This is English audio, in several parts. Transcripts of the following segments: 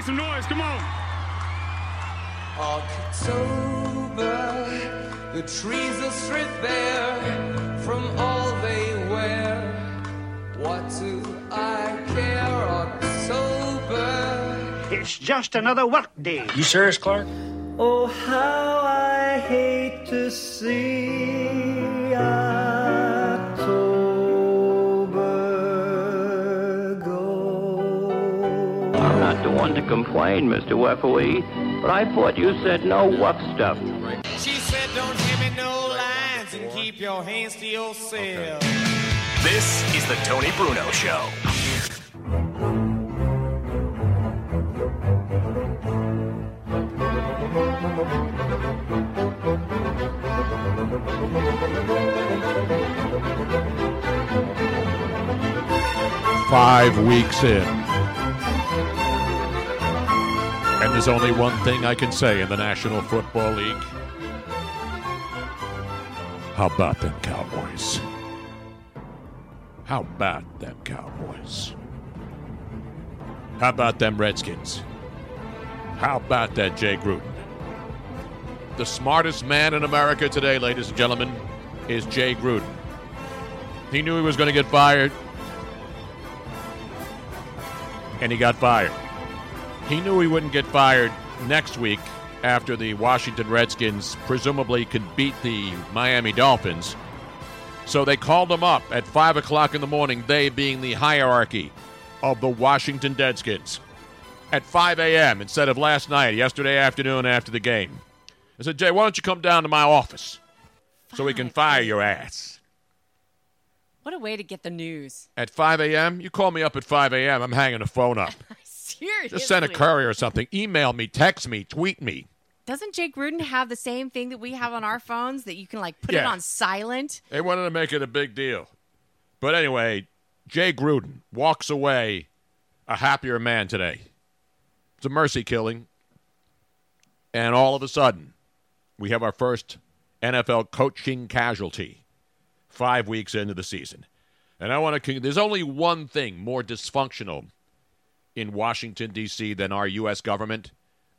make some noise. Come on. October, the trees are stripped bare from all they wear. What do I care? October. It's just another work day. You serious, Clark? Oh, how I hate to see October complain, Mr. Wefferly, but I thought you said no wuck stuff. She said, Don't give me no lines and keep your hands to yourself. This is the Tony Bruno Show. Five weeks in. And there's only one thing I can say in the National Football League. How about them Cowboys? How about them Cowboys? How about them Redskins? How about that Jay Gruden? The smartest man in America today, ladies and gentlemen, is Jay Gruden. He knew he was going to get fired, and he got fired. He knew he wouldn't get fired next week after the Washington Redskins presumably could beat the Miami Dolphins. So they called him up at 5 o'clock in the morning, they being the hierarchy of the Washington Redskins, at 5 a.m. instead of last night, yesterday afternoon after the game. I said, Jay, why don't you come down to my office so we can fire your ass? What a way to get the news. At 5 a.m.? You call me up at 5 a.m., I'm hanging the phone up. Seriously. Just send a courier or something. Email me, text me, tweet me. Doesn't Jay Gruden have the same thing that we have on our phones that you can like put it on silent? They wanted to make it a big deal. But anyway, Jay Gruden walks away a happier man today. It's a mercy killing. And all of a sudden, we have our first NFL coaching casualty five weeks into the season. And I want to, there's only one thing more dysfunctional in Washington, D.C. than our U.S. government,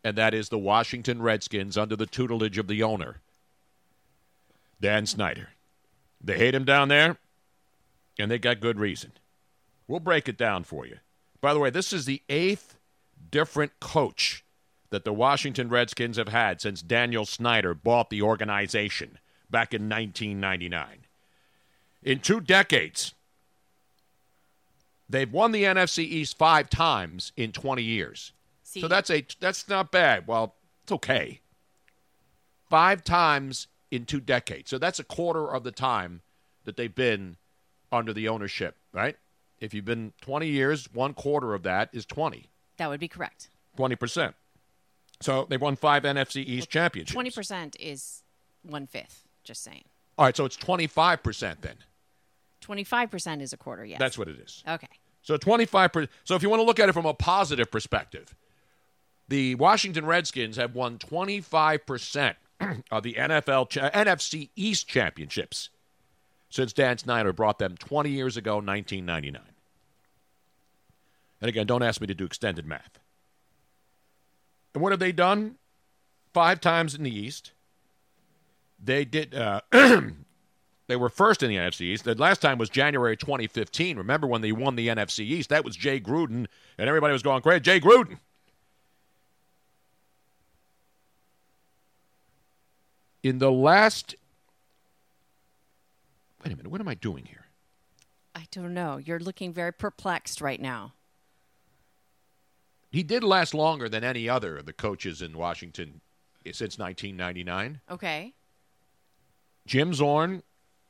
and that is the Washington Redskins under the tutelage of the owner, Dan Snyder. They hate him down there, and they got good reason. We'll break it down for you. By the way, this is the eighth different coach that the Washington Redskins have had since Daniel Snyder bought the organization back in 1999. In two decades, they've won the NFC East five times in 20 years. See, So that's a that's not bad. Well, it's okay. Five times in two decades. So that's a quarter of the time that they've been under the ownership, right? If you've been 20 years, one quarter of that is 20, that would be correct. 20%. So they've won five NFC East championships. Twenty percent is one fifth. Just saying. All right, so it's 25% then. Twenty-five percent is a quarter. Yes. That's what it is. Okay. So 25%. So if you want to look at it from a positive perspective, the Washington Redskins have won 25% of the NFL NFC East championships since Dan Snyder brought them 20 years ago, 1999. And again, don't ask me to do extended math. And what have they done? Five times in the East. They did. Uh, They were first in the NFC East. The last time was January 2015. Remember when they won the NFC East? That was Jay Gruden, and everybody was going crazy. Jay Gruden. In the last. Wait a minute. What am I doing here? I don't know. You're looking very perplexed right now. He did last longer than any other of the coaches in Washington since 1999. Okay. Jim Zorn,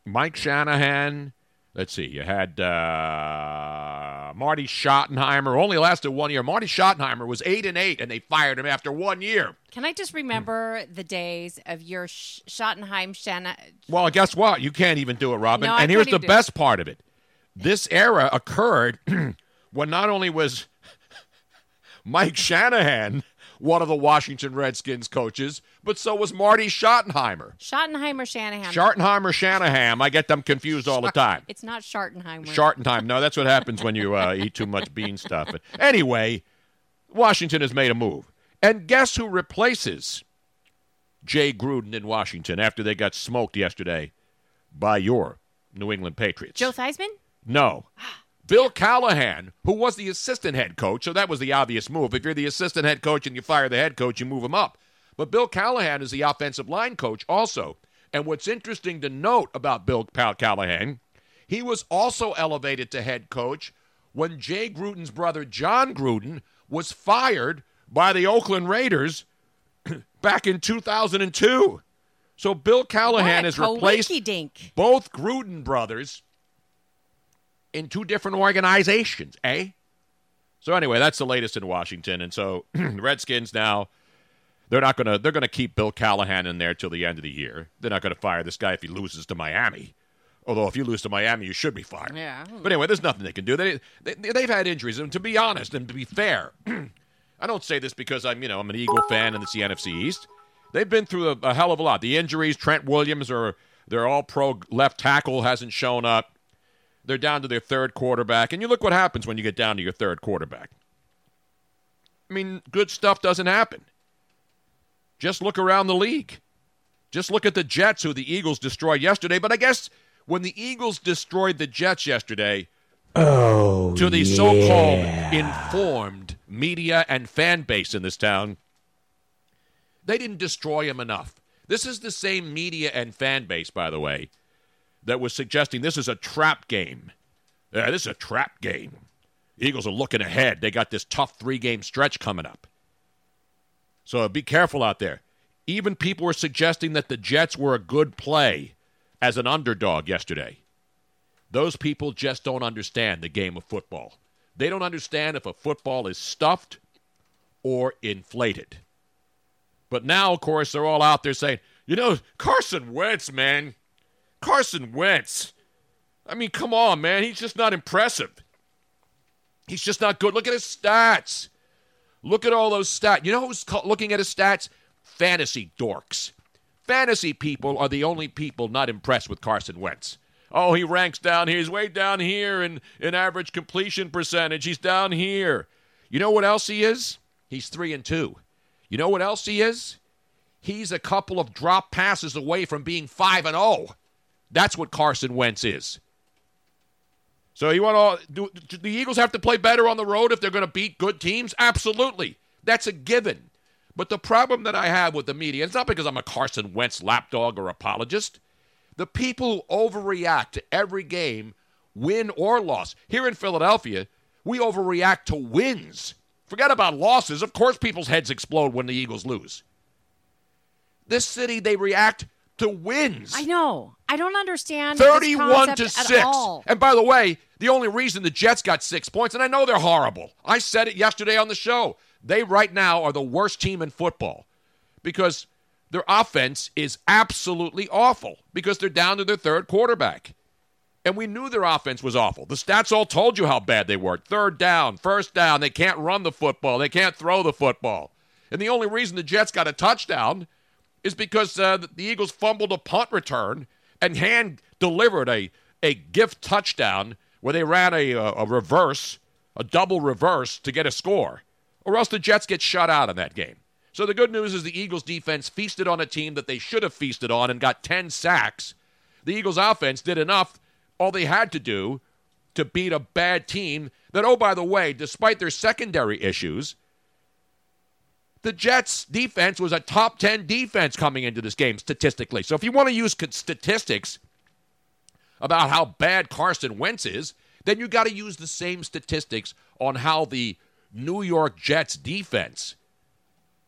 Mike Shanahan. Let's see, you had uh, Marty Schottenheimer. Only lasted one year. Marty Schottenheimer was eight and eight, and they fired him after one year. Can I just remember the days of your Sch- Schottenheim Shanna? Well, guess what? You can't even do it, Robin. No, and here's the it. best part of it. This era occurred when not only was Mike Shanahan one of the Washington Redskins coaches, but so was Marty Schottenheimer. Schottenheimer, Shanahan. Schottenheimer, Shanahan. I get them confused all the time. It's not Schottenheimer. Schottenheimer. No, that's what happens when you uh, eat too much bean stuff. But anyway, Washington has made a move. And guess who replaces Jay Gruden in Washington after they got smoked yesterday by your New England Patriots? Joe Theismann? No. Bill Callahan, who was the assistant head coach, so that was the obvious move. If you're the assistant head coach and you fire the head coach, you move him up. But Bill Callahan is the offensive line coach also. And what's interesting to note about Bill Callahan, he was also elevated to head coach when Jay Gruden's brother Jon Gruden was fired by the Oakland Raiders back in 2002. So Bill Callahan has replaced both Gruden brothers in two different organizations, eh? So anyway, that's the latest in Washington, and so Redskins now they're not gonna they're gonna keep Bill Callahan in there till the end of the year. They're not gonna fire this guy if he loses to Miami. Although if you lose to Miami, you should be fired. Yeah. But anyway, there's nothing they can do. They, they they've had injuries, and to be honest and to be fair, I don't say this because I'm you know I'm an Eagle fan and it's the NFC East. They've been through a, a hell of a lot. The injuries, Trent Williams or their all pro left tackle hasn't shown up. They're down to their third quarterback. And you look what happens when you get down to your third quarterback. I mean, good stuff doesn't happen. Just look around the league. Just look at the Jets, who the Eagles destroyed yesterday. But I guess when the Eagles destroyed the Jets yesterday, Oh, to the so-called informed media and fan base in this town, they didn't destroy him enough. This is the same media and fan base, by the way, that was suggesting this is a trap game. Yeah, this is a trap game. Eagles are looking ahead. They got this tough three-game stretch coming up. So uh, be careful out there. Even people were suggesting that the Jets were a good play as an underdog yesterday. Those people just don't understand the game of football. They don't understand if a football is stuffed or inflated. But now, of course, they're all out there saying, you know, Carson Wentz, man. Carson Wentz. I mean, come on, man. He's just not impressive. He's just not good. Look at his stats. Look at all those stats. You know who's looking at his stats? Fantasy dorks. Fantasy people are the only people not impressed with Carson Wentz. Oh, he ranks down here. He's way down here in, in average completion percentage. He's down here. You know what else he is? He's three and two. You know what else he is? He's a couple of drop passes away from being five and zero. That's what Carson Wentz is. So you want to do, do the Eagles have to play better on the road if they're going to beat good teams? Absolutely. That's a given. But the problem that I have with the media, it's not because I'm a Carson Wentz lapdog or apologist. The people who overreact to every game, win or loss. Here in Philadelphia, we overreact to wins. Forget about losses. Of course, people's heads explode when the Eagles lose. This city, they react to wins. I know. I don't understand this 31 to 6. At all. And by the way, the only reason the Jets got 6 points and I know they're horrible. I said it yesterday on the show. They right now are the worst team in football because their offense is absolutely awful because they're down to their third quarterback. And we knew their offense was awful. The stats all told you how bad they were. Third down, first down, they can't run the football, they can't throw the football. And the only reason the Jets got a touchdown is because uh, the Eagles fumbled a punt return and hand delivered a, a gift touchdown where they ran a, a, a reverse, a double reverse to get a score. Or else the Jets get shut out in that game. So the good news is the Eagles defense feasted on a team that they should have feasted on and got 10 sacks. The Eagles offense did enough, all they had to do to beat a bad team that, oh, by the way, despite their secondary issues, the Jets defense was a top 10 defense coming into this game statistically. So if you want to use statistics about how bad Carson Wentz is, then you got to use the same statistics on how the New York Jets defense,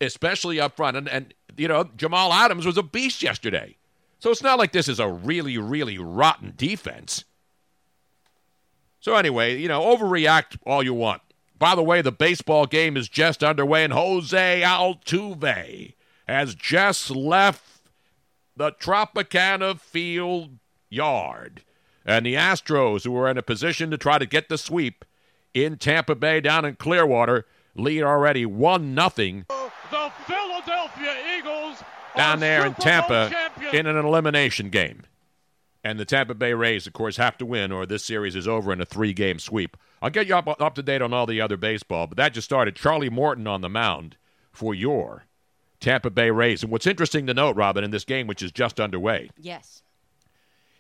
especially up front, and, and you know, Jamal Adams was a beast yesterday. So it's not like this is a really, really rotten defense. So anyway, you know, overreact all you want. By the way, the baseball game is just underway, and Jose Altuve has just left the Tropicana Field yard. And the Astros, who are in a position to try to get the sweep in Tampa Bay down in Clearwater, lead already 1 nothing the Philadelphia Eagles down there in Tampa in an elimination game. And the Tampa Bay Rays, of course, have to win or this series is over in a three game sweep. I'll get you up, up to date on all the other baseball, but that just started. Charlie Morton on the mound for your Tampa Bay Rays. And what's interesting to note, Robin, in this game, which is just underway, Yes.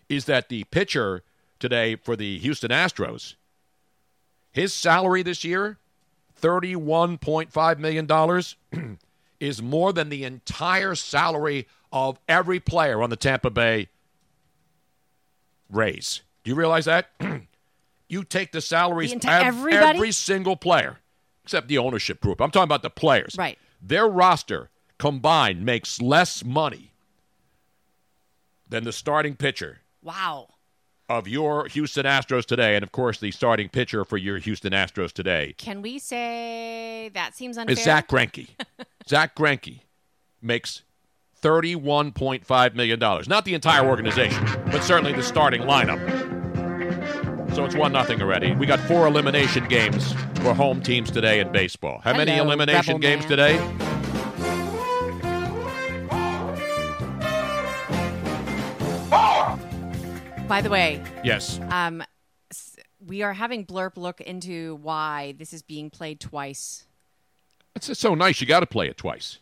is that the pitcher today for the Houston Astros, his salary this year, $31.5 million, is more than the entire salary of every player on the Tampa Bay Rays. Do you realize that? you take the salaries of everybody? every single player, except the ownership group. I'm talking about the players. Right. Their roster combined makes less money than the starting pitcher Wow. of your Houston Astros today, and of course the starting pitcher for your Houston Astros today Can we say that seems unfair? is Zack Greinke. Zack Greinke makes thirty-one point five million dollars. Not the entire organization, but certainly the starting lineup. So it's one nothing already. We got four elimination games for home teams today in baseball. How many elimination Rebel games Man. today? By the way, Yes. um, we are having Blurp look into why this is being played twice. It's just so nice. You got to play it twice.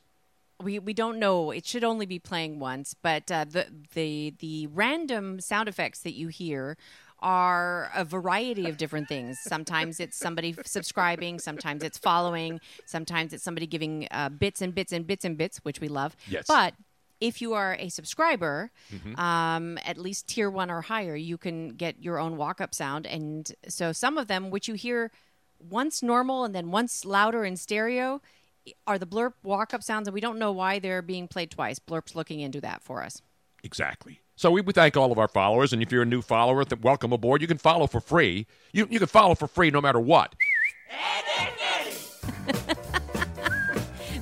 We we don't know. It should only be playing once, but uh, the the the random sound effects that you hear are a variety of different things. Sometimes it's somebody subscribing, sometimes it's following, sometimes it's somebody giving uh, bits and bits and bits and bits, which we love. Yes. But if you are a subscriber, Mm-hmm. um, at least tier one or higher, you can get your own walk up sound. And so some of them, which you hear once normal and then once louder in stereo, are the blurp walk up sounds. And we don't know why they're being played twice. Blurp's looking into that for us. Exactly. So we would thank all of our followers, and if you're a new follower, th- welcome aboard. You can follow for free. You you can follow for free no matter what.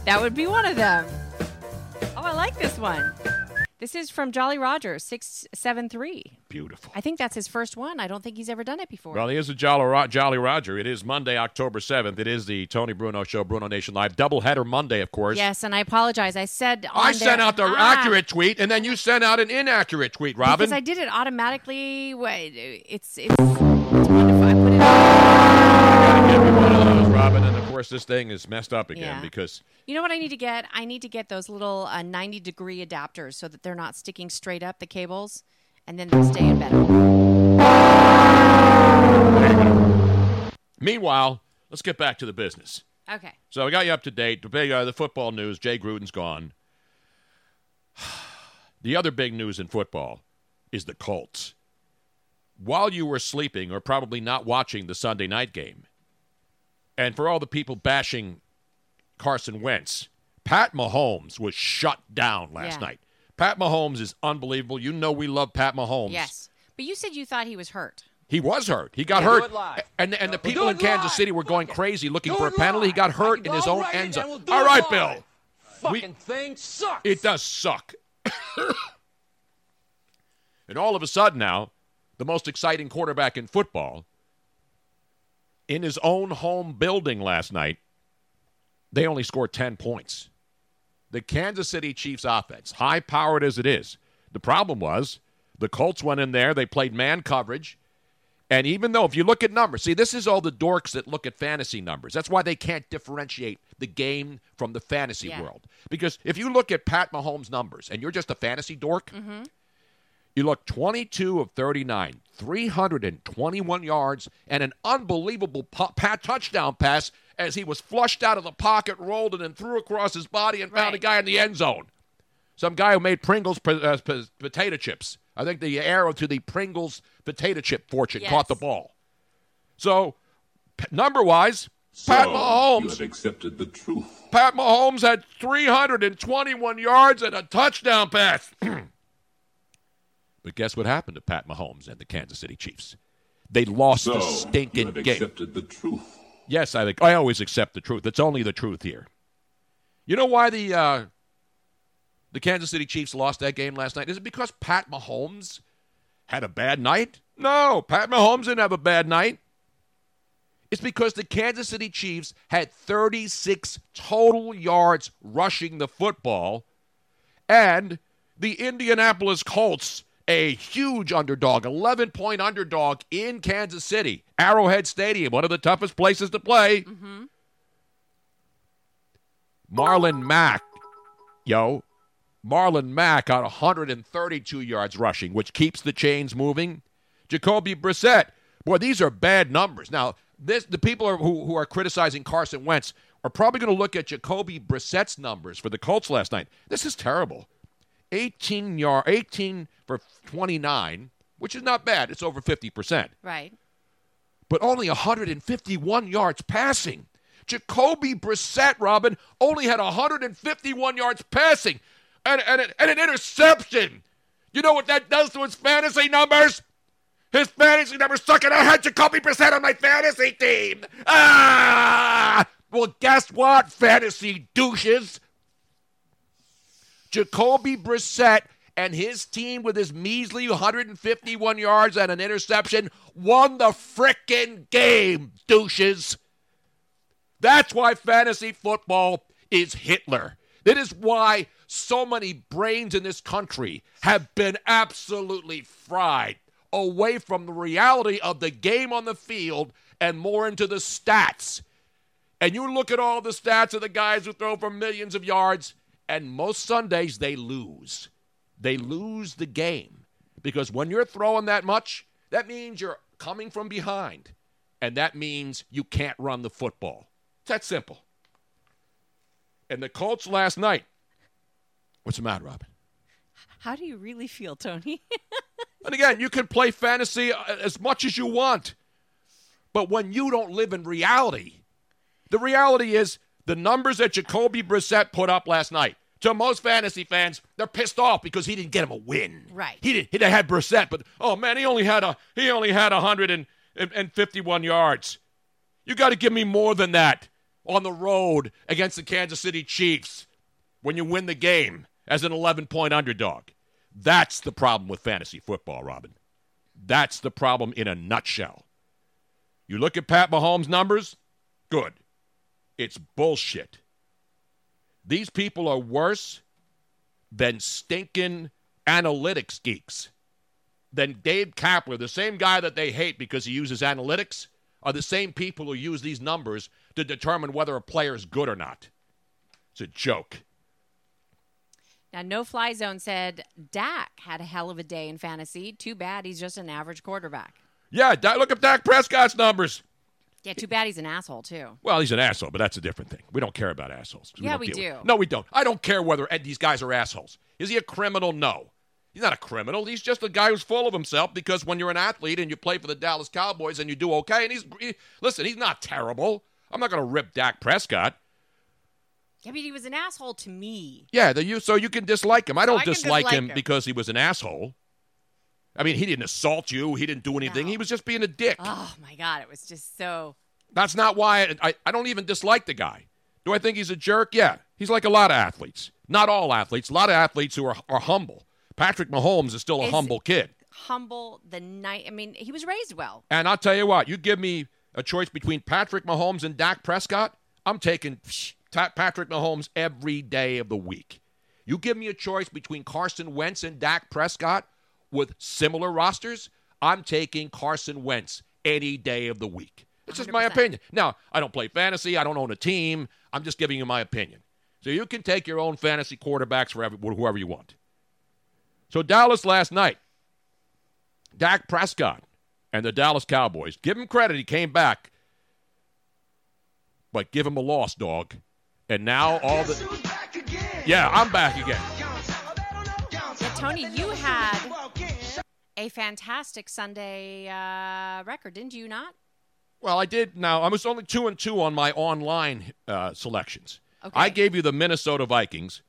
That would be one of them. Oh, I like this one. This is from Jolly Roger, 673. Beautiful. I think that's his first one. I don't think he's ever done it before. Well, he is a Jolly, Ro- Jolly Roger. It is Monday, October 7th. It is the Tony Bruno Show, Bruno Nation Live. Doubleheader Monday, of course. yes, and I apologize. I said I there- sent out the Ah, accurate tweet, and then you sent out an inaccurate tweet, Robin. Because I did it automatically. It's, it's, it's wonderful. I put it on. gotta give me one of those, Robin. And of course, this thing is messed up again Yeah. because You know what I need to get? I need to get those little uh, 90 degree adapters so that they're not sticking straight up the cables and then they stay in bed. Meanwhile, let's get back to the business. Okay. So I got you up to date. The big uh, the football news. Jay Gruden's gone. The other big news in football is the Colts. While you were sleeping or probably not watching the Sunday night game, and for all the people bashing Carson Wentz, Pat Mahomes was shut down last Yeah. night. Pat Mahomes is unbelievable. You know we love Pat Mahomes. Yes. But you said you thought he was hurt. He was hurt. He got Yeah, do hurt. it. And and the We'll people in it Kansas live. City were going crazy looking for a it penalty. He got hurt in his own right end zone. we'll do All right, live. Bill. Fucking thing sucks. It does suck. and all of a sudden now, the most exciting quarterback in football, in his own home building last night, they only scored 10 points. The Kansas City Chiefs offense, high powered as it is, the problem was the Colts went in there, they played man coverage. And even though, if you look at numbers, see, this is all the dorks that look at fantasy numbers. That's why they can't differentiate the game from the fantasy Yeah. world. Because if you look at Pat Mahomes' numbers and you're just a fantasy dork, mm-hmm. You look 22 of 39, 321 yards, and an unbelievable pu- pat touchdown pass as he was flushed out of the pocket, rolled it, and threw across his body and found a guy in the end zone. Some guy who made Pringles po- uh, po- potato chips. I think the arrow to the Pringles potato chip fortune Yes. caught the ball. So, p- number wise, Pat Mahomes. You Mahomes. have accepted the truth. Pat Mahomes had 321 yards and a touchdown pass. but guess what happened to Pat Mahomes and the Kansas City Chiefs? They lost So the you stinking have game. accepted the truth. Yes, I think I always accept the truth. It's only the truth here. You know why the uh, the Kansas City Chiefs lost that game last night? Is it because Pat Mahomes had a bad night? No, Pat Mahomes didn't have a bad night. It's because the Kansas City Chiefs had 36 total yards rushing the football, and the Indianapolis Colts, a huge underdog, 11 point underdog in Kansas City, Arrowhead Stadium, one of the toughest places to play. Mm-hmm. Marlon Mack, yo, Marlon Mack got 132 yards rushing, which keeps the chains moving. Jacoby Brissett, boy, these are bad numbers. Now, this the people are, who, who are criticizing Carson Wentz are probably going to look at Jacoby Brissett's numbers for the Colts last night. This is terrible. 18 yard, 18 for 29, which is not bad. It's over 50%. Right. But only 151 yards passing. Jacoby Brissett, Robin, only had 151 yards passing and, and, and an interception. You know what that does to his fantasy numbers? His fantasy numbers suck, and I had Jacoby Brissett on my fantasy team. Ah! Well, guess what, fantasy douches? Jacoby Brissett and his team, with his measly 151 yards and an interception, won the frickin' game, douches. That's why fantasy football is Hitler. That is why so many brains in this country have been absolutely fried away from the reality of the game on the field and more into the stats. And you look at all the stats of the guys who throw for millions of yards, and most Sundays they lose. They lose the game because when you're throwing that much, that means you're coming from behind, and that means you can't run the football. It's that simple. And the Colts last night. What's the matter, Robin? How do you really feel, Tony? And again, you can play fantasy uh, as much as you want. But when you don't live in reality, the reality is the numbers that Jacoby Brissett put up last night. To most fantasy fans, they're pissed off because he didn't get him a win. Right. He didn't. He had Brissett, but oh man, he only had a he only had 151 yards. You got to give me more than that on the road against the Kansas City Chiefs when you win the game as an 11 point underdog. That's the problem with fantasy football, Robin. That's the problem in a nutshell. You look at Pat Mahomes' numbers, good. It's bullshit. These people are worse than stinking analytics geeks. Than Gabe Kapler, the same guy that they hate because he uses analytics, are the same people who use these numbers to determine whether a player is good or not. It's a joke. now, No Fly Zone said Dak had a hell of a day in fantasy. Too bad he's just an average quarterback. Yeah, look at Dak Prescott's numbers. Yeah, too bad he's an asshole, too. Well, he's an asshole, but that's a different thing. We don't care about assholes. Yeah, don't we do. No, we don't. I don't care whether these guys are assholes. Is he a criminal? No. He's not a criminal. He's just a guy who's full of himself because when you're an athlete and you play for the Dallas Cowboys and you do okay, and he's he, listen, he's not terrible. I'm not going to rip Dak Prescott. Yeah, but he was an asshole to me. Yeah, the, you so you can dislike him. I don't I dislike, dislike him, him. because he was an asshole. I mean, he didn't assault you. He didn't do anything. No. He was just being a dick. Oh, my God. It was just so. That's not why I, I, I don't even dislike the guy. Do I think he's a jerk? Yeah. He's like a lot of athletes. Not all athletes. A lot of athletes who are, are humble. Patrick Mahomes is still a Is- humble kid. Humble the night. I mean, he was raised well. And I'll tell you what, you give me a choice between Patrick Mahomes and Dak Prescott, I'm taking Ta- Patrick Mahomes every day of the week. You give me a choice between Carson Wentz and Dak Prescott with similar rosters, I'm taking Carson Wentz any day of the week. It's just my 100%. opinion. Now, I don't play fantasy, I don't own a team. I'm just giving you my opinion. So you can take your own fantasy quarterbacks for every, whoever you want. So Dallas last night, Dak Prescott and the Dallas Cowboys. Give him credit, he came back. But give him a loss, dog. And now all the Yeah, I'm back again. Tony, you had a fantastic Sunday uh, record, didn't you not? Well, I did now. I was only 2 and 2 on my online uh, selections. Okay. I gave you the Minnesota Vikings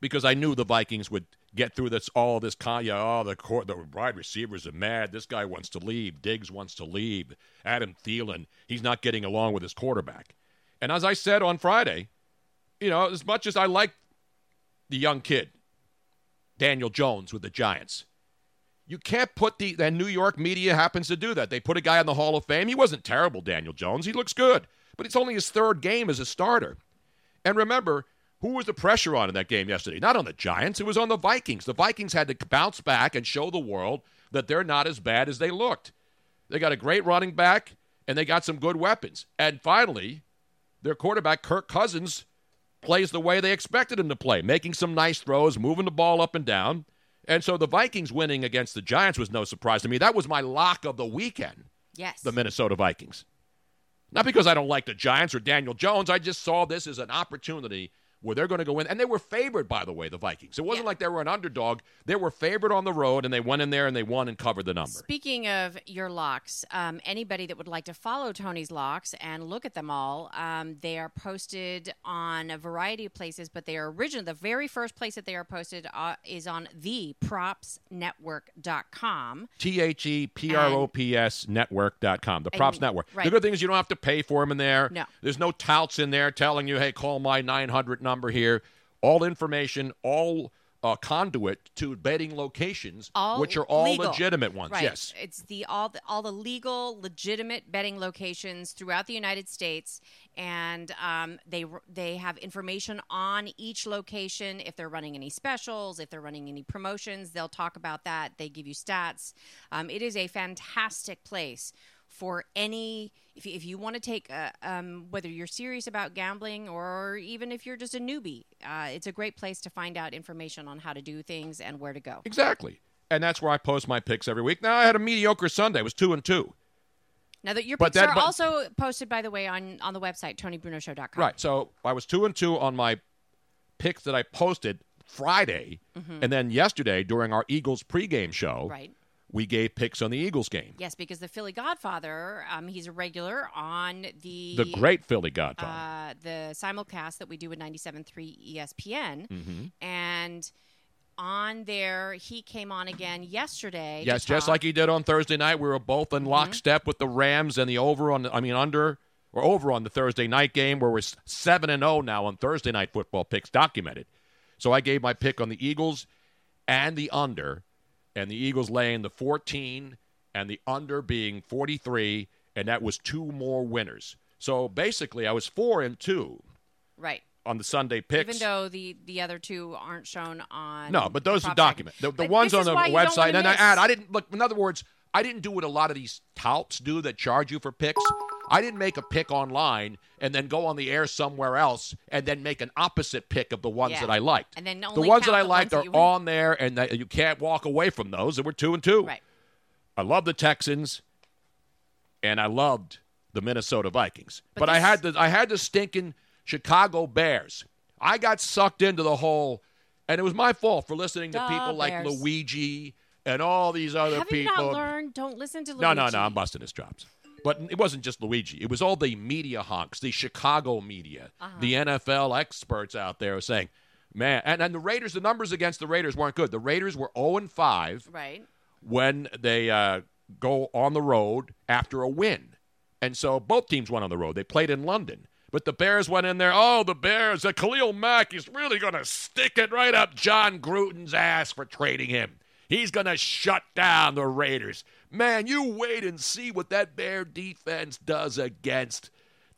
because I knew the Vikings would get through this all this yeah, oh the court the wide receivers are mad. This guy wants to leave. Diggs wants to leave. Adam Thielen, he's not getting along with his quarterback. And as I said on Friday, you know, as much as I like the young kid, Daniel Jones with the Giants, You can't put the and New York media happens to do that. They put a guy in the Hall of Fame. He wasn't terrible, Daniel Jones. He looks good, but it's only his third game as a starter. And remember, who was the pressure on in that game yesterday? Not on the Giants. It was on the Vikings. The Vikings had to bounce back and show the world that they're not as bad as they looked. They got a great running back and they got some good weapons. And finally, their quarterback Kirk Cousins plays the way they expected him to play, making some nice throws, moving the ball up and down. And so the Vikings winning against the Giants was no surprise to me. That was my lock of the weekend, Yes. the Minnesota Vikings. Not because I don't like the Giants or Daniel Jones. I just saw this as an opportunity where they're going to go in. And they were favored, by the way, the Vikings. It wasn't Yeah. like they were an underdog. They were favored on the road, and they went in there and they won and covered the number. Speaking of your locks, um, anybody that would like to follow Tony's locks and look at them all, um, they are posted on a variety of places, but they are original. The very first place that they are posted uh, is on thepropsnetwork.com. T H E P R O P S network.com, the And- props network. right. The good thing is you don't have to pay for them in there. No. There's no touts in there telling you, hey, call my 900 number here. All information, all uh, conduit to betting locations, All which are all legal. legitimate ones. Right. Yes. It's the all the all the legal, legitimate betting locations throughout the United States, and um, they they have information on each location. If they're running any specials, if they're running any promotions, they'll talk about that. They give you stats. Um, it is a fantastic place for any if you, if you want to take a, um, whether you're serious about gambling or even if you're just a newbie uh, it's a great place to find out information on how to do things and where to go Exactly. And that's where I post my picks every week. Now, I had a mediocre Sunday. It was 2 and 2. Now that your picks that- are but- also posted, by the way, on on the website tonybrunoshow.com. Right. So I was two and two on my picks that I posted Friday, and then yesterday during our Eagles pregame show, Mm-hmm. Right. We gave picks on the Eagles game. Yes, because the Philly Godfather, um, he's a regular on the The great Philly Godfather. uh, the simulcast that we do with 97.3 ESPN, Mm-hmm. and on there he came on again yesterday. yes, just like he did on Thursday night. We were both in lockstep with the Rams and the over on. I mean under or over on the Thursday night game, where we're seven and zero now on Thursday night football picks documented. So I gave my pick on the Eagles and the under, and the Eagles laying the 14 and the under being 43, and that was two more winners. So basically, I was four and two right. on the Sunday picks. Even though the the other two aren't shown on No, but those are prop document. The, the ones on the why you don't website, and I add. I didn't look. In other words, I didn't do what a lot of these touts do that charge you for picks. I didn't make a pick online and then go on the air somewhere else and then make an opposite pick of the ones Yeah. that I liked. And then the ones that I liked are you on there, and that you can't walk away from those. There we're two and two. Right. I love the Texans, and I loved the Minnesota Vikings. But, But I had the I had the stinking Chicago Bears. I got sucked into the whole, and it was my fault for listening to people like Bears. Luigi and all these other Have you people. not learned? Don't listen to no, no, no. I'm busting his chops. But it wasn't just Luigi. It was all the media honks, the Chicago media, Uh-huh. the NFL experts out there saying, man, and, and the Raiders, the numbers against the Raiders weren't good. The Raiders were 0 and 5 Right. when they uh, go on the road after a win. And so both teams went on the road. They played in London. But the Bears went in there. Oh, the Bears. Uh, Khalil Mack is really going to stick it right up Jon Gruden's ass for trading him. He's going to shut down the Raiders. Man, you wait and see what that Bear defense does against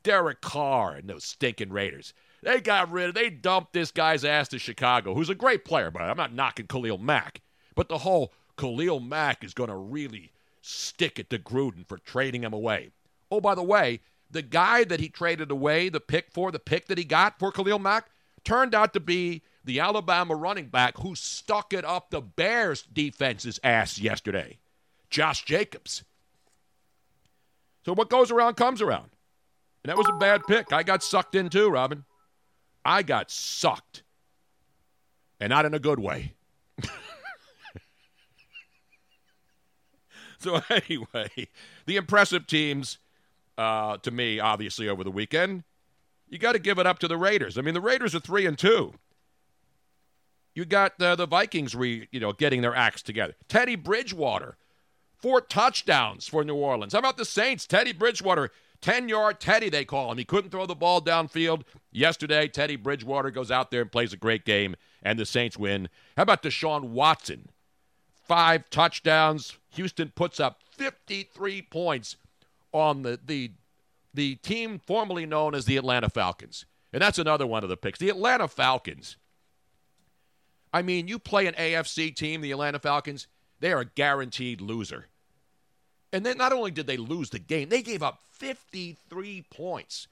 Derek Carr and those stinking Raiders. They got rid of, they dumped this guy's ass to Chicago, who's a great player, but I'm not knocking Khalil Mack. But the whole Khalil Mack is going to really stick it to Gruden for trading him away. Oh, by the way, the guy that he traded away the pick for, the pick that he got for Khalil Mack, turned out to be the Alabama running back who stuck it up the Bears defense's ass yesterday, Josh Jacobs. So what goes around comes around. And that was a bad pick. I got sucked in too, Robin. I got sucked. And not in a good way. so, anyway, the impressive teams, uh, to me, obviously, over the weekend, you got to give it up to the Raiders. I mean, the Raiders are 3 and 2. You got uh, the Vikings, re, you know, getting their acts together. Teddy Bridgewater, four touchdowns for New Orleans. How about the Saints? Teddy Bridgewater, 10 yard Teddy, they call him. He couldn't throw the ball downfield. Yesterday, Teddy Bridgewater goes out there and plays a great game, and the Saints win. How about Deshaun Watson? five touchdowns. Houston puts up 53 points on the, the, the team formerly known as the Atlanta Falcons. And that's another one of the picks. The Atlanta Falcons. I mean, you play an AFC team, the Atlanta Falcons, they are a guaranteed loser. And then not only did they lose the game, they gave up 53 points.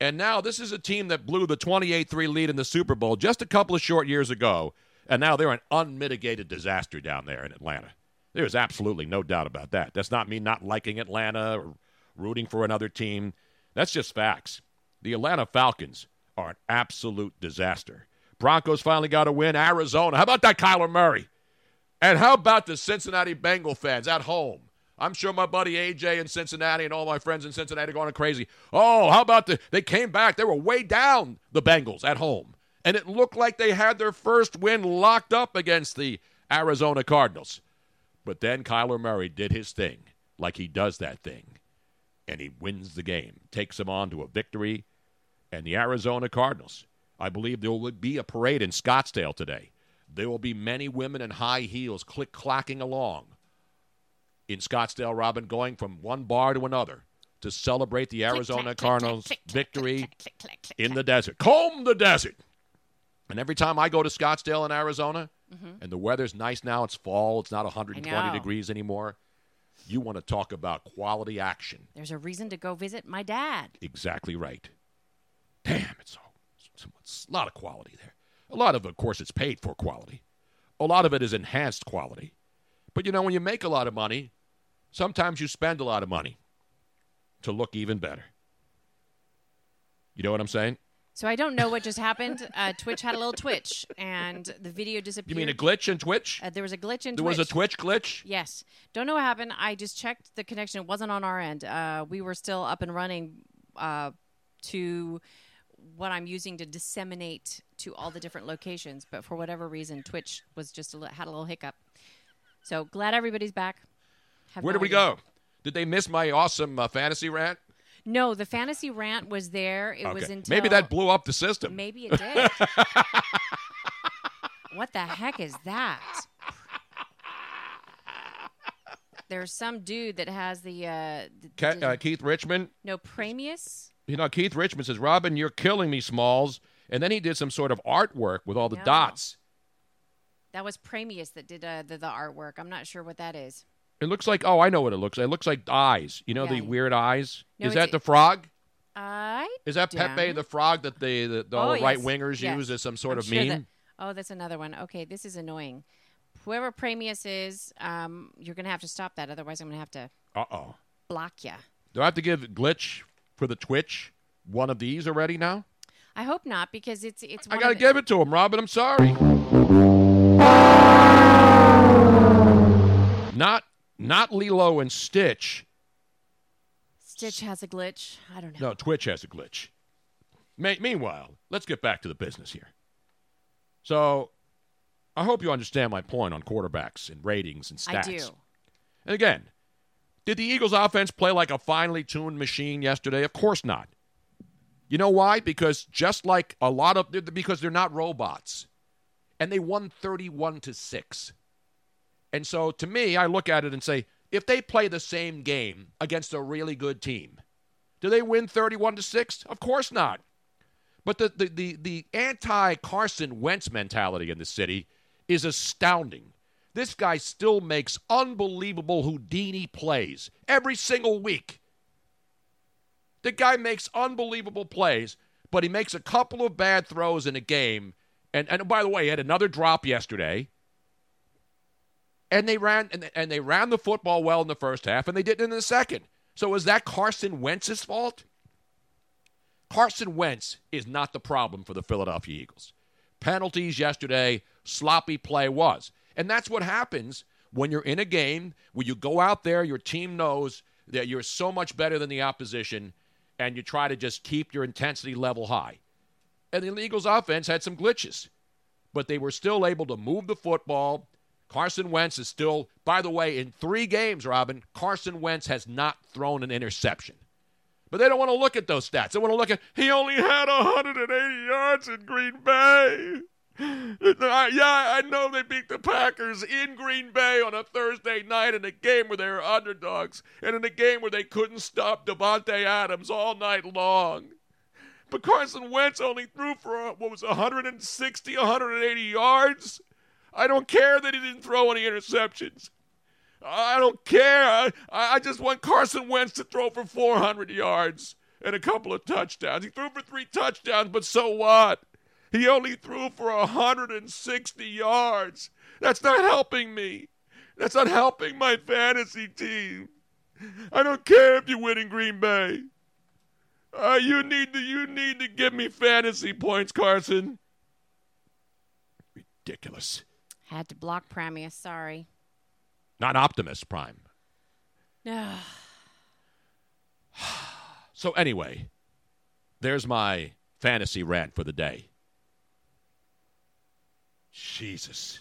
And now this is a team that blew the 28 3 lead in the Super Bowl just a couple of short years ago. And now they're an unmitigated disaster down there in Atlanta. There's absolutely no doubt about that. That's not me not liking Atlanta or rooting for another team. That's just facts. The Atlanta Falcons are an absolute disaster. Broncos finally got a win. Arizona. How about that Kyler Murray? And how about the Cincinnati Bengal fans at home? I'm sure my buddy AJ in Cincinnati and all my friends in Cincinnati are going crazy. Oh, how about the they came back. They were way down the Bengals at home. And it looked like they had their first win locked up against the Arizona Cardinals. But then Kyler Murray did his thing, like he does that thing. And he wins the game, takes them on to a victory. And the Arizona Cardinals, I believe there will be a parade in Scottsdale today. There will be many women in high heels click clacking along in Scottsdale, Robin, going from one bar to another to celebrate the Arizona Cardinals' victory in the desert. Comb the desert. And every time I go to Scottsdale in Arizona, mm-hmm. and the weather's nice now, it's fall, it's not 120 degrees anymore. You want to talk about quality action. There's a reason to go visit my dad. Exactly right. Damn, it's, it's, it's a lot of quality there. A lot of, of course, it's paid for quality. A lot of it is enhanced quality. But you know, when you make a lot of money, sometimes you spend a lot of money to look even better. You know what I'm saying? So I don't know what just happened. Uh, Twitch had a little twitch, and the video disappeared. You mean a glitch in Twitch? Uh, there was a glitch in there Twitch. was a Twitch glitch? Yes. Don't know what happened. I just checked the connection. It wasn't on our end. Uh, we were still up and running uh, to what I'm using to disseminate to all the different locations. But for whatever reason, Twitch was just a li- had a little hiccup. So glad everybody's back. Have Where no did we idea. go? Did they miss my awesome uh, fantasy rant? No, the fantasy rant was there. It was Okay. until Maybe that blew up the system. Maybe it did. what the heck is that? There's some dude that has the uh, th- Ke- uh, Keith Richmond. no Premius. You know, Keith Richmond says, Robin, you're killing me, Smalls. And then he did some sort of artwork with all the No. dots. That was Premius that did uh, the, the artwork. I'm not sure what that is. It looks like, oh, I know what it looks like. It looks like eyes. You know, the weird eyes? No, Is that the frog? I Is that Pepe don't. the frog that the, the, the Oh, right wingers Yes. use as some sort I'm of sure meme? that- oh, that's another one. Okay, this is annoying. Whoever Premius is, um, you're gonna have to stop that. Otherwise, I'm gonna have to Uh oh. block you. Do I have to give Glitch for the Twitch one of these already now? I hope not because it's it's. I got to of the- give it to him, Robin. I'm sorry. Not not Lilo and Stitch. Stitch has a glitch. I don't know. No, Twitch has a glitch. Me- meanwhile, let's get back to the business here. So, I hope you understand my point on quarterbacks and ratings and stats. I do. And again, did the Eagles offense play like a finely tuned machine yesterday? Of course not. You know why? Because just like a lot of because they're not robots. And they won 31 to 6. And so to me, I look at it and say, if they play the same game against a really good team, do they win 31 to 6? Of course not. But the the the, the anti Carson Wentz mentality in the city is astounding. This guy still makes unbelievable Houdini plays every single week. The guy makes unbelievable plays, but he makes a couple of bad throws in a game. And, and by the way, he had another drop yesterday. And they ran and, and they ran the football well in the first half, and they didn't in the second. So is that Carson Wentz's fault? Carson Wentz is not the problem for the Philadelphia Eagles. Penalties yesterday, sloppy play was. And that's what happens when you're in a game where you go out there, your team knows that you're so much better than the opposition, and you try to just keep your intensity level high. And the Eagles' offense had some glitches, but they were still able to move the football. Carson Wentz is still, by the way, in three games, Robin, Carson Wentz has not thrown an interception. But they don't want to look at those stats. They want to look at, he only had 180 yards in Green Bay. Yeah, I know they beat the Packers in Green Bay on a Thursday night in a game where they were underdogs and in a game where they couldn't stop Davante Adams all night long. But Carson Wentz only threw for, uh, what was 160, 180 yards? I don't care that he didn't throw any interceptions. I don't care. I, I just want Carson Wentz to throw for 400 yards and a couple of touchdowns. He threw for three touchdowns, but so what? He only threw for 160 yards. That's not helping me. That's not helping my fantasy team. I don't care if you win in Green Bay. Uh, you need to you need to give me fantasy points, Carson. Ridiculous. Had to block Premius. Sorry. Not Optimus Prime. No. So anyway, there's my fantasy rant for the day. Jesus.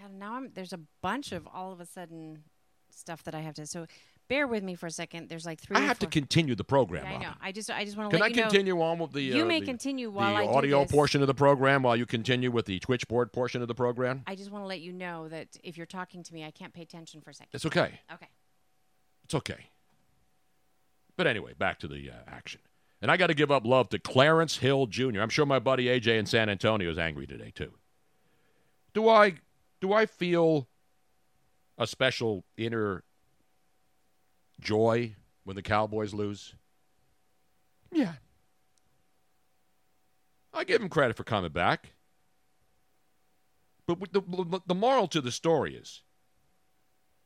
God, now I'm there's a bunch of all of a sudden stuff that I have to. So bear with me for a second. There's like three. I have to continue the program. Yeah, I know. I just I just want to Can let I you know. continue on with the You uh, may the- continue while the I do audio portion of the program while you continue with the Twitch board portion of the program? I just want to let you know that if you're talking to me, I can't pay attention for a second. It's okay. Okay. It's okay. But anyway, back to the uh, action. And I got to give up love to Clarence Hill Jr. I'm sure my buddy AJ in San Antonio is angry today too. Do I do I feel a special inner joy when the Cowboys lose? Yeah. I give him credit for coming back. But the, the moral to the story is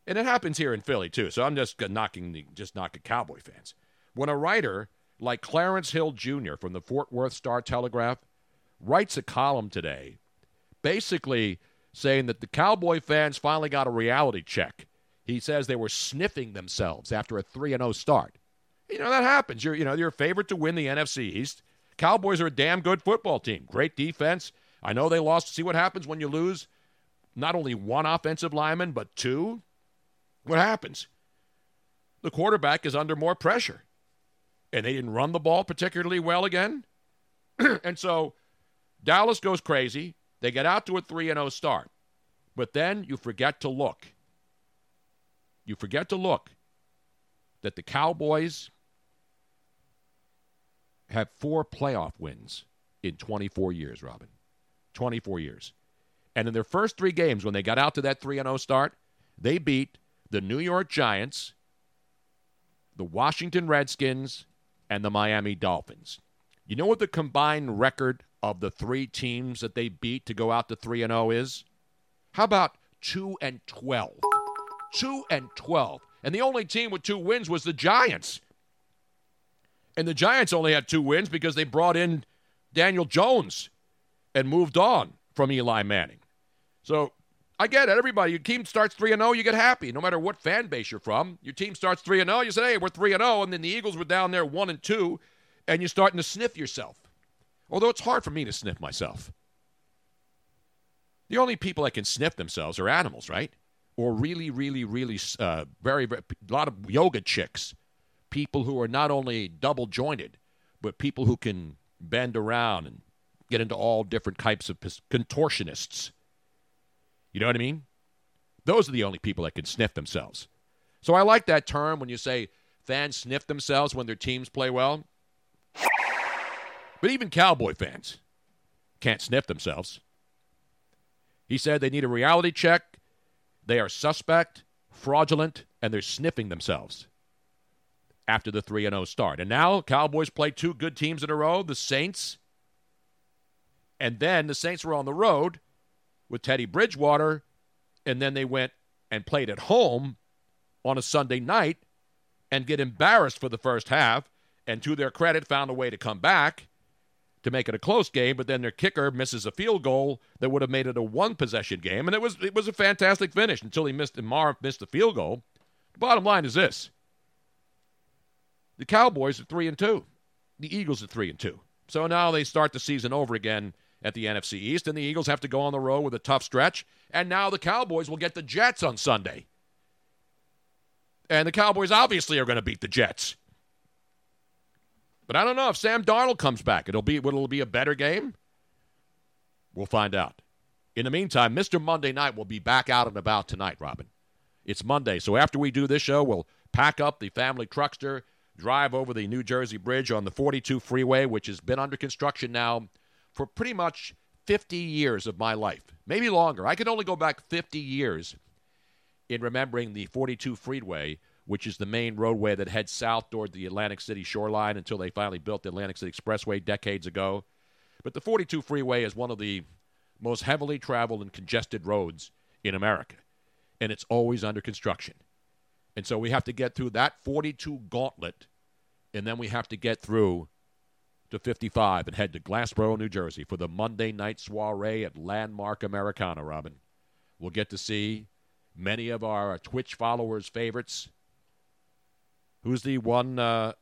and it happens here in Philly too. So I'm just knocking the just knocking Cowboy fans. When a writer like Clarence Hill Jr. from the Fort Worth Star Telegraph writes a column today, basically saying that the Cowboy fans finally got a reality check. He says they were sniffing themselves after a three and zero start. You know that happens. You're you know you're a favorite to win the NFC East. Cowboys are a damn good football team. Great defense. I know they lost. See what happens when you lose not only one offensive lineman but two. What happens? The quarterback is under more pressure. And they didn't run the ball particularly well again. and so Dallas goes crazy. They get out to a 3 0 start. But then you forget to look. You forget to look that the Cowboys have four playoff wins in 24 years, Robin. 24 years. And in their first three games, when they got out to that 3 0 start, they beat the New York Giants, the Washington Redskins, and the Miami Dolphins. You know what the combined record of the three teams that they beat to go out to 3 and 0 is? How about 2 and 12? 2 and 12. And the only team with two wins was the Giants. And the Giants only had two wins because they brought in Daniel Jones and moved on from Eli Manning. So I get it. Everybody, your team starts 3 0, you get happy. No matter what fan base you're from, your team starts 3 0, you say, hey, we're 3 0. And then the Eagles were down there 1 and 2, and you're starting to sniff yourself. Although it's hard for me to sniff myself. The only people that can sniff themselves are animals, right? Or really, really, really, uh, very, very, a lot of yoga chicks. People who are not only double jointed, but people who can bend around and get into all different types of contortionists. You know what I mean? Those are the only people that can sniff themselves. So I like that term when you say fans sniff themselves when their teams play well. But even Cowboy fans can't sniff themselves. He said they need a reality check. They are suspect, fraudulent, and they're sniffing themselves after the 3 0 start. And now Cowboys play two good teams in a row, the Saints. And then the Saints were on the road with Teddy Bridgewater, and then they went and played at home on a Sunday night and get embarrassed for the first half, and to their credit, found a way to come back to make it a close game, but then their kicker misses a field goal that would have made it a one possession game, and it was it was a fantastic finish until he missed and missed the field goal. The bottom line is this. The Cowboys are three and two. The Eagles are three and two. So now they start the season over again at the NFC East, and the Eagles have to go on the road with a tough stretch. And now the Cowboys will get the Jets on Sunday. And the Cowboys obviously are going to beat the Jets. But I don't know if Sam Darnold comes back. It'll be it'll it be a better game? We'll find out. In the meantime, Mr. Monday Night will be back out and about tonight, Robin. It's Monday, so after we do this show, we'll pack up the family truckster, drive over the New Jersey Bridge on the 42 freeway, which has been under construction now for pretty much 50 years of my life, maybe longer. I can only go back 50 years in remembering the 42 freeway, which is the main roadway that heads south toward the Atlantic City shoreline until they finally built the Atlantic City Expressway decades ago. But the 42 freeway is one of the most heavily traveled and congested roads in America, and it's always under construction. And so we have to get through that 42 gauntlet, and then we have to get through to 55 and head to Glassboro, New Jersey for the Monday night soiree at Landmark Americana, Robin. We'll get to see many of our Twitch followers' favorites. Who's the one uh,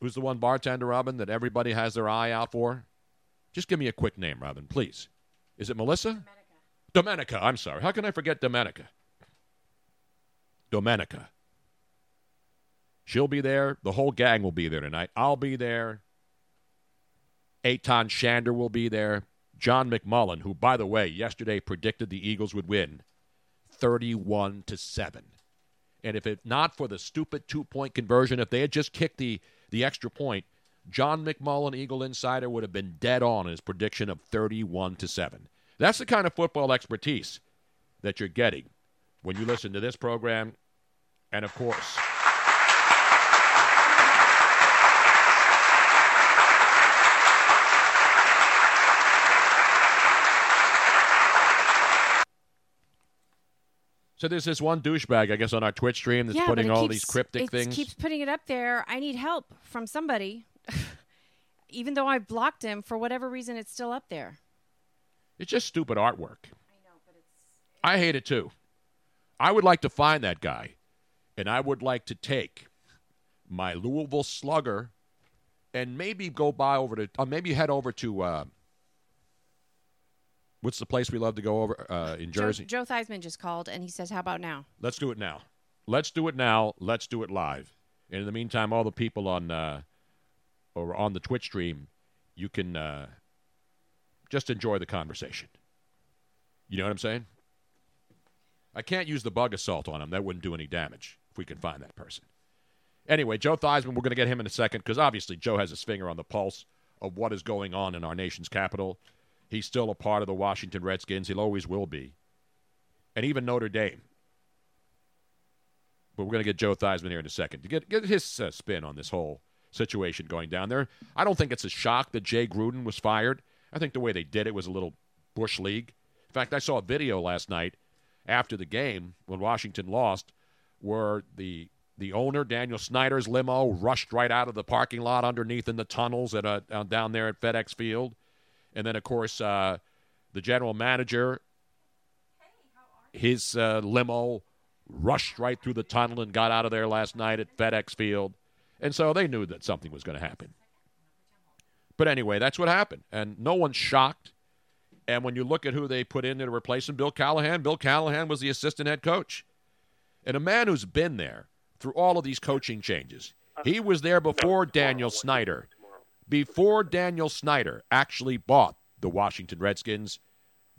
who's the one bartender, Robin, that everybody has their eye out for? Just give me a quick name, Robin, please. Is it Melissa? Domenica. I'm sorry. How can I forget Domenica? Domenica. She'll be there. The whole gang will be there tonight. I'll be there. Eytan Shander will be there. John McMullen, who, by the way, yesterday predicted the Eagles would win 31 to 7. And if it not for the stupid two point conversion, if they had just kicked the, the extra point, John McMullen, Eagle Insider, would have been dead on his prediction of 31 to 7. That's the kind of football expertise that you're getting when you listen to this program. And of course, So there's this one douchebag, I guess, on our Twitch stream that's yeah, putting all keeps- these cryptic it things. keeps putting it up there. I need help from somebody. Even though I blocked him, for whatever reason, it's still up there. It's just stupid artwork. I know, but it's. I hate it too. I would like to find that guy, and I would like to take my Louisville Slugger and maybe go by over to, uh, maybe head over to, uh, what's the place we love to go over uh, in Jersey? Joe, Joe Theismann just called and he says, "How about now?" Let's do it now. Let's do it now. Let's do it live. And in the meantime, all the people on uh, or on the Twitch stream, you can uh, just enjoy the conversation. You know what I'm saying? I can't use the bug assault on him. That wouldn't do any damage if we can find that person. Anyway, Joe Theismann, we're going to get him in a second because obviously Joe has his finger on the pulse of what is going on in our nation's capital. He's still a part of the Washington Redskins. He'll always will be. And even Notre Dame. But we're going to get Joe Theismann here in a second to get, get his uh, spin on this whole situation going down there. I don't think it's a shock that Jay Gruden was fired. I think the way they did it was a little Bush League. In fact, I saw a video last night after the game when Washington lost where the the owner, Daniel Snyder's limo, rushed right out of the parking lot underneath in the tunnels at a, uh, down there at FedEx Field. And then, of course, uh, the general manager, his uh, limo rushed right through the tunnel and got out of there last night at FedEx Field. And so they knew that something was going to happen. But anyway, that's what happened. And no one's shocked. And when you look at who they put in to replace him, Bill Callahan, Bill Callahan was the assistant head coach. And a man who's been there through all of these coaching changes. He was there before Daniel Snyder. Before Daniel Snyder actually bought the Washington Redskins,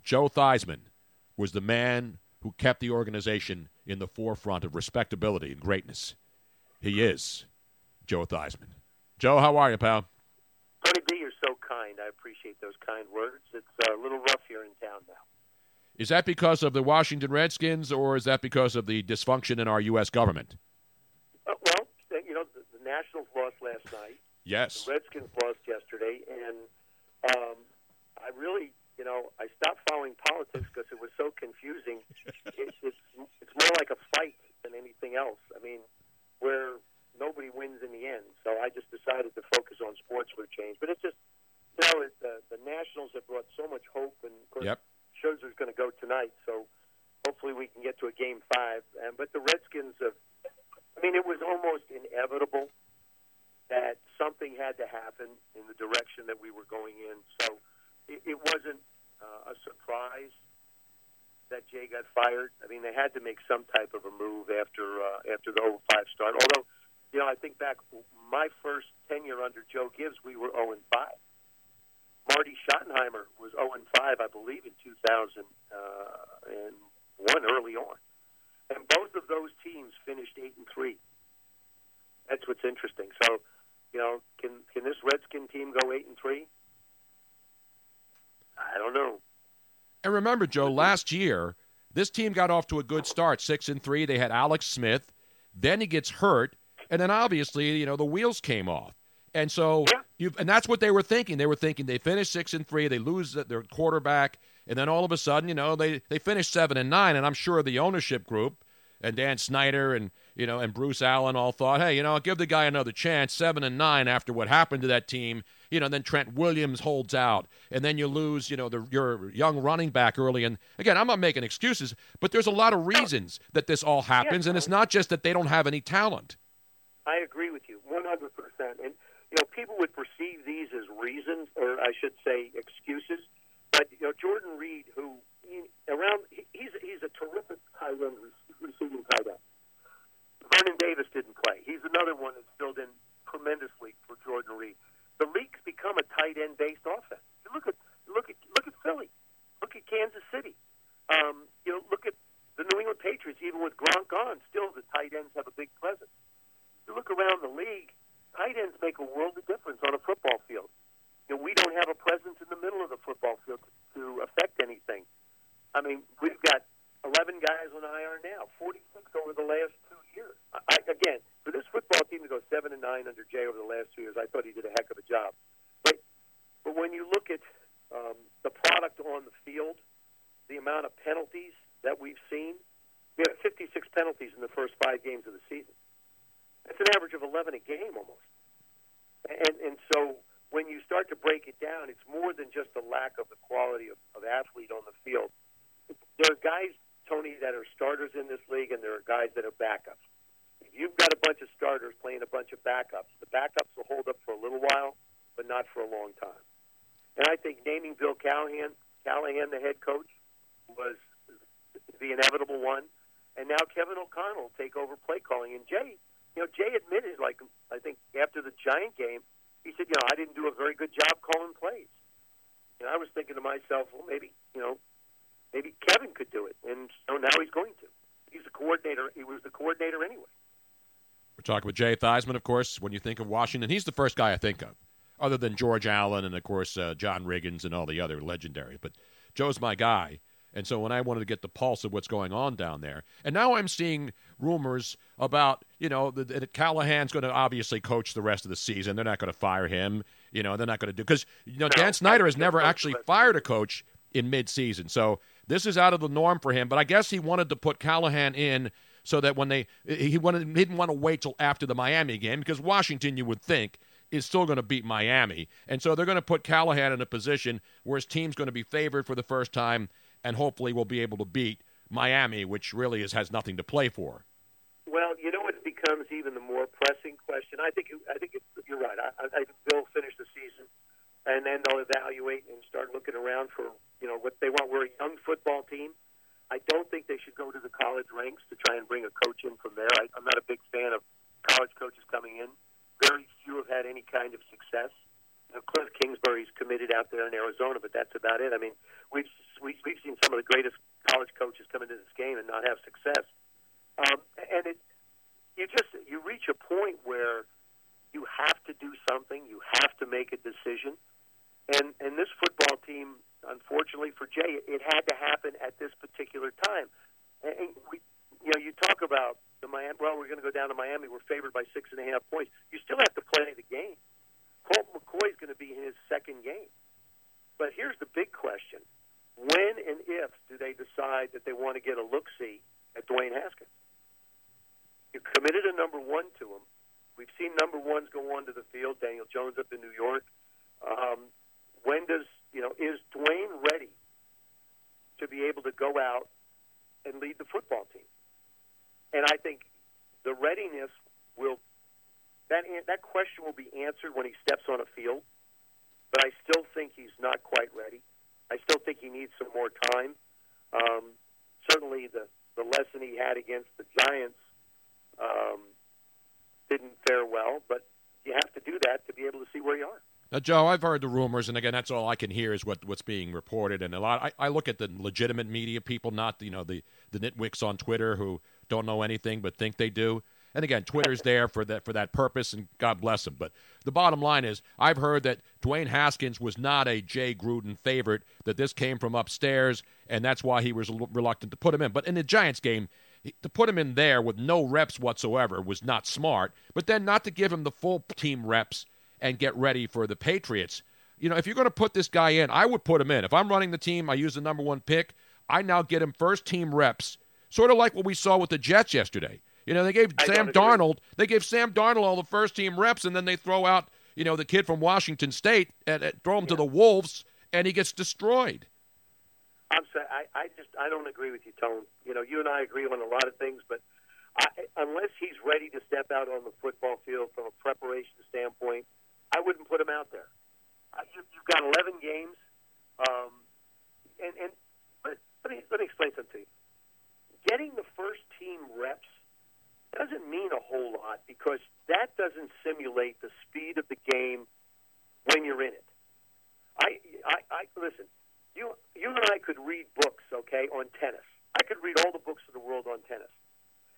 Joe Theismann was the man who kept the organization in the forefront of respectability and greatness. He is Joe Theismann. Joe, how are you, pal? Tony B, you're so kind. I appreciate those kind words. It's uh, a little rough here in town now. Is that because of the Washington Redskins, or is that because of the dysfunction in our U.S. government? Uh, well, you know, the, the Nationals lost last night. Yes. The Redskins lost yesterday, and um, I really, you know, I stopped following politics because it was so confusing. it, it's it's more like a fight than anything else. I mean, where nobody wins in the end. So I just decided to focus on sports for a change. But it's just, you know, it, the the Nationals have brought so much hope, and of course, Yep. Scherzer's going to go tonight. So hopefully we can get to a game five. And but the Redskins have. I mean, it was almost inevitable that something had to happen in the direction that we were going in. So it, it wasn't uh, a surprise that Jay got fired. I mean, they had to make some type of a move after uh, after the 05 start. Although, you know, I think back my first tenure under Joe Gibbs, we were 0 and 5. Marty Schottenheimer was 0 and 5, I believe, in 2001 early on, and both of those teams finished 8 and 3. That's what's interesting. So, you know, can can this Redskin team go 8 and 3? I don't know. And remember, Joe, last year this team got off to a good start, six and three. They had Alex Smith, then he gets hurt, and then obviously, you know, the wheels came off. And so, you and that's what they were thinking. They were thinking they finish six and three, they lose their quarterback, and then all of a sudden, you know, they they finish seven and nine. And I'm sure the ownership group and Dan Snyder and you know and Bruce Allen all thought, hey, you know, give the guy another chance. Seven and nine after what happened to that team, you know. Then Trent Williams holds out, and then you lose, you know, the, your young running back early. And again, I'm not making excuses, but there's a lot of reasons that this all happens, and it's not just that they don't have any talent. I agree with you 100%. And, you know, people would perceive these as reasons, or I should say excuses. But, you know, Jordan Reed, who he, around, he, he's, he's a terrific high end receiving tight end. Vernon Davis didn't play. He's another one that's filled in tremendously for Jordan Reed. The league's become a tight end based offense. Look at look at look at Philly, look at Kansas City. Um, you know, look at the New England Patriots. Even with Gronk gone, still the tight ends have a big presence. You look around the league, tight ends make a world of difference on a football field. You know, we don't have a presence in the middle of the football field to, to affect anything. I mean, we've got 11 guys on IR now, 46 over the last two years. I, again, for this football team to go seven and nine under Jay over the last two years, I thought he did a heck of a job. But but when you look at um, the product on the field, the amount of penalties that we've seen, we had 56 penalties in the first five games of the season. That's an average of 11 a game almost. And and so when you start to break it down, it's more than just the lack of the quality of, of athlete on the field. There are guys, Tony, that are starters in this league, and there are guys that are backups. If you've got a bunch of starters playing a bunch of backups, the backups will hold up for a little while, but not for a long time. And I think naming Bill Callahan, Callahan the head coach, was the inevitable one. And now Kevin O'Connell take over play calling. And Jay, you know, Jay admitted, like I think after the Giant game, he said, you know, I didn't do a very good job calling plays. And I was thinking to myself, well, maybe, you know, maybe Kevin could do it, and so now he's going to. He's the coordinator. He was the coordinator anyway. We're talking with Jay Theismann, of course. When you think of Washington, he's the first guy I think of, other than George Allen and of course uh, John Riggins and all the other legendaries. But Joe's my guy. And so when I wanted to get the pulse of what's going on down there, and now I'm seeing rumors about, you know, that, that Callahan's going to obviously coach the rest of the season. They're not going to fire him. You know, they're not going to do because you know Dan Snyder has never actually fired a coach in midseason. So this is out of the norm for him. But I guess he wanted to put Callahan in so that when they he wanted he didn't want to wait till after the Miami game because Washington, you would think, is still going to beat Miami, and so they're going to put Callahan in a position where his team's going to be favored for the first time and hopefully will be able to beat Miami, which really is, has nothing to play for. Well, you know what becomes even the more pressing question. I think I think you're right. I, I think they'll finish the season, and then they'll evaluate and start looking around for you know what they want. We're a young football team. I don't think they should go to the college ranks to try and bring a coach in from there. I, I'm not a big fan of college coaches coming in. Very few have had any kind of success. Know, Kliff Kingsbury's committed out there in Arizona, but that's about it. I mean, we've we've, we've seen some of the greatest college coaches come into this game and not have success. Um, and it, you just you reach a point where you have to do something. You have to make a decision. And and this football team, unfortunately for Jay, it had to happen at this particular time. And we, you know, you talk about the Miami. Well, we're going to go down to Miami. We're favored by six and a half points. You still have to play the game. Colt McCoy is going to be in his second game. But here's the big question: When and if do they decide that they want to get a look see at Dwayne Haskins? You committed a number one to him. We've seen number ones go onto the field. Daniel Jones up in New York. Um, when does you know is Dwayne ready to be able to go out and lead the football team? And I think the readiness will that that question will be answered when he steps on a field. But I still think he's not quite ready. I still think he needs some more time. Um, certainly, the the lesson he had against the Giants um, didn't fare well, but you have to do that to be able to see where you are. Now, Joe, I've heard the rumors, and again, that's all I can hear is what, what's being reported. And a lot, I, I look at the legitimate media people, not you know the the nitwicks on Twitter who don't know anything but think they do. And again, Twitter's there for that for that purpose, and God bless them. But the bottom line is, I've heard that Dwayne Haskins was not a Jay Gruden favorite. That this came from upstairs, and that's why he was reluctant to put him in. But in the Giants game, to put him in there with no reps whatsoever was not smart. But then not to give him the full team reps and get ready for the Patriots. You know, if you're going to put this guy in, I would put him in. If I'm running the team, I use the number one pick. I now get him first team reps, sort of like what we saw with the Jets yesterday. You know, they gave I Sam. Darnold, they gave Sam Darnold all the first team reps, and then they throw out, you know, the kid from Washington State and, and throw him to the Wolves, and he gets destroyed. I'm sorry. I, I just I don't agree with you, Tone. You know, you and I agree on a lot of things, but I, unless he's ready to step out on the football field from a preparation standpoint, I wouldn't put him out there. Uh, you, you've got 11 games, um, and and let, let me let me explain something to you. Getting the first team reps doesn't mean a whole lot because that doesn't simulate the speed of the game when you're in it. I, I, I listen. You, you and I could read books, okay, on tennis. I could read all the books in the world on tennis,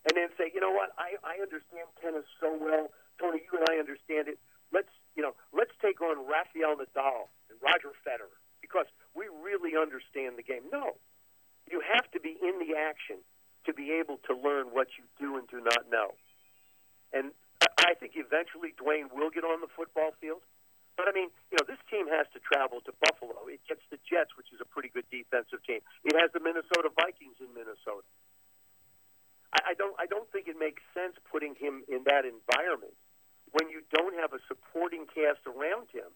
and then say, you know what? I, I understand tennis so well, Tony. You and I understand it. Let's, you know, let's take on Rafael Nadal and Roger Federer because we really understand the game. No, you have to be in the action to be able to learn what you do and do not know. And I think eventually Dwayne will get on the football field. But I mean, you know, this team has to travel to Buffalo. It gets the Jets, which is a pretty good defensive team. It has the Minnesota Vikings in Minnesota. I, I don't, I don't think it makes sense putting him in that environment when you don't have a supporting cast around him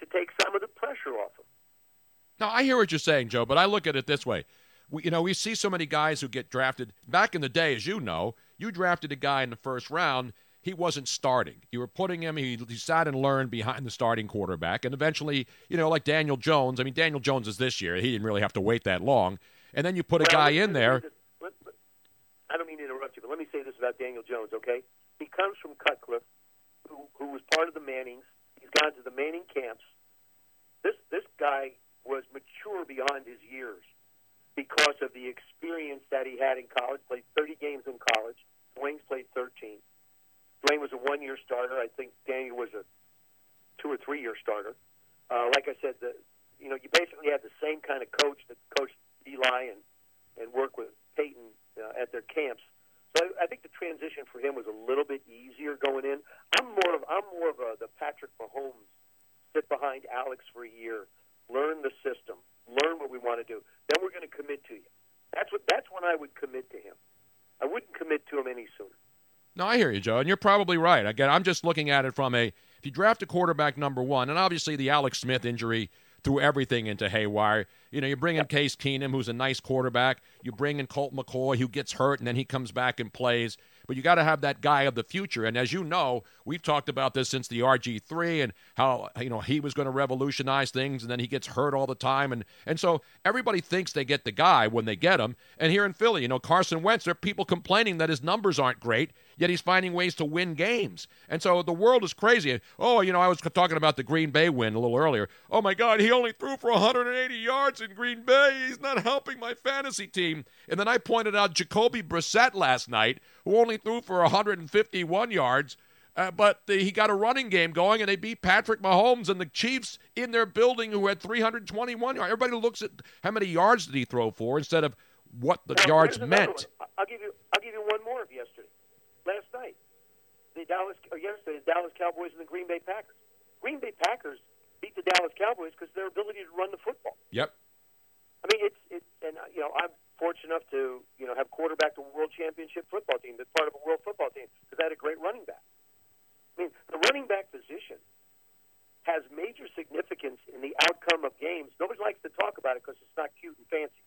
to take some of the pressure off him. Now, I hear what you're saying, Joe, but I look at it this way. We, you know, we see so many guys who get drafted. Back in the day, as you know, you drafted a guy in the first round. He wasn't starting. You were putting him. He, he sat and learned behind the starting quarterback, and eventually, you know, like Daniel Jones. I mean, Daniel Jones is this year. He didn't really have to wait that long. And then you put a Well, guy in there. let- let- let- I don't mean to interrupt you, but let me say this about Daniel Jones, okay? He comes from Cutcliffe, who, who was part of the Mannings. He's gone to the Manning camps. This this guy was mature beyond his years because of the experience that he had in college. Played 30 games in college. Dwayne's played 13. Dwayne was a one-year starter. I think Daniel was a two or three-year starter. Uh, like I said, the you know you basically had the same kind of coach that coached Eli and and worked with Peyton uh, at their camps. So I, I think the transition for him was a little bit easier going in. I'm more of I'm more of a, the Patrick Mahomes sit behind Alex for a year, learn the system, learn what we want to do. Then we're going to commit to you. That's what that's when I would commit to him. I wouldn't commit to him any sooner. No, I hear you, Joe, and you're probably right. Again, I'm just looking at it from a if you draft a quarterback number one, and obviously the Alex Smith injury threw everything into haywire. You know, you bring in Case Keenum, who's a nice quarterback. You bring in Colt McCoy, who gets hurt, and then he comes back and plays. But you got to have that guy of the future. And as you know, we've talked about this since the RG3 and how you know he was going to revolutionize things, and then he gets hurt all the time. And and so everybody thinks they get the guy when they get him. And here in Philly, you know, Carson Wentz, there are people complaining that his numbers aren't great, yet he's finding ways to win games. And so the world is crazy. Oh, you know, I was talking about the Green Bay win a little earlier. Oh my God, he only threw for 180 yards in Green Bay. He's not helping my fantasy team. And then I pointed out Jacoby Brissett last night, who only threw for 151 yards. Uh, but the, he got a running game going, and they beat Patrick Mahomes and the Chiefs in their building, who had 321 yards. Everybody looks at how many yards did he throw for instead of what the yards meant. one. I'll give you. I'll give you one more of yesterday. Last night, the Dallas or yesterday, the Dallas Cowboys and the Green Bay Packers. Green Bay Packers beat the Dallas Cowboys because their ability to run the football. Yep. I mean, it's it's and uh, you know I'm fortunate enough to you know have quarterbacked a world championship football team that's part of a world football team because I had a great running back. I mean, the running back position has major significance in the outcome of games. Nobody likes to talk about it because it's not cute and fancy.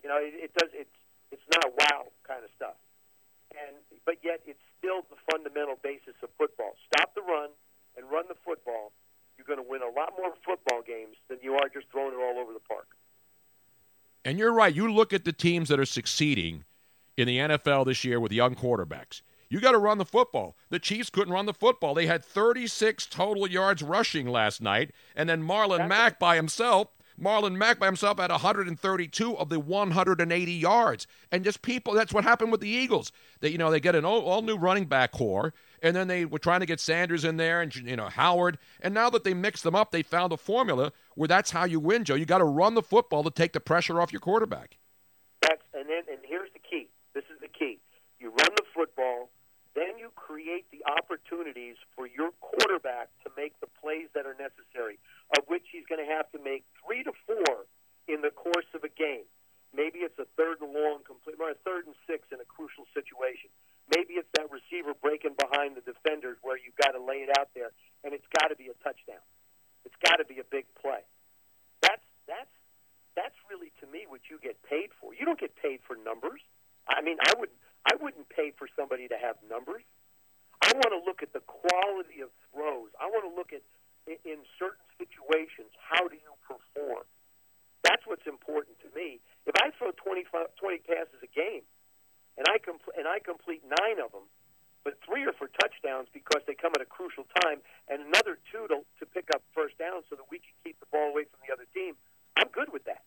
You know, it, it does. It's it's not wow kind of stuff. And but yet it's still the fundamental basis of football. Stop the run and run the football. You're going to win a lot more football games than you are just throwing it all over the park. And you're right. You look at the teams that are succeeding in the NFL this year with young quarterbacks. You got to run the football. The Chiefs couldn't run the football. They had 36 total yards rushing last night, and then Marlon Mack by himself. Marlon Mack by himself had 132 of the 180 yards, and just people. That's what happened with the Eagles. That, you know, they get an all, all new running back core, and then they were trying to get Sanders in there and you know Howard, and now that they mixed them up, they found a formula where that's how you win, Joe. You got to run the football to take the pressure off your quarterback. That's and then and here's the key. This is the key. You run the football, then you create the opportunities for your quarterback to make the plays that are necessary, of which he's going to have to make three to four in the course of a game. Maybe it's a third and long, complete, or a third and six in a crucial situation. Maybe it's that receiver breaking behind the defenders where you've got to lay it out there, and it's got to be a touchdown. It's got to be a big play. That's that's that's really to me what you get paid for. You don't get paid for numbers. I mean, I would I wouldn't pay for somebody to have numbers. I want to look at the quality of throws. I want to look at in, in certain situations how do you perform. That's what's important to me. If I throw 20, 20 passes a game and I compl- and I complete nine of them, but three are for touchdowns because they come at a crucial time, and another two to, to pick up first down so that we can keep the ball away from the other team. I'm good with that.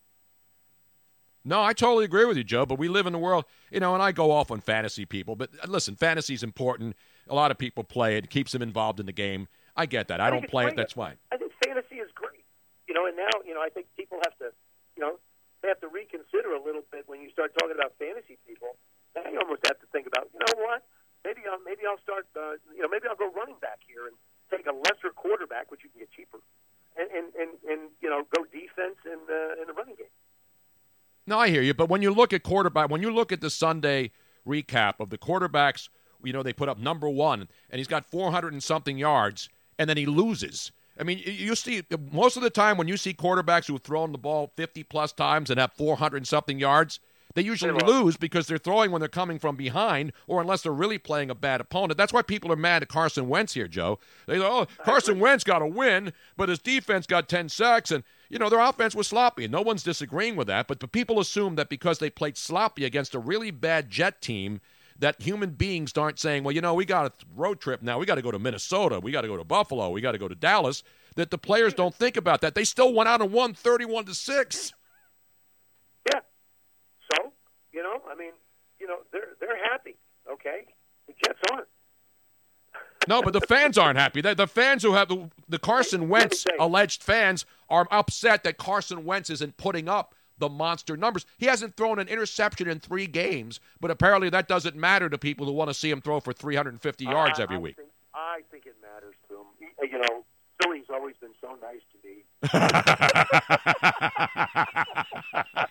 No, I totally agree with you, Joe. But we live in a world, you know, and I go off on fantasy people. But listen, fantasy is important. A lot of people play it; keeps them involved in the game. I get that. I, I don't play it. That's fine. I think fantasy is great. You know, and now you know I think people have to, you know, they have to reconsider a little bit when you start talking about fantasy people. Now you almost have to think about, you know what? Maybe I'll maybe I'll start, uh, you know, maybe I'll go running back here and take a lesser quarterback, which you can get cheaper, and and and, and you know go defense in uh, in the running game. No, I hear you. But when you look at quarterback, when you look at the Sunday recap of the quarterbacks, you know, they put up number one, and he's got 400 and something yards, and then he loses. I mean, you- see, most of the time when you see quarterbacks who have thrown the ball 50 plus times and have 400 and something yards, they usually They lose because they're throwing when they're coming from behind or unless they're really playing a bad opponent. That's why people are mad at Carson Wentz here, Joe. They go, oh, Carson Wentz got a win, but his defense got 10 sacks, and, you know, their offense was sloppy. No one's disagreeing with that, but, but people assume that because they played sloppy against a really bad Jet team, that human beings aren't saying, well, you know, we got a road trip now. We got to go to Minnesota. We got to go to Buffalo. We got to go to Dallas. That the players don't think about that. They still went out and won 31 to 6. Yeah. So you know, I mean, you know, they're they're happy. Okay, the Jets aren't. No, but the fans aren't happy. The, the fans who have the, the Carson Wentz alleged fans are upset that Carson Wentz isn't putting up the monster numbers. He hasn't thrown an interception in three games, but apparently that doesn't matter to people who want to see him throw for 350 yards I- every I week. Think, I think it matters to him. You know, Philly's always been so nice to me.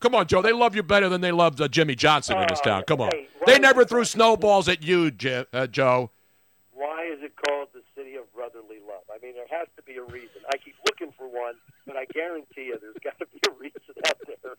Come on, Joe. They love you better than they loved uh, Jimmy Johnson in this Oh, town. Come on. hey, They never threw snowballs at you, J- uh, Joe. Why is it called the city of brotherly love? I mean, there has to be a reason. I keep looking for one, but I guarantee you, there's got to be a reason out there.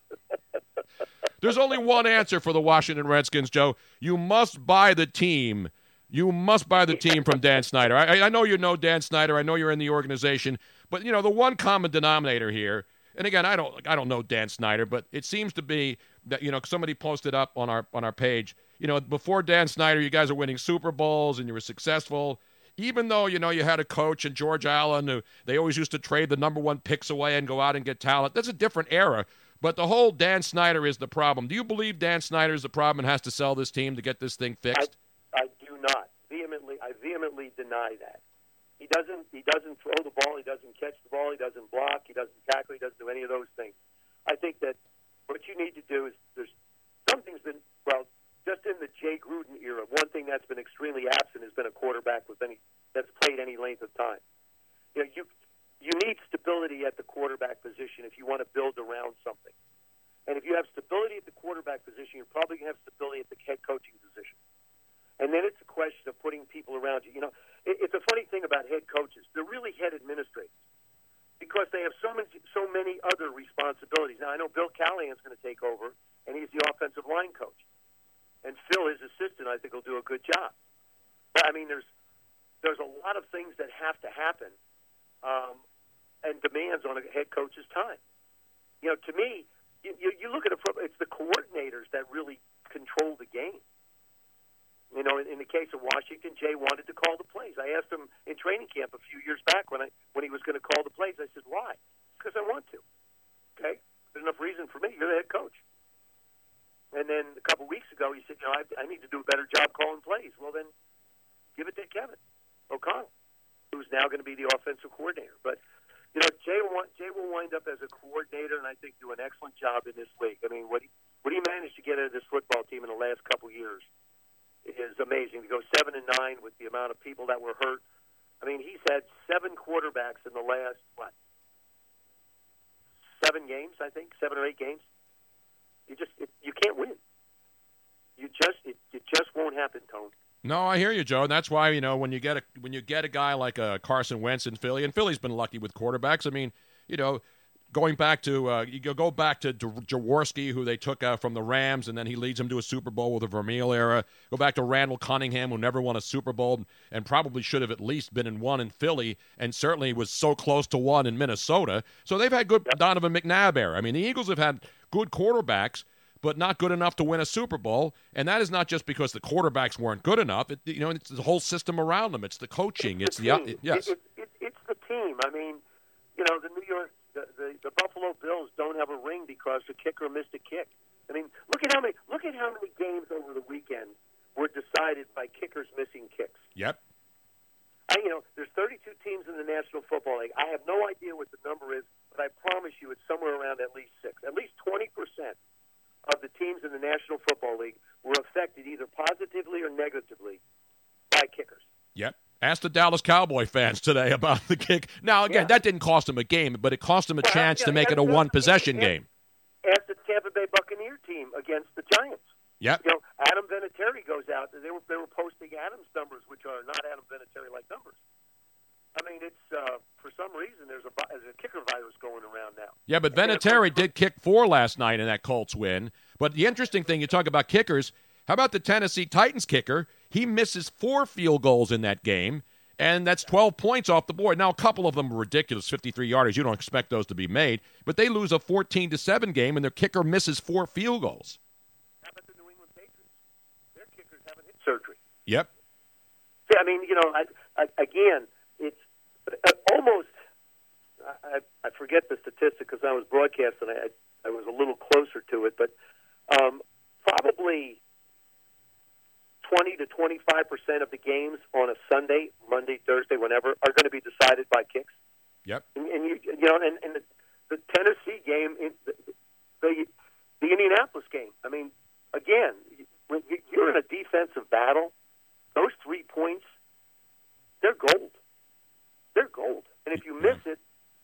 There's only one answer for the Washington Redskins, Joe. You must buy the team. You must buy the team from Dan Snyder. I, I know you know Dan Snyder. I know you're in the organization, but you know the one common denominator here. And again, I don't, I don't know Dan Snyder, but it seems to be that you know somebody posted up on our on our page. You know, before Dan Snyder, you guys are winning Super Bowls and you were successful. Even though you know you had a coach and George Allen, who they always used to trade the number one picks away and go out and get talent. That's a different era. But the whole Dan Snyder is the problem. Do you believe Dan Snyder is the problem and has to sell this team to get this thing fixed? I do not vehemently. I vehemently deny that. He doesn't. He doesn't throw the ball. He doesn't catch the ball. He doesn't block. He doesn't tackle. He doesn't do any of those things. I think that what you need to do is there's something's been well just in the Jay Gruden era. One thing that's been extremely absent has been a quarterback with any that's played any length of time. You know, you you need stability at the quarterback position if you want to build around something. And if you have stability at the quarterback position, you're probably going to have stability at the head coaching position. And then it's a question of putting people around you. You know, it, it's a funny thing about head coaches; they're really head administrators because they have so many so many other responsibilities. Now, I know Bill Callahan's going to take over, and he's the offensive line coach, and Phil, his assistant, I think will do a good job. I mean, there's there's a lot of things that have to happen, um, and demands on a head coach's time. You know, to me, you, you, look at a it's the coordinators that really control the game. You know, in, in the case of Washington, Jay wanted to call the plays. I asked him in training camp a few years back when I when he was going to call the plays. I said, "Why?" Because I want to. Okay, there's enough reason for me. You're the head coach. And then a couple weeks ago, he said, "You know, I, I need to do a better job calling plays." Well, then give it to Kevin O'Connell, who's now going to be the offensive coordinator. But you know, Jay will, Jay will wind up as a coordinator, and I think do an excellent job in this league. I mean, what he what he managed to get out of this football team in the last couple years is amazing. To go seven and nine with the amount of people that were hurt. I mean, he's had seven quarterbacks in the last what seven games, I think, seven or eight games. You just it, you can't win. You just it, it just won't happen, Tone. No, I hear you, Joe. And that's why you know when you get a when you get a guy like a Carson Wentz in Philly, and Philly's been lucky with quarterbacks. I mean, you know, going back to uh, you go back to Jaworski, who they took uh, from the Rams, and then he leads them to a Super Bowl with the Vermeil era. Go back to Randall Cunningham, who never won a Super Bowl and probably should have at least been in one in Philly, and certainly was so close to one in Minnesota. So they've had good Donovan McNabb era. I mean, the Eagles have had good quarterbacks. But not good enough to win a Super Bowl, and that is not just because the quarterbacks weren't good enough. It, you know, it's the whole system around them. It's the coaching. It's, the, the yes. It, it, it's the team. I mean, you know, the New York the, the, the Buffalo Bills don't have a ring because the kicker missed a kick. I mean, look at how many look at how many games over the weekend were decided by kickers missing kicks. Yep. I, you know, there's 32 teams in the National Football League. I have no idea what the number is, but I promise you, it's somewhere around at least six. At least 20 percent of the teams in the National Football League were affected either positively or negatively by kickers. Yep. Ask the Dallas Cowboy fans today about the kick. Now, again, Yeah. that didn't cost them a game, but it cost them a Well, chance yeah, to make it a one possession game. Ask the Tampa Bay Buccaneer team against the Giants. Yep. You know, Adam Vinatieri goes out. They were they were posting Adams numbers, which are not Adam Vinatieri like numbers. I mean, it's uh, for some reason there's a there's a kicker virus going around now. Yeah, but Vinatieri did kick four last night in that Colts win. But the interesting thing, you talk about kickers. How about the Tennessee Titans kicker? He misses four field goals in that game, and that's 12 points off the board. Now, a couple of them are ridiculous, 53 yarders. You don't expect those to be made, but they lose a 14 to seven game, and their kicker misses four field goals. How about the New England Patriots? Their kickers haven't hit surgery. Yep. See, I mean, you know, I, I, again, it's uh, almost. I, I forget the statistic because I was broadcasting. I, I was a little closer to it, but um, probably twenty to twenty-five percent of the games on a Sunday, Monday, Thursday, whenever, are going to be decided by kicks. Yep. And, and you, you know, and, and the, the Tennessee game, in, the, the the Indianapolis game. I mean, again, when you- you're in a defensive battle, those three points, they're gold. They're gold. And if you miss it,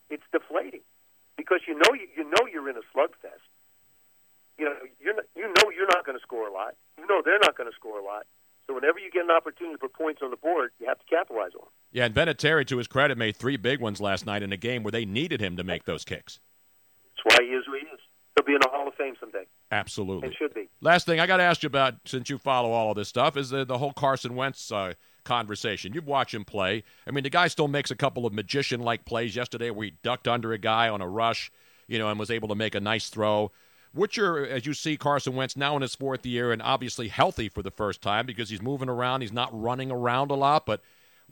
it's deflating because you know you, you know you're in a slugfest. You know you're not, you know you're not going to score a lot. You know they're not going to score a lot. So whenever you get an opportunity to put points on the board, you have to capitalize on. 'em. Yeah, and Vinatieri, to his credit, made three big ones last night in a game where they needed him to make those kicks. That's why he is who he is. He'll be in the Hall of Fame someday. Absolutely. And should be. Last thing I got to ask you about, since you follow all of this stuff, is the, the whole Carson Wentz uh, conversation. You've watched him play. I mean, the guy still makes a couple of magician-like plays yesterday where he ducked under a guy on a rush, you know, and was able to make a nice throw. What's your, as you see Carson Wentz now in his fourth year and obviously healthy for the first time because he's moving around, he's not running around a lot, but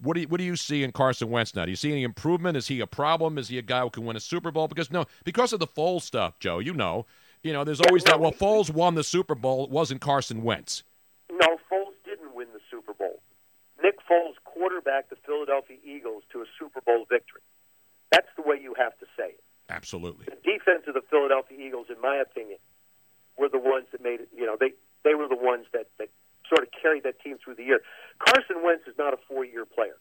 what do you, what do you see in Carson Wentz now? Do you see any improvement? Is he a problem? Is he a guy who can win a Super Bowl? Because no, because of the Foles stuff, Joe. You know, you know, there's always that. Well, Foles won the Super Bowl. It wasn't Carson Wentz. No, Foles didn't win the Super Bowl. Nick Foles quarterbacked the Philadelphia Eagles to a Super Bowl victory. That's the way you have to say it. Absolutely. The defense of the Philadelphia Eagles, in my opinion, were the ones that made it. You know, they they were the ones that that sort of carried that team through the year. Carson Wentz is not a four-year player.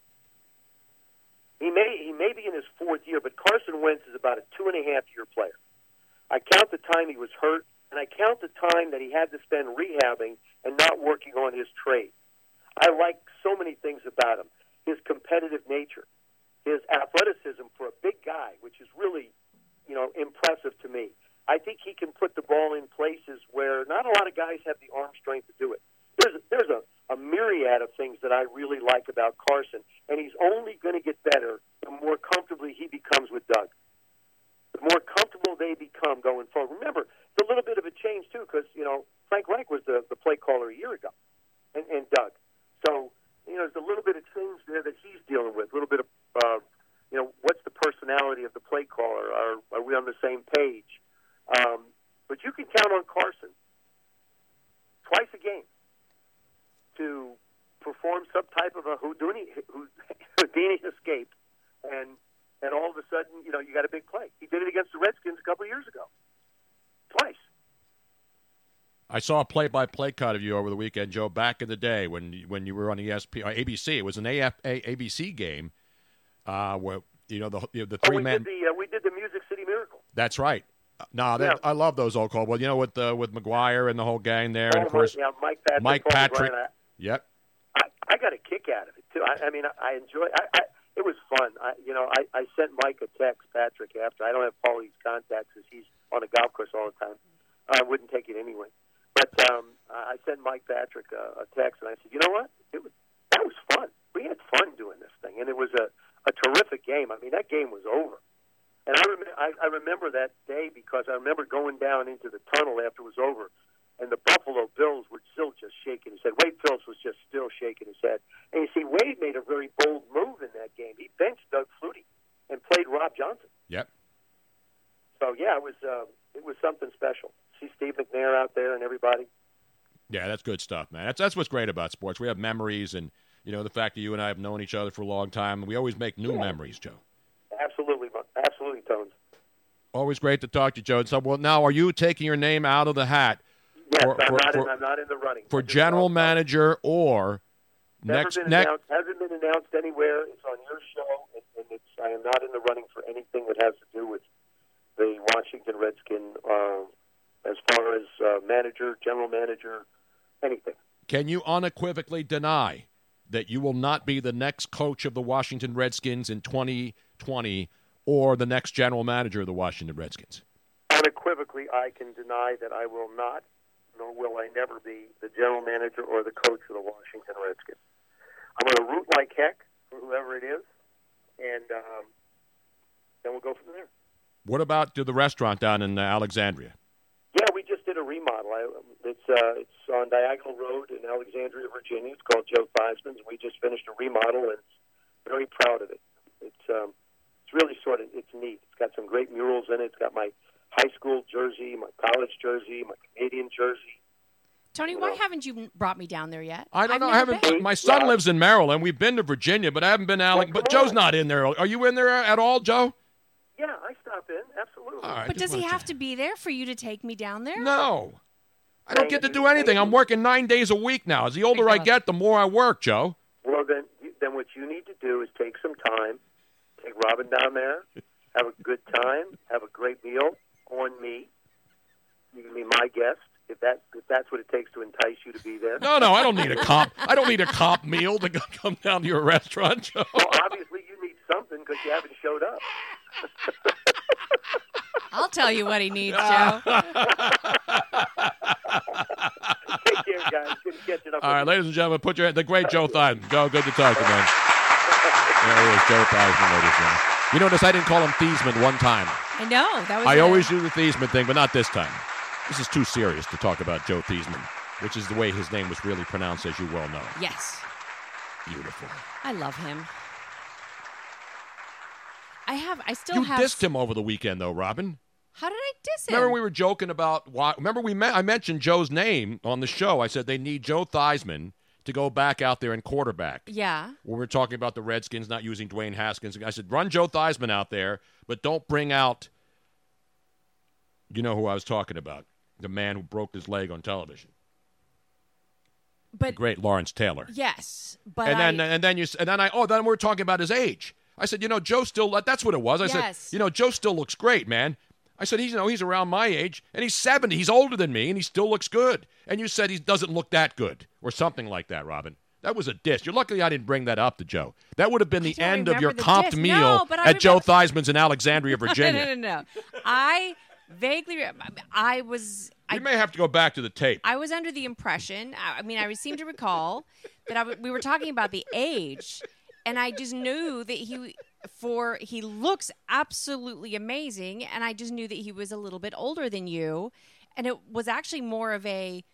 He may he may be in his fourth year, but Carson Wentz is about a two and a half year player. I count the time he was hurt, and I count the time that he had to spend rehabbing and not working on his trade. I like so many things about him. His competitive nature, his athleticism for a big guy, which is really, you know, impressive to me. I think he can put the ball in places where not a lot of guys have the arm strength to do it. There's there's a, a myriad of things that I really like about Carson, and he's only going to get better the more comfortably he becomes with Doug. The more comfortable they become going forward. Remember, it's a little bit of a change too, because you know Frank Reich was the, the play caller a year ago, and, and Doug. So you know, there's a little bit of change there that he's dealing with. A little bit of uh, you know, what's the personality of the play caller? Are are we on the same page? Um, but you can count on Carson twice a game to perform some type of a Houdini, Houdini escape, and and all of a sudden, you know, you got a big play. He did it against the Redskins a couple of years ago, twice. I saw a play-by-play cut of you over the weekend, Joe. Back in the day when you- when you were on ESP, or ABC, it was an AF, A, ABC game uh, where you know the you know, the Oh, three we man. did the uh, we did the Music City Miracle. That's right. No, that, Yeah. I love those old call. Well, you know, with uh, with Maguire and the whole gang there, and Oh, of course yeah, Mike Patrick, Mike Patrick. Yep. I, I got a kick out of it too. I, I mean, I, I enjoy. I, I, it was fun. I, you know, I, I sent Mike a text, Patrick, after. I don't have Paulie's contacts because he's on a golf course all the time. I wouldn't take it anyway. But um, I sent Mike Patrick a, a text, and I said, you know what? It was that was fun. We had fun doing this thing, and it was a, a terrific game. I mean, that game was over. And I, rem- I, I remember that day because I remember going down into the tunnel after it was over, and the Buffalo Bills were still just shaking his head. Wade Phillips was just still shaking his head. And you see, Wade made a very bold move in that game. He benched Doug Flutie and played Rob Johnson. Yep. So yeah, it was uh, it was something special. See Steve McNair out there and everybody. Yeah, that's good stuff, man. That's that's what's great about sports. We have memories, and you know the fact that you and I have known each other for a long time, we always make new memories, Joe. Absolutely, absolutely, Tones. Always great to talk to you, Joe. So, well, now are you taking your name out of the hat Yes, For- I'm for- not. in, for- I'm not in the running for general manager or Never next been next? Hasn't been announced anywhere. It's on your show, and, and it's. I am not in the running for anything that has to do with the Washington Redskin, uh, as far as uh, manager, general manager, anything. Can you unequivocally deny that you will not be the next coach of the Washington Redskins in 2020 or the next general manager of the Washington Redskins? Unequivocally, I can deny that I will not, nor will I never be the general manager or the coach of the Washington Redskins. I'm going to root like heck for whoever it is, and um, then we'll go from there. What about the restaurant down in uh, Alexandria? Yeah, we just did a remodel. I, it's uh, it's on Diagonal Road in Alexandria, Virginia. It's called Joe Theismann's. We just finished a remodel, and very proud of it. It's um, it's really sort of it's neat. It's got some great murals in it. It's got my high school jersey, my college jersey, my Canadian jersey. Tony, why haven't you brought me down there yet? I don't I've know. I haven't. been. My son lives in Maryland. We've been to Virginia, but I haven't been to Alex. But Joe's not in there. Are you in there at all, Joe? Yeah, I stop in absolutely. All right, But does he have to be there for you to take me down there? No. I don't get to do anything. I'm working nine days a week now. As the older I get, the more I work, Joe. Well, then, then what you need to do is take some time, take Robin down there, have a good time, have a great meal on me. You can be my guest if that if that's what it takes to entice you to be there. No, no, I don't need a comp. I don't need a comp meal to go- come down to your restaurant, Joe. Well, obviously you need something because you haven't showed up. I'll tell you what he needs, Joe. Take care, guys. Good catching up. All right, with ladies and gentlemen, put your the great Joe Theismann. Go, good to talk to you, man. There he is, Joe Theismann, ladies and gentlemen. You notice I didn't call him Thiesman one time. I know that was. I a- always do the Thiesman thing, but not this time. This is too serious to talk about Joe Thiesman, which is the way his name was really pronounced, as you well know. Yes, Beautiful. I love him. I have. I still have You have. dissed him over the weekend, though, Robin. How did I diss him? Remember we were joking about why? Remember we met, I mentioned Joe's name on the show. I said they need Joe Theismann to go back out there and quarterback. Yeah. We were talking about the Redskins not using Dwayne Haskins, I said run Joe Theismann out there, but don't bring out. You know who I was talking about? The man who broke his leg on television. But the great Lawrence Taylor. yes, but and then I, and then you and then I oh then we are talking about his age. I said you know Joe still that's what it was. I Yes. said you know Joe still looks great, man. I said he's you know he's around my age and he's seventy. He's older than me and he still looks good. And you said he doesn't look that good or something like that, Robin. That was a diss. You're lucky I didn't bring that up to Joe. That would have been the end of your comped diss. meal No, at Joe remember- Theismann's in Alexandria, Virginia. no, no, no, no. I vaguely. I was. We I, may have to go back to the tape. I was under the impression. I mean, I seem to recall that I we were talking about the age, and I just knew that he for he looks absolutely amazing, and I just knew that he was a little bit older than you, and it was actually more of a.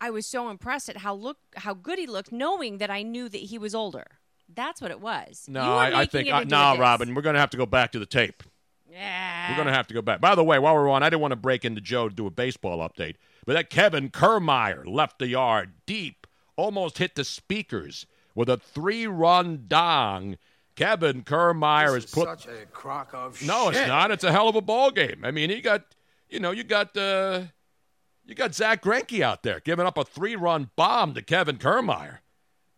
I was so impressed at how look how good he looked, knowing that I knew that he was older. That's what it was. No, I, I think it uh, no, a. Robin. We're going to have to go back to the tape. Yeah. We're going to have to go back. By the way, while we're on, I didn't want to break into Joe to do a baseball update, but that Kevin Kiermaier left the yard deep, almost hit the speakers with a three-run dong. Kevin Kiermaier has put such a crock of shit. No, shit. it's not. It's a hell of a ball game. I mean, you got, you know, you got, uh, you got Zack Greinke out there giving up a three-run bomb to Kevin Kiermaier,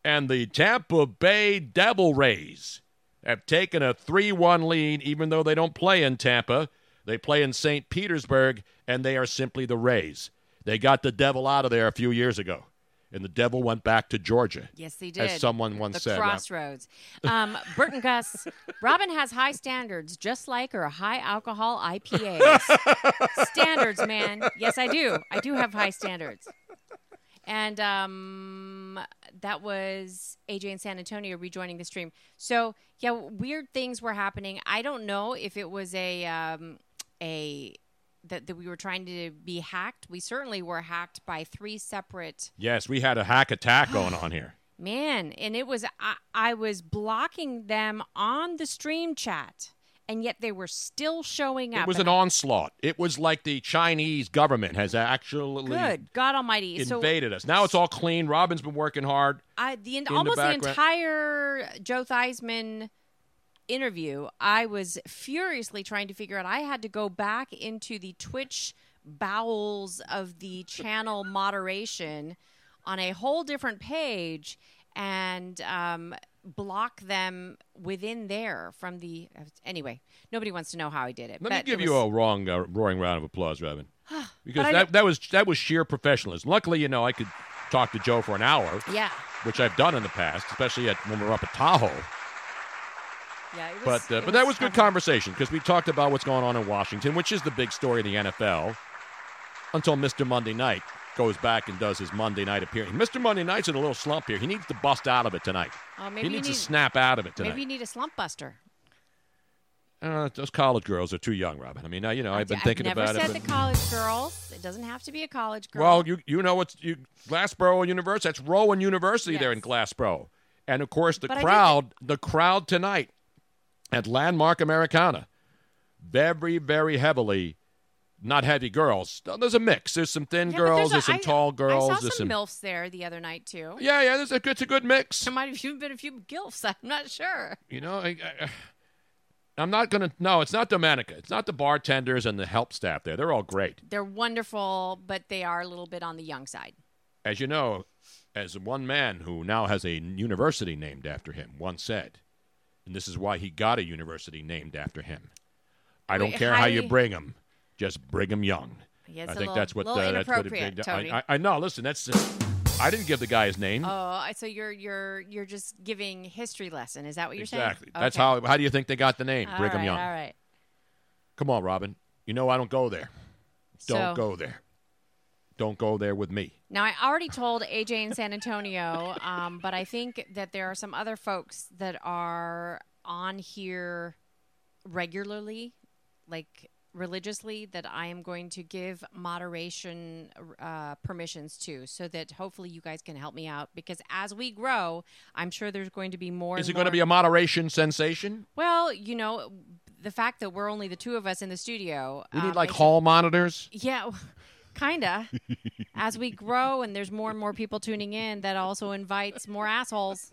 and the Tampa Bay Devil Rays have taken a three-one lead, even though they don't play in Tampa. They play in St. Petersburg, and they are simply the Rays. They got the Devil out of there a few years ago, and the Devil went back to Georgia. Yes, he did. As someone once the said. Crossroads. Um, Bert and Gus, Robin has high standards, just like her high alcohol IPAs. standards, man. Yes, I do. I do have high standards. And um, that was AJ in San Antonio rejoining the stream. So yeah, weird things were happening. I don't know if it was a um, a that, that we were trying to be hacked. We certainly were hacked by three separate Yes, we had a hack attack going on here. Man, and it was I, I was blocking them on the stream chat, and yet they were still showing up. It was an onslaught. It was like the Chinese government has actually Good God Almighty! So invaded us. Now it's all clean. Robin's been working hard. I the, the almost the, background. entire Joe Theismann interview, I was furiously trying to figure out. I had to go back into the Twitch bowels of the channel moderation on a whole different page and um, block them within there from the. Anyway, nobody wants to know how I did it. Let but me it give you a wrong, uh, roaring round of applause, Robin, because that, that was that was sheer professionalism. Luckily, you know, I could talk to Joe for an hour, Yeah. which I've done in the past, especially at, when we were up at Tahoe. Yeah, was, But uh, but that was good conversation because we talked about what's going on in Washington, which is the big story of the NFL. Until Mr. Monday Night goes back and does his Monday Night appearance. Mr. Monday Night's in a little slump here. He needs to bust out of it tonight. Oh, maybe he needs need- to snap out of it tonight. Maybe you need a slump buster. Uh, those college girls are too young, Robin. I mean, now you know I've been thinking about it. I never said the college girls. It doesn't have to be a college girl. well, you you know what's you Glassboro University. That's Rowan University there in Glassboro, and of course the But crowd, the crowd tonight at Landmark Americana, very very heavily, not heavy girls. There's a mix. There's some thin Yeah, girls. there's, There's, a- some I- tall girls. I saw there's some milfs there the other night too. Yeah, yeah. There's a it's a good mix. There might have even been a few gilfs. I'm not sure. You know, I, I, I'm not gonna. No, it's not Domenica. It's not the bartenders and the help staff there. They're all great. They're wonderful, but they are a little bit on the young side. As you know, as one man who now has a university named after him once said, and this is why he got a university named after him. I don't Wait, care how you highly- bring him, just bring him young. Yeah, I think little- that's what little uh, that's what it Tony. I, I, I know. Listen, that's. I didn't give the guy his name. Oh, I- so you're you're you're just giving history lesson. Is that what you're saying? exactly. That's Okay. how. How do you think they got the name? All Brigham right, Young. All right. Come on, Robin. You know I don't go there. Don't So- go there. Don't go there with me. Now, I already told AJ in San Antonio, um, but I think that there are some other folks that are on here regularly, like religiously, that I am going to give moderation uh, permissions to, so that hopefully you guys can help me out. Because as we grow, I'm sure there's going to be more. Is it going to be a moderation sensation? Well, you know, the fact that we're only the two of us in the studio. We need um, like hall monitors. yeah, kinda. As we grow and there's more and more people tuning in, that also invites more assholes.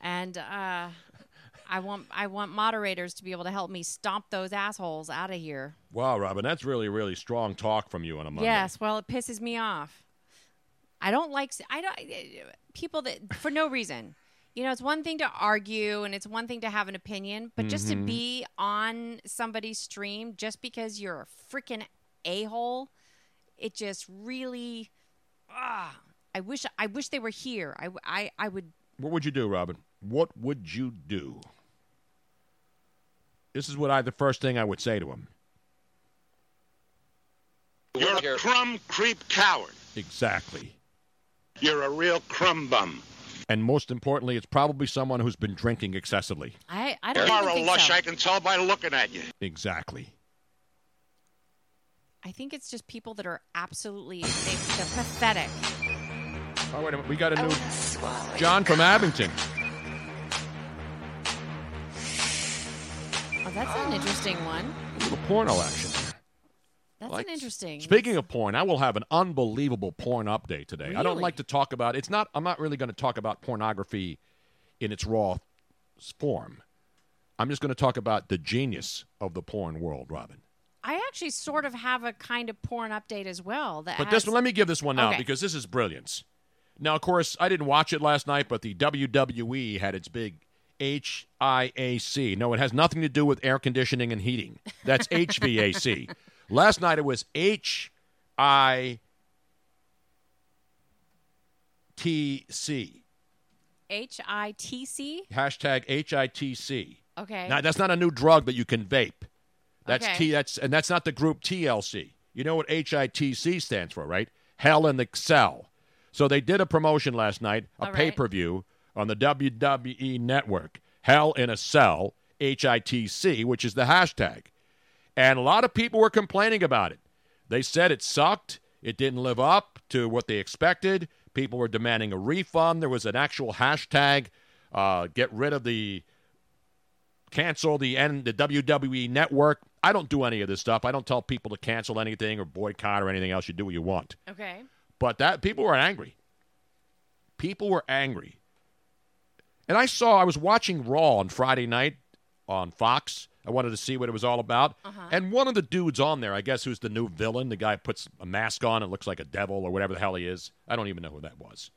And uh, I want I want moderators to be able to help me stomp those assholes out of here. Wow, Robin, that's really, really strong talk from you on a Monday. Yes, well, it pisses me off. I don't like I don't people that for no reason. You know, it's one thing to argue and it's one thing to have an opinion, but just to Mhm. be on somebody's stream just because you're a freaking a hole, it just really. Ah, I wish I wish they were here. I, I, I would. What would you do, Robin? What would you do? This is what I the first thing I would say to him. You're a crumb creep coward. Exactly. You're a real crumb bum. And most importantly, it's probably someone who's been drinking excessively. I, I don't are a think lush, so. I can tell by looking at you. Exactly. I think it's just people that are absolutely they, they're pathetic. Oh, wait a minute. We got a new John from Abington. Oh, that's an interesting one. A little porno action. That's Like, an interesting. Speaking of porn, I will have an unbelievable porn update today. I don't like to talk about. It's not. I'm not really going to talk about pornography in its raw form. I'm just going to talk about the genius of the porn world, Robin. I actually sort of have a kind of porn update as well. That But has, this one, let me give this one now Okay. because this is brilliance. Now, of course, I didn't watch it last night, but the WWE had its big HIAC. No, it has nothing to do with air conditioning and heating. That's HVAC. last night it was HITC. H I T C. Hashtag HITC. Okay. Now, that's not a new drug that you can vape. That's Okay. T. That's and that's not the group TLC. You know what HITC stands for, right? Hell in the Cell. So they did a promotion last night, a right. pay per view on the WWE Network. Hell in a Cell, HITC, which is the hashtag, and a lot of people were complaining about it. They said it sucked. It didn't live up to what they expected. People were demanding a refund. There was an actual hashtag. Uh, get rid of the cancel the N, the WWE network. I don't do any of this stuff. I don't tell people to cancel anything or boycott or anything else. You do what you want. Okay. But that people were angry. People were angry. And I saw I was watching Raw on Friday night on Fox. I wanted to see what it was all about. Uh-huh. And one of the dudes on there, I guess who's the new villain, the guy puts a mask on and looks like a devil or whatever the hell he is. I don't even know who that was.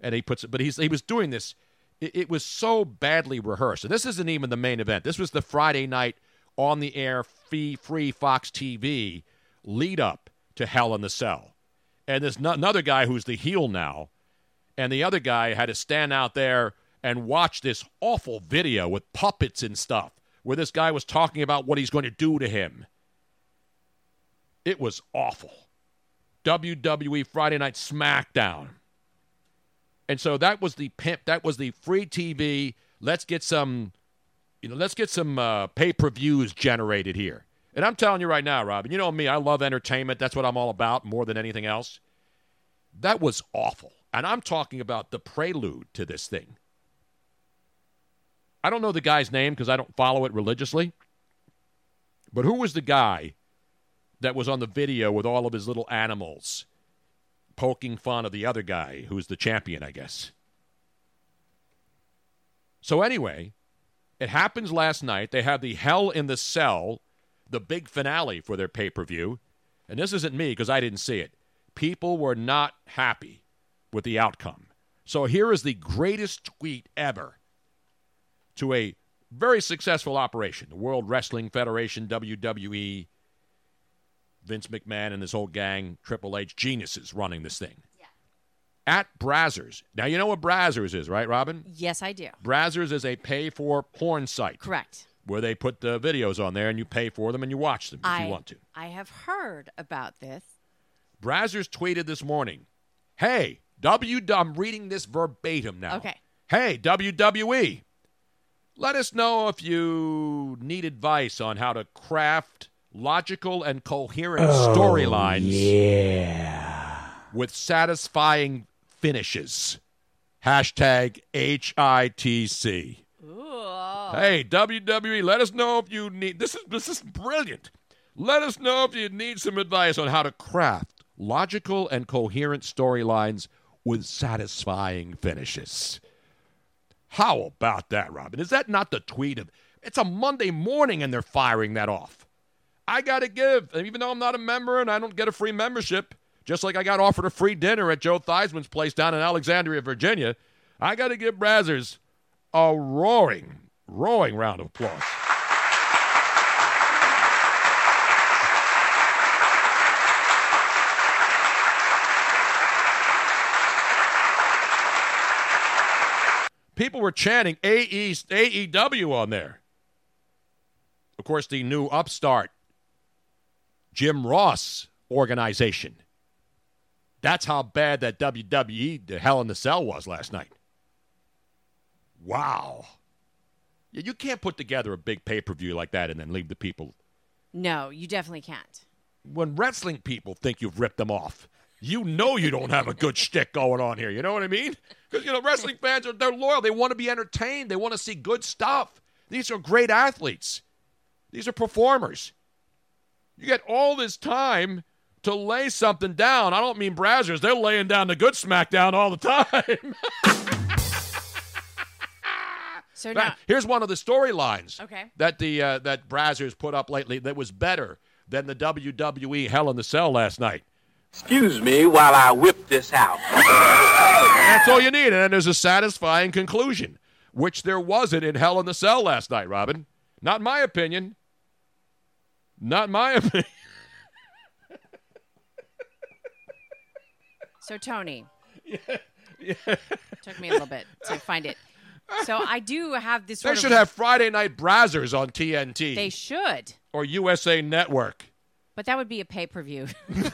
And he puts it but he's he was doing this it, it was so badly rehearsed. And this isn't even the main event. This was the Friday night on the air free free Fox TV lead up to Hell in the Cell. And there's no, another guy who's the heel now, and the other guy had to stand out there and watch this awful video with puppets and stuff, where this guy was talking about what he's going to do to him. It was awful. WWE Friday Night SmackDown. And so that was the pimp. That was the free TV. Let's get some, you know, let's get some uh, pay per views generated here. And I'm telling you right now, Robin, you know me, I love entertainment. That's what I'm all about more than anything else. That was awful. And I'm talking about the prelude to this thing. I don't know the guy's name because I don't follow it religiously. But who was the guy that was on the video with all of his little animals poking fun of the other guy who's the champion, I guess? So, anyway, it happens last night. They have the Hell in the Cell, the big finale for their pay per view. And this isn't me because I didn't see it. People were not happy with the outcome. So, here is the greatest tweet ever to a very successful operation the World Wrestling Federation, WWE, Vince McMahon and his whole gang, Triple H, geniuses running this thing. Yeah. At Brazzers. Now, you know what Brazzers is, right, Robin? Yes, I do. Brazzers is a pay for porn site Correct. where they put the videos on there and you pay for them and you watch them if I you want to. I have heard about this. Brazzers tweeted this morning, "Hey, W I'm reading this verbatim now. Okay. Hey, WWE, let us know if you need advice on how to craft logical and coherent oh, storylines with satisfying finishes. Hashtag HITC. Hey, WWE, let us know if you need this is this is brilliant. Let us know if you need some advice on how to craft logical and coherent storylines with satisfying finishes. How about that, Robin? Is that not the tweet of it's a Monday morning and they're firing that off? I got to give, even though I'm not a member and I don't get a free membership, just like I got offered a free dinner at Joe Theismann's place down in Alexandria, Virginia, I got to give Brazzers a roaring, roaring round of applause. People were chanting AE, AEW on there. Of course, the new upstart Jim Ross organization. That's how bad that WWE, the Hell in the Cell, was last night. Wow. You can't put together a big pay per view like that and then leave the people. No, you definitely can't. When wrestling people think you've ripped them off, you know you don't have a good shtick going on here. You know what I mean? Because, you know, wrestling fans are they're loyal. They want to be entertained, they want to see good stuff. These are great athletes. These are performers. You get all this time to lay something down. I don't mean Brazzers. They're laying down the good smackdown all the time. So Now, now, here's one of the storylines Okay. that the uh, that Brazzers put up lately that was better than the WWE Hell in the Cell last night. Excuse me while I whip this out. That's all you need, and then there's a satisfying conclusion, which there wasn't in Hell in the Cell last night, Robin. Not my opinion. Not my opinion. so Tony. Took me a little bit to find it. So I do have this They should of. have Friday Night Brazzers on TNT They should, or USA Network. but that would be a pay per view.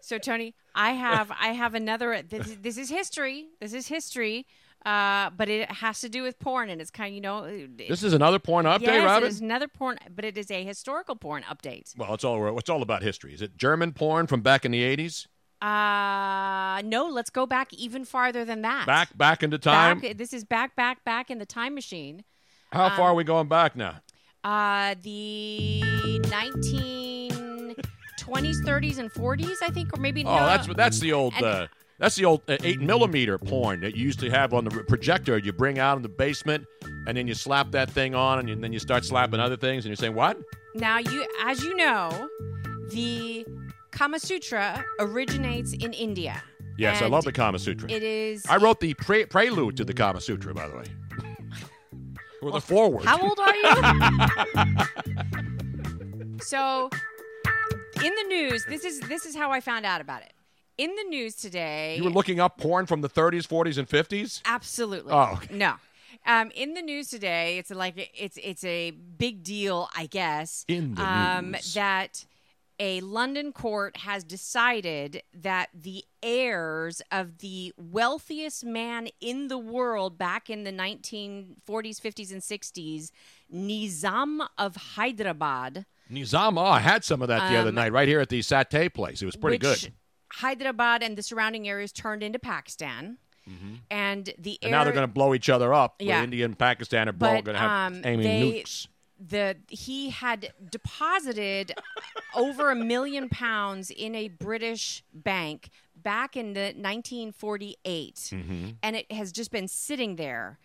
so Tony, I have I have another. This, this is history. This is history. Uh, but it has to do with porn, and it's kind of you know. This is another porn update, yes, Robin. another porn, but it is a historical porn update. Well, it's all it's all about history. Is it German porn from back in the '80s? Uh no, let's go back even farther than that. Back back into time. Back, this is back, back, back in the time machine. How far are um, we going back now? Uh, the 1920s, 30s, and 40s, I think, or maybe. Oh, no, that's that's the old. and- Uh, that's the old uh, eight millimeter porn that you used to have on the projector. You bring out in the basement, and then you slap that thing on, and you, then you start slapping other things, and you're saying what? Now, you, as you know, the Kama Sutra originates in India. Yes, I love the Kama Sutra. It is. I wrote the pre- prelude to the Kama Sutra, by the way, or the forward. How old are you? so, in the news, this is this is how I found out about it. In the news today, You were looking up porn from the 30s, 40s, and 50s. Absolutely. Oh, okay. no. Um, in the news today, it's like it's it's a big deal, I guess. In the um, news. that a London court has decided that the heirs of the wealthiest man in the world back in the 1940s, 50s, and 60s, Nizam of Hyderabad, Nizam, oh, I had some of that the other Um, night right here at the Satay place. It was pretty which good. Hyderabad and the surrounding areas turned into Pakistan. And the Mm-hmm. And now they're going to blow each other up. Yeah. India and Pakistan are going to have um, aiming they, nukes. the he had deposited over a million pounds in a British bank back in the 1948, and it has just been sitting there.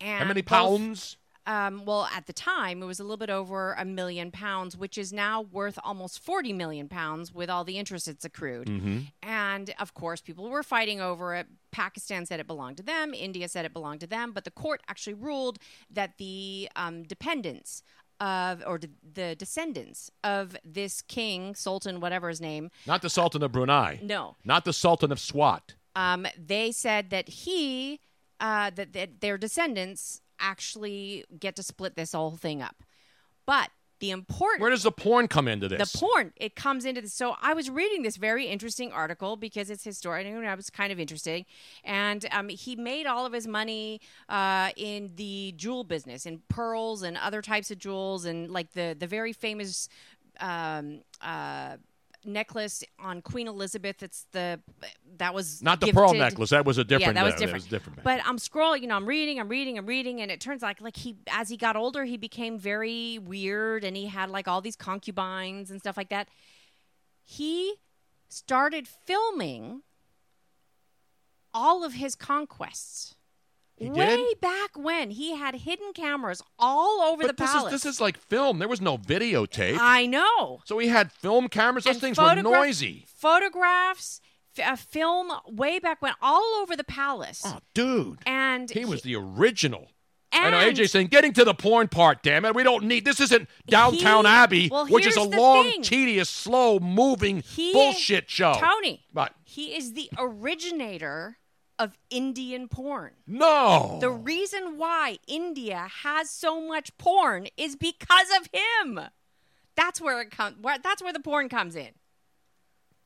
And Mm-hmm. How many pounds? Um, well, at the time, it was a little bit over a million pounds, which is now worth almost 40 million pounds with all the interest it's accrued. Mm-hmm. And of course, people were fighting over it. Pakistan said it belonged to them. India said it belonged to them. But the court actually ruled that the um, dependents of, or de- the descendants of this king, sultan, whatever his name, Not the Sultan of Brunei. no, Not the Sultan of Swat. um, they said that he, uh, that, that their descendants actually get to split this whole thing up. But the important Where does the porn come into this? the porn it comes into this so i was reading this very interesting article because it's historic and i was kind of interesting and um, he made all of his money uh, in the jewel business in pearls and other types of jewels and like the the very famous um, uh, necklace on queen elizabeth it's the that was Not the pearl necklace. That was a different. yeah, that was different. was different. But I'm scrolling, you know, I'm reading, I'm reading, I'm reading, and it turns like like he as he got older, he became very weird, and he had like all these concubines and stuff like that. He started filming all of his conquests. He Way did? back when he had hidden cameras all over But the this palace. is this is like film. There was no videotape. I know. so he had film cameras. Those And things were noisy. Photographs, f- a film way back when, all over the palace. Oh, dude. and He was the original. I know and- AJ saying, getting to the porn part, damn it. We don't need this isn't Downton He- Abbey, well, which is a long, thing. tedious, slow moving He- bullshit show. Tony. But He is the originator of Indian porn. No. The reason why India has so much porn is because of him. That's where it comes. Where, that's where the porn comes in.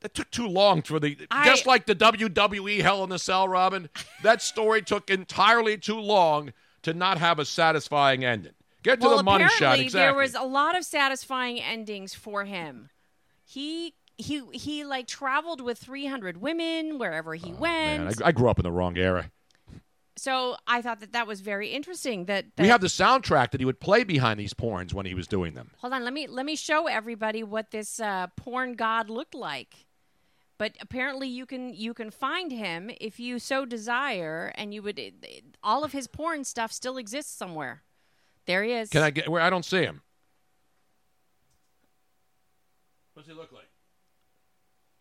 That took too long for the I- just like the WWE Hell in the Cell, Robin. That story took entirely too long to not have a satisfying ending. Get to well, the money shot exactly. there was a lot of satisfying endings for him. He he he like traveled with 300 women wherever he Man, went. I, I grew up in the wrong era. so I thought that that was very interesting. That, that We have the soundtrack that he would play behind these porns when he was doing them. Hold on, let me let me show everybody what this uh, porn god looked like. But apparently, you can you can find him if you so desire, and you would. all of his porn stuff still exists somewhere. There he is. Can I get where I don't see him? What's he look like?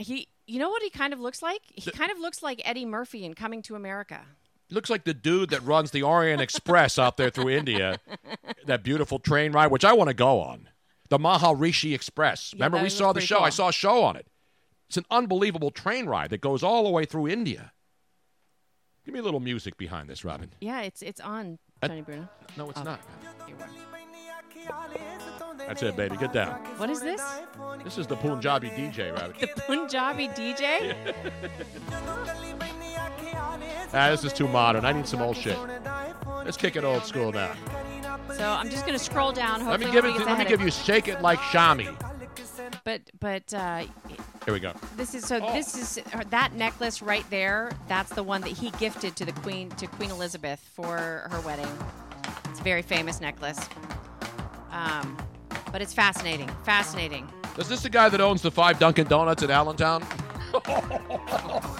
He, you know what he kind of looks like? He kind of looks like Eddie Murphy in Coming to America. Looks like the dude that runs the Orient Express out there through India. That beautiful train ride, which I want to go on. The Maharishi Express. Remember, we saw the show. I saw a show on it. It's an unbelievable train ride that goes all the way through India. Give me a little music behind this, Robin. Yeah, it's it's on Uh, Bruno. No, it's Oh. not. That's it, baby. Get down. What is this? This is the Punjabi DJ, Robin. The Punjabi DJ? Ah, this is too modern. I need some old shit. Let's kick it old school now. So I'm just going to scroll down. Let me give it. Let me give you "Shake It Like Shami." But but uh, Here we go. this is so Oh. this is uh, that necklace right there. That's the one that he gifted to the Queen to Queen Elizabeth for her wedding. It's a very famous necklace. Um, but it's fascinating, fascinating. Is this the guy that owns the five Dunkin' Donuts in Allentown?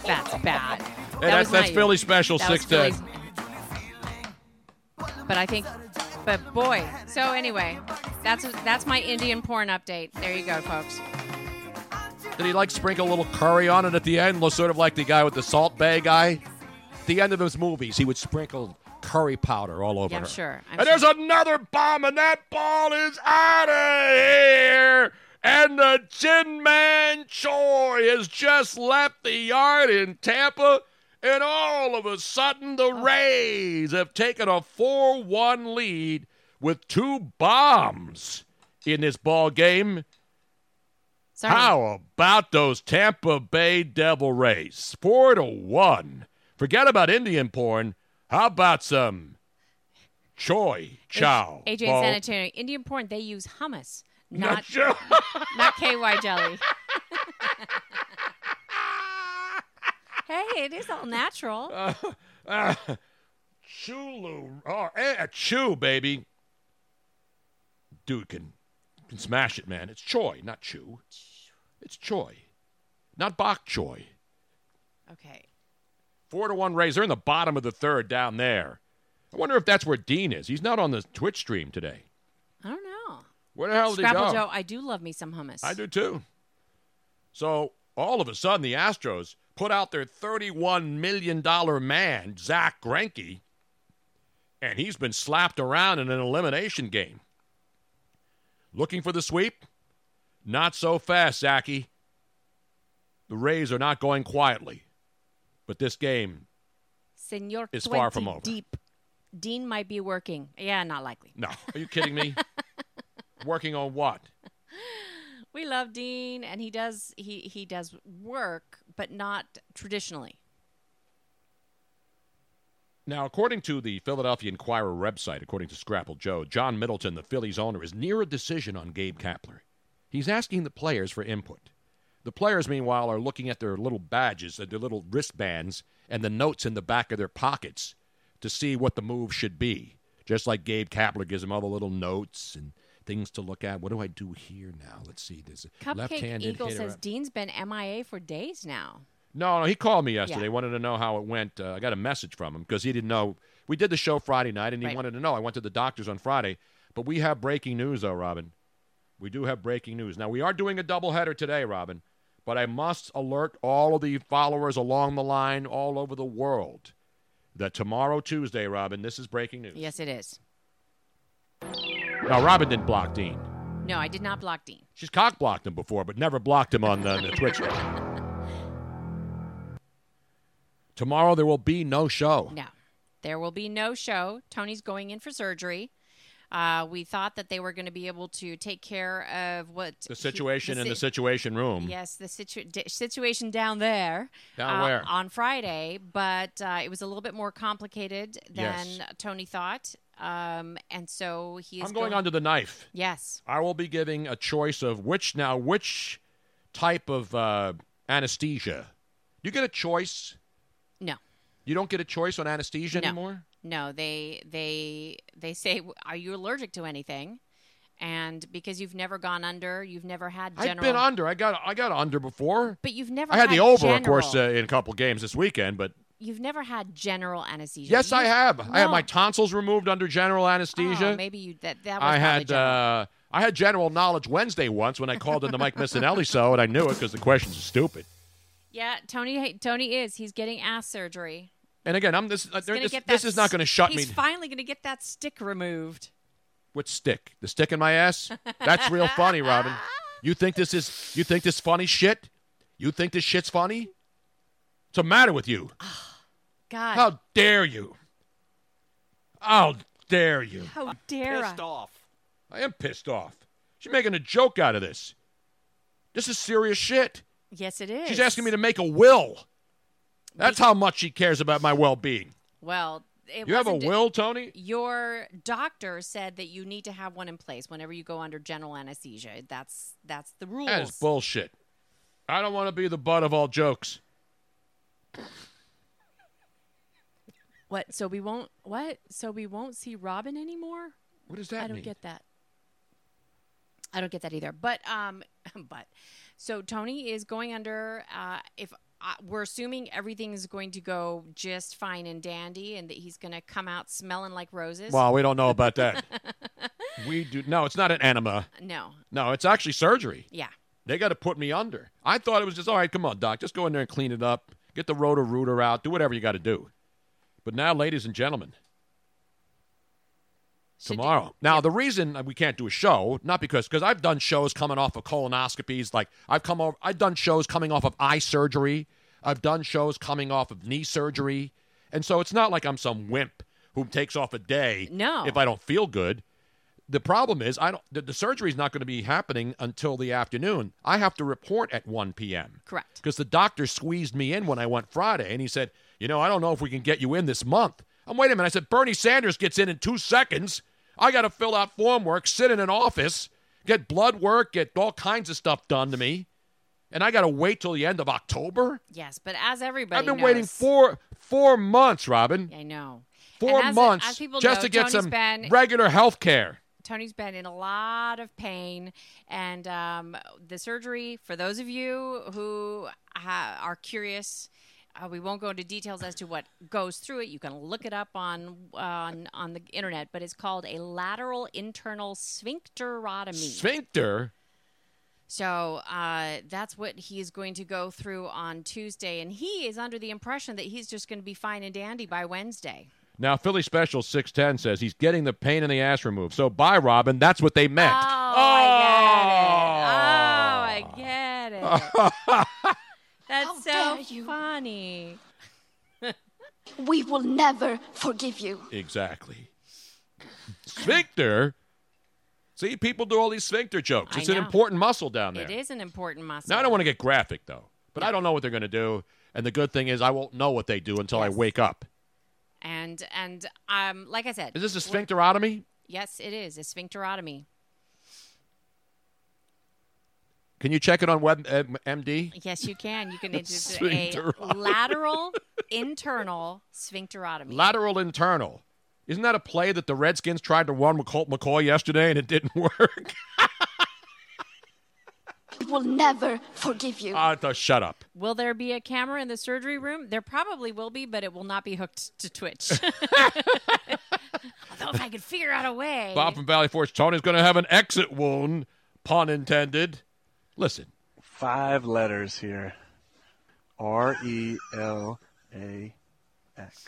That's bad. Hey, That that's that's my- Philly special six ten. But I think, but boy. So anyway, that's that's my Indian porn update. There you go, folks. Did he like sprinkle a little curry on it at the end, sort of like the guy with the Salt Bae guy? At the end of his movies, he would sprinkle curry powder all over Yeah, I'm her. sure. I'm and sure. there's another bomb, and that ball is out of here. And the Ji-Man Choi has just left the yard in Tampa, and all of a sudden the Oh. Rays have taken a 4 1 lead with two bombs in this ball game. Sorry. How about those Tampa Bay Devil Rays? Four to one. Forget about Indian porn. How about some choy Chow? AJ and San Antonio. Indian porn, they use hummus, not Not not KY jelly. hey, it is all natural. Uh, Chulu. Oh, eh, chew, baby. Dude can, can smash it, man. It's choy, not Chew. It's choy. Not Bok choy. Okay. Four to one Rays. They're in the bottom of the third down there. I wonder if that's where Dean is. He's not on the Twitch stream today. I don't know. Where the hell did he go? Joe, I do love me some hummus. I do too. So all of a sudden, the Astros put out their $31 million man, Zack Greinke, and he's been slapped around in an elimination game. Looking for the sweep? Not so fast, Zachy. The Rays are not going quietly. But this game, Senor is far from over. deep. Dean might be working. Yeah, not likely. no. Are you kidding me? Working on what? We love Dean, and he does he he does work, but not traditionally. Now, according to the Philadelphia Inquirer website, according to Scrapple Joe, John Middleton, the Phillies owner, is near a decision on Gabe Kapler. He's asking the players for input. The players, meanwhile, are looking at their little badges, their little wristbands, and the notes in the back of their pockets to see what the move should be. Just like Gabe Kapler gives them all the little notes and things to look at. What do I do here now? Let's see. There's a Cupcake left-handed Eagle hitter. says Dean's been MIA for days now. No, no, he called me yesterday. Yeah. Wanted to know how it went. Uh, I got a message from him because he didn't know. We did the show Friday night, and he Right. wanted to know. I went to the doctor's on Friday, but we have breaking news, though, Robin. We do have breaking news. Now we are doing a doubleheader today, Robin, but I must alert all of the followers along the line, all over the world, that tomorrow, Tuesday, Robin, this is breaking news. Yes, it is. Now, Robin didn't block Dean. No, I did not block Dean. She's cock blocked him before, but never blocked him on the, the Twitch. Tomorrow there will be no show. No, there will be no show. Tony's going in for surgery. Uh, we thought that they were going to be able to take care of what The he- situation in the situation room. Yes, the situ- situation down there. Down uh, where? On Friday, but uh, it was a little bit more complicated than Yes. Tony thought. Um, and so he is I'm going on to the knife. Yes. I will be giving a choice of which now which type of uh, anesthesia, you get a choice. No. You don't get a choice on anesthesia No. anymore. No, they they they say, "Are you allergic to anything?" And because you've never gone under, you've never had general. I've been under. I got I got under before. But you've never. I had the over, of course, uh, general- in a couple games this weekend. But You've never had general anesthesia. yes, I You- have. I had my tonsils removed under general anesthesia. Oh, maybe you that that was I had general. uh, I had general knowledge Wednesday once when I called in the Mike Missanelli show, and I knew it because the questions are stupid. yeah, Tony. Tony is. He's getting ass surgery. And again, I'm this. Uh, this, get this that is not going to shut He's me. He's finally going to get that stick removed. What stick? The stick in my ass? That's real funny, Robin. You think this is? You think this funny shit? You think this shit's funny? What's the matter with you? God, How dare you? How dare you? how dare I? off. I am pissed off. She's making a joke out of this. This is serious shit. Yes, it is. She's asking me to make a will. That's how much she cares about my well-being. Well, it You have a will, Tony? Your doctor said that you need to have one in place whenever you go under general anesthesia. That's that's the rules. That is bullshit. I don't want to be the butt of all jokes. What? So we won't what? So we won't see Robin anymore? What does that I don't mean? get that. I don't get that either. But um, but so Tony is going under. Uh, if uh, we're assuming everything is going to go just fine and dandy, and that he's going to come out smelling like roses. Well, we don't know about that. we do. No, it's not an enema. no. No, it's actually surgery. Yeah. They got to put me under. I thought it was just all right. Come on, doc, just go in there and clean it up. Get the rotor rooter out. Do whatever you got to do. But now, ladies and gentlemen, Should- tomorrow. Now, the reason we can't do a show, not because because I've done shows coming off of colonoscopies. Like I've come over, I've done shows coming off of eye surgery. I've done shows coming off of knee surgery, and so it's not like I'm some wimp who takes off a day No. if I don't feel good. The problem is I don't. The, the surgery is not going to be happening until the afternoon. I have to report at 1 p.m. Correct. Because the doctor squeezed me in when I went Friday, and he said, "You know, I don't know if we can get you in this month." I'm waiting a minute. I said, "Bernie Sanders gets in in two seconds. I got to fill out form work, sit in an office, get blood work, get all kinds of stuff done to me, and I got to wait till the end of October." Yes, but as everybody I've been knows, waiting four four months, Robin. I know. Four as- months as just know, to get Tony's some been- regular health care. Tony's been in a lot of pain, and um, the surgery. For those of you who ha- are curious, uh, we won't go into details as to what goes through it. You can look it up on on on the internet, but it's called a lateral internal sphincterotomy. Sphincter. So uh, that's what he's going to go through on Tuesday, and he is under the impression that he's just going to be fine and dandy by Wednesday. Now, Philly Special 610 says he's getting the pain in the ass removed. So, bye, Robin. That's what they meant. Oh, I get it. Oh, I get it. That's so funny. We will never forgive you. Exactly. Sphincter. See, people do all these sphincter jokes. It's an important muscle down there. It is an important muscle. Now, I don't want to get graphic, though, but I don't know what they're going to do. And the good thing is, I won't know what they do until I wake up. And and um, like I said, Is this a we're- sphincterotomy? Yes, it is a sphincterotomy. Can you check it on Web uh, MD? Yes, you can. You can. It's a lateral internal sphincterotomy. Lateral internal. Isn't that a play that the Redskins tried to run with Colt McCoy yesterday and it didn't work? We will never forgive you. Ah, th- shut up. Will there be a camera in the surgery room? There probably will be, but it will not be hooked to Twitch. Although if I could figure out a way. Bob from Valley Forge. Tony's going to have an exit wound, pun intended. Listen, Five letters here. R E L A X.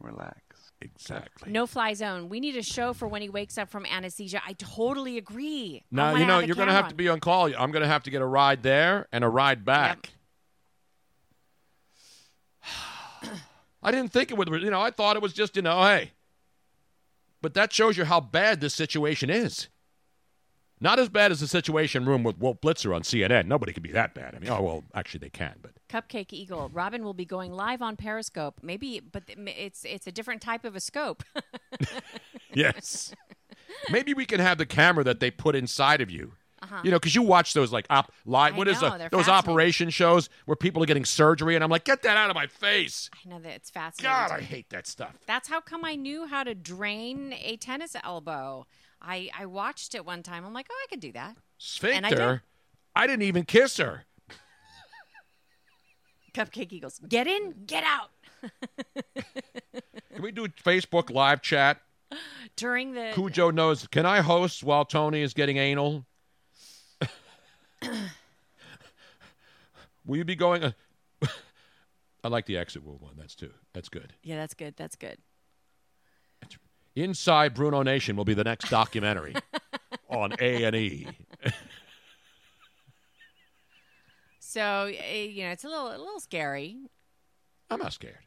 Relax. Exactly. No fly zone. We need a show for when he wakes up from anesthesia. I totally agree. I now you know you're going to have camera to be on call. I'm going to have to get a ride there and a ride back. I didn't think it would. You know, I thought it was just you know, hey. But that shows you how bad this situation is. Not as bad as the situation room with Wolf Blitzer on CNN. Nobody can be that bad. I mean, oh well, actually they can, but Cupcake Eagle. Robin will be going live on Periscope. Maybe, but it's it's a different type of a scope. yes. Maybe we can have the camera that they put inside of you. Uh-huh. You know, because you watch those like op live. What is know, the, those operation shows where people are getting surgery, and I'm like, get that out of my face. I know that it's fascinating. God, I hate that stuff. That's how come I knew how to drain a tennis elbow. I I watched it one time. I'm like, oh, I could do that. And I did. Sphincter. I didn't even kiss her. Cupcake Eagles, get in, get out. Can we do Facebook live chat? During the Cujo knows. Can I host while Tony is getting anal? Will you be going? uh, I like the exit wound one. That's too. That's good. yeah, that's good. That's good. Inside Bruno Nation will be the next documentary on A and E. So eh, you know, it's a little a little scary. I'm not scared.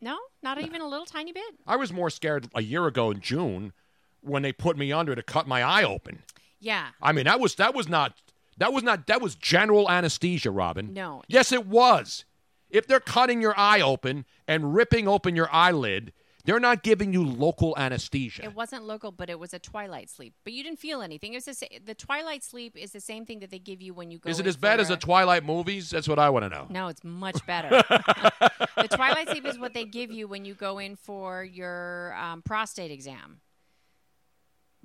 No, not even a little tiny bit. I was more scared a year ago in June when they put me under to cut my eye open. Yeah. I mean, that was that was not that was not that was general anesthesia, Robin. No. Yes, it was. If they're cutting your eye open and ripping open your eyelid, they're not giving you local anesthesia. It wasn't local, but it was a twilight sleep. But you didn't feel anything. It was the, the twilight sleep is the same thing that they give you when you go. Is it as bad as the Twilight movies? That's what I want to know. No, it's much better. the twilight sleep is what they give you when you go in for your um, prostate exam.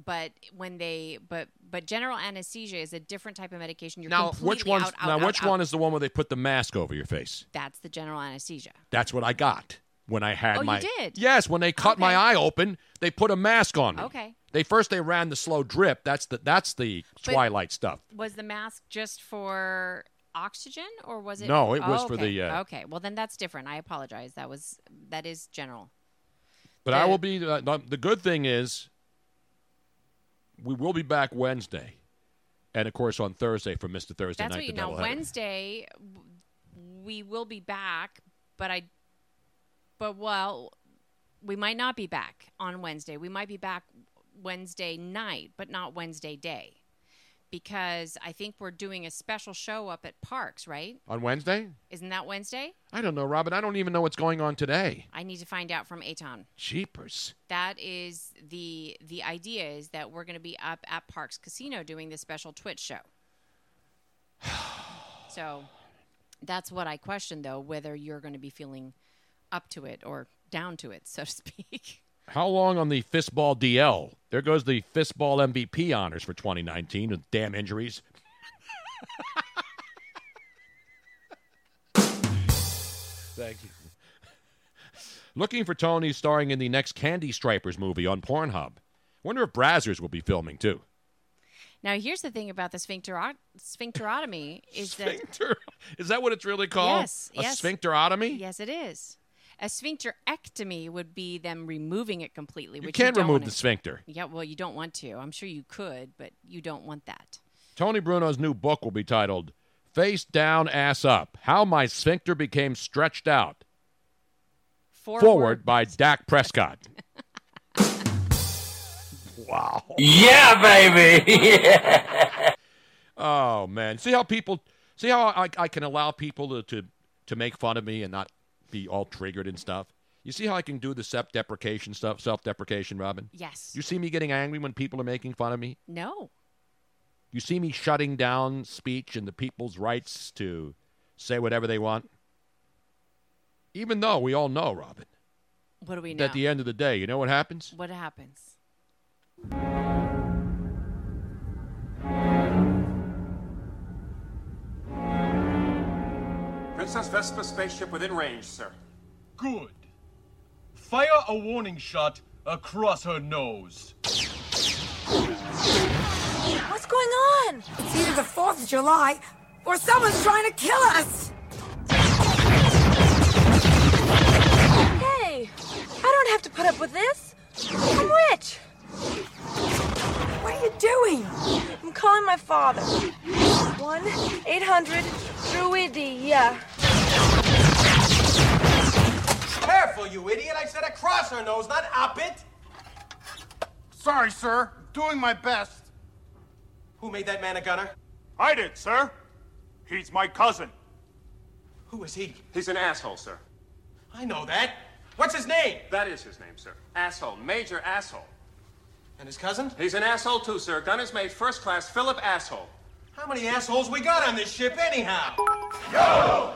But when they, but but general anesthesia is a different type of medication. You're Now, completely which out, now out, which out. one is the one where they put the mask over your face? That's the general anesthesia. That's what I got when I had Oh, my did? Yes, when they cut my eye open, they put a mask on me. Okay. They first they ran the slow drip. That's the that's the But- Twilight stuff. Was the mask just for oxygen, or was it? No, it was Oh, for the, uh, okay, well then that's different. I apologize. That was that is general. But I will be. Uh, the- the good thing is, we will be back Wednesday, and of course on Thursday for Mister Thursday That's night. what you the know. Wednesday, we will be back, but I, but well, we might not be back on Wednesday. We might be back Wednesday night, but not Wednesday day, because I think we're doing a special show up at Parks. Right? on Wednesday. Isn't that Wednesday? I don't know, Robin. I don't even know what's going on today. I need to find out from Eytan. Jeepers. That is the the idea is that we're going to be up at Parks Casino doing this special Twitch show. so that's what I question though whether you're going to be feeling up to it or down to it, so to speak. How long on the fistball DL? There goes the fistball MVP honors for 2019 with damn injuries. Thank you. Looking for Tony starring in the next Candy Stripers movie on Pornhub. Wonder if Brazzers will be filming too. Now here's the thing about the sphinctero- sphincterotomy is Sphincter? Is that what it's really called? Yes, A yes. sphincterotomy? yes it is. A sphincterectomy would be them removing it completely. You which can't don't remove wanna- the sphincter. Yeah, well, you don't want to. I'm sure you could, but you don't want that. Tony Bruno's new book will be titled Face Down, Ass Up How My Sphincter Became Stretched Out. Forward by Dak Prescott. wow. Yeah, baby. Oh man, see how people see how I, I can allow people to, to to make fun of me and not be all triggered and stuff. You see how I can do the self-deprecation stuff, self-deprecation, Robin. Yes. You see me getting angry when people are making fun of me. No. You see me shutting down speech and the people's rights to say whatever they want. Even though we all know, Robin, What do we know? at the end of the day, you know what happens? What happens? Princess Vespa spaceship within range, sir. Good. Fire a warning shot across her nose. What's going on? It's either the 4th of July or someone's trying to kill us! Hey, I don't have to put up with this. I'm rich. What are you doing? I'm calling my father. 1 800 Druidi, yeah. Careful, you idiot! I said across her nose, not up it! Sorry, sir. Doing my best. Who made that man a gunner? I did, sir. He's my cousin. Who is he? He's an asshole, sir. I know that. What's his name? That is his name, sir. Asshole. Major asshole. And his cousin? He's an asshole, too, sir. Gunner's mate, first class, Philip Asshole. How many assholes we got on this ship, anyhow? Yo!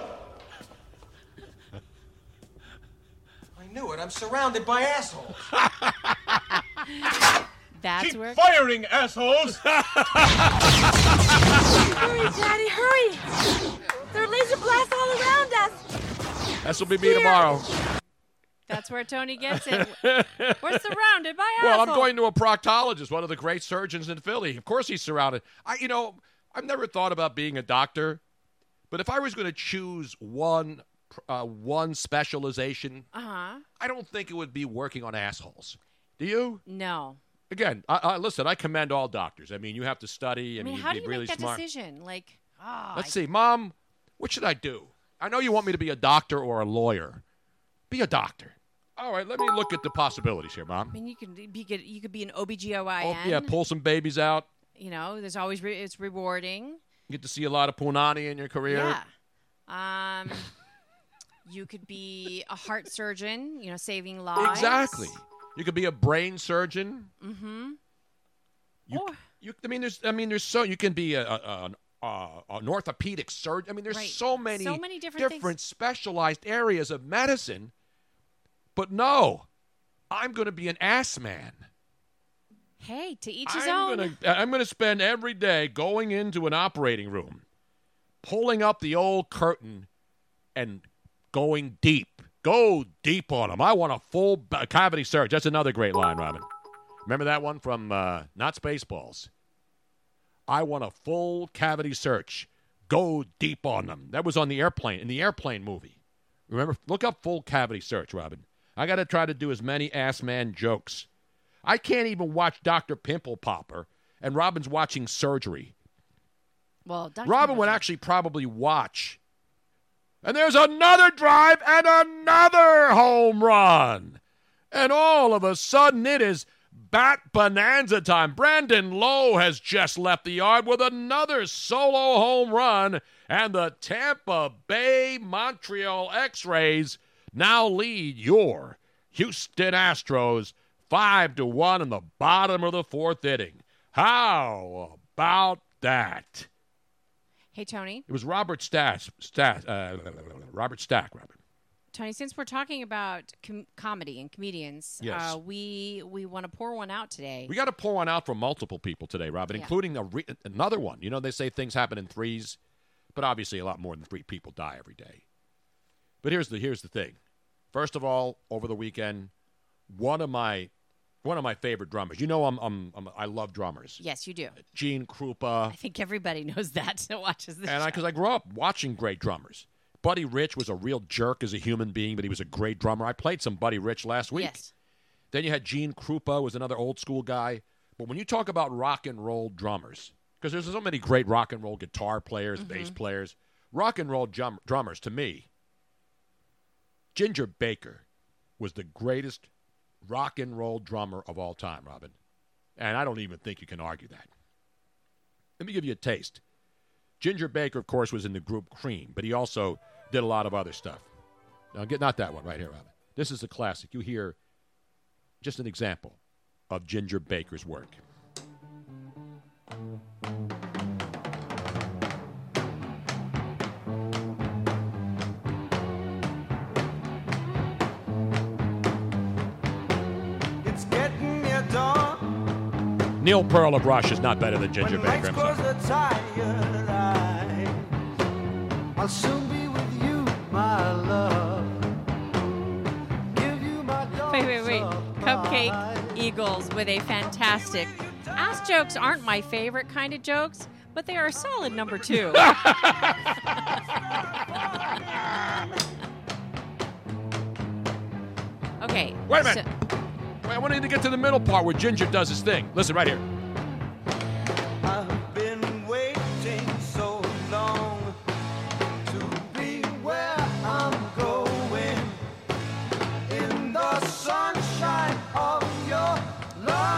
I knew it. I'm surrounded by assholes. That's Keep where. firing, assholes! Hurry, Daddy, hurry! There are laser blasts all around us. This will be me tomorrow. That's where Tony gets it. We're surrounded by assholes. Well, I'm going to a proctologist, one of the great surgeons in Philly. Of course, he's surrounded. I, you know, I've never thought about being a doctor, but if I was going to choose one, uh, one specialization, Uh huh. I don't think it would be working on assholes. Do you? No. Again, I, I, listen. I commend all doctors. I mean, you have to study. I, I mean, how do be you really make that smart. decision? Like, ah, Let's see, Mom. What should I do? I know you want me to be a doctor or a lawyer. Be a doctor. All right, let me look at the possibilities here, Mom. I mean, you could be. You could be an OBGYN. Oh, yeah, pull some babies out. You know, there's always re- it's rewarding. You Get to see a lot of punani in your career. Yeah. Um, you could be a heart surgeon. You know, saving lives. Exactly. You could be a brain surgeon. Mm-hmm. You, you, I mean, there's, I mean, there's so you can be a, a, a, a, an orthopedic surgeon. I mean, there's Right. so many, So many different things. specialized areas of medicine. But no, I'm going to be an ass man. Hey, to each his I'm own. gonna I'm gonna spend every day going into an operating room, pulling up the old curtain, and going deep. Go deep on them. I want a full ba- cavity search. That's another great line, Robin. Remember that one from uh, not Spaceballs? I want a full cavity search. Go deep on them. That was on the airplane in the airplane movie. Remember? Look up full cavity search, Robin. I got to try to do as many ass man jokes. I can't even watch Dr. Pimple Popper, and Robin's watching surgery. well, Dr. Robin would actually probably watch. And there's another drive and another home run. And all of a sudden, it is bat bonanza time. Brandon Lowe has just left the yard with another solo home run. And the Tampa Bay Montreal X Rays now lead your Houston Astros 5 to 1 in the bottom of the fourth inning. How about that? Hey, Tony. It was Robert Stack. Stack uh, Robert Stack, Robert. Tony, since we're talking about com- comedy and comedians, Yes. uh, we we want to pour one out today. We got to pour one out for multiple people today, Robin, Yeah. including a re- another one. You know, they say things happen in threes, but obviously a lot more than three people die every day. But here's the here's the thing. First of all, over the weekend, one of my one of my favorite drummers. You know, I'm, I'm, I'm I love drummers. yes, you do. Gene Krupa. I think everybody knows that that watches this. and I because I grew up watching great drummers. Buddy Rich was a real jerk as a human being, but he was a great drummer. I played some Buddy Rich last week. Yes. Then you had Gene Krupa, was another old school guy. But when you talk about rock and roll drummers, because there's so many great rock and roll guitar players, mm-hmm. bass players, rock and roll drum- drummers, to me, Ginger Baker was the greatest rock and roll drummer of all time, Robin. And I don't even think you can argue that. Let me give you a taste. Ginger Baker, of course, was in the group Cream, but he also did a lot of other stuff. Now, get not that one right here, Robin. This is a classic. You hear just an example of Ginger Baker's work. Neil Peart of Rush is not better than Ginger when Baker. I'm close the tired eyes. I'll soon be with you, my love. Give you my Wait, wait, wait. Cupcake mine. Eagles with a fantastic. Ass jokes aren't my favorite kind of jokes, but they are a solid number two. okay. Wait a minute. so- Wait, I want you to get to the middle part where Ginger does his thing. Listen right here. I've been waiting so long to be where I'm going in the sunshine of your love.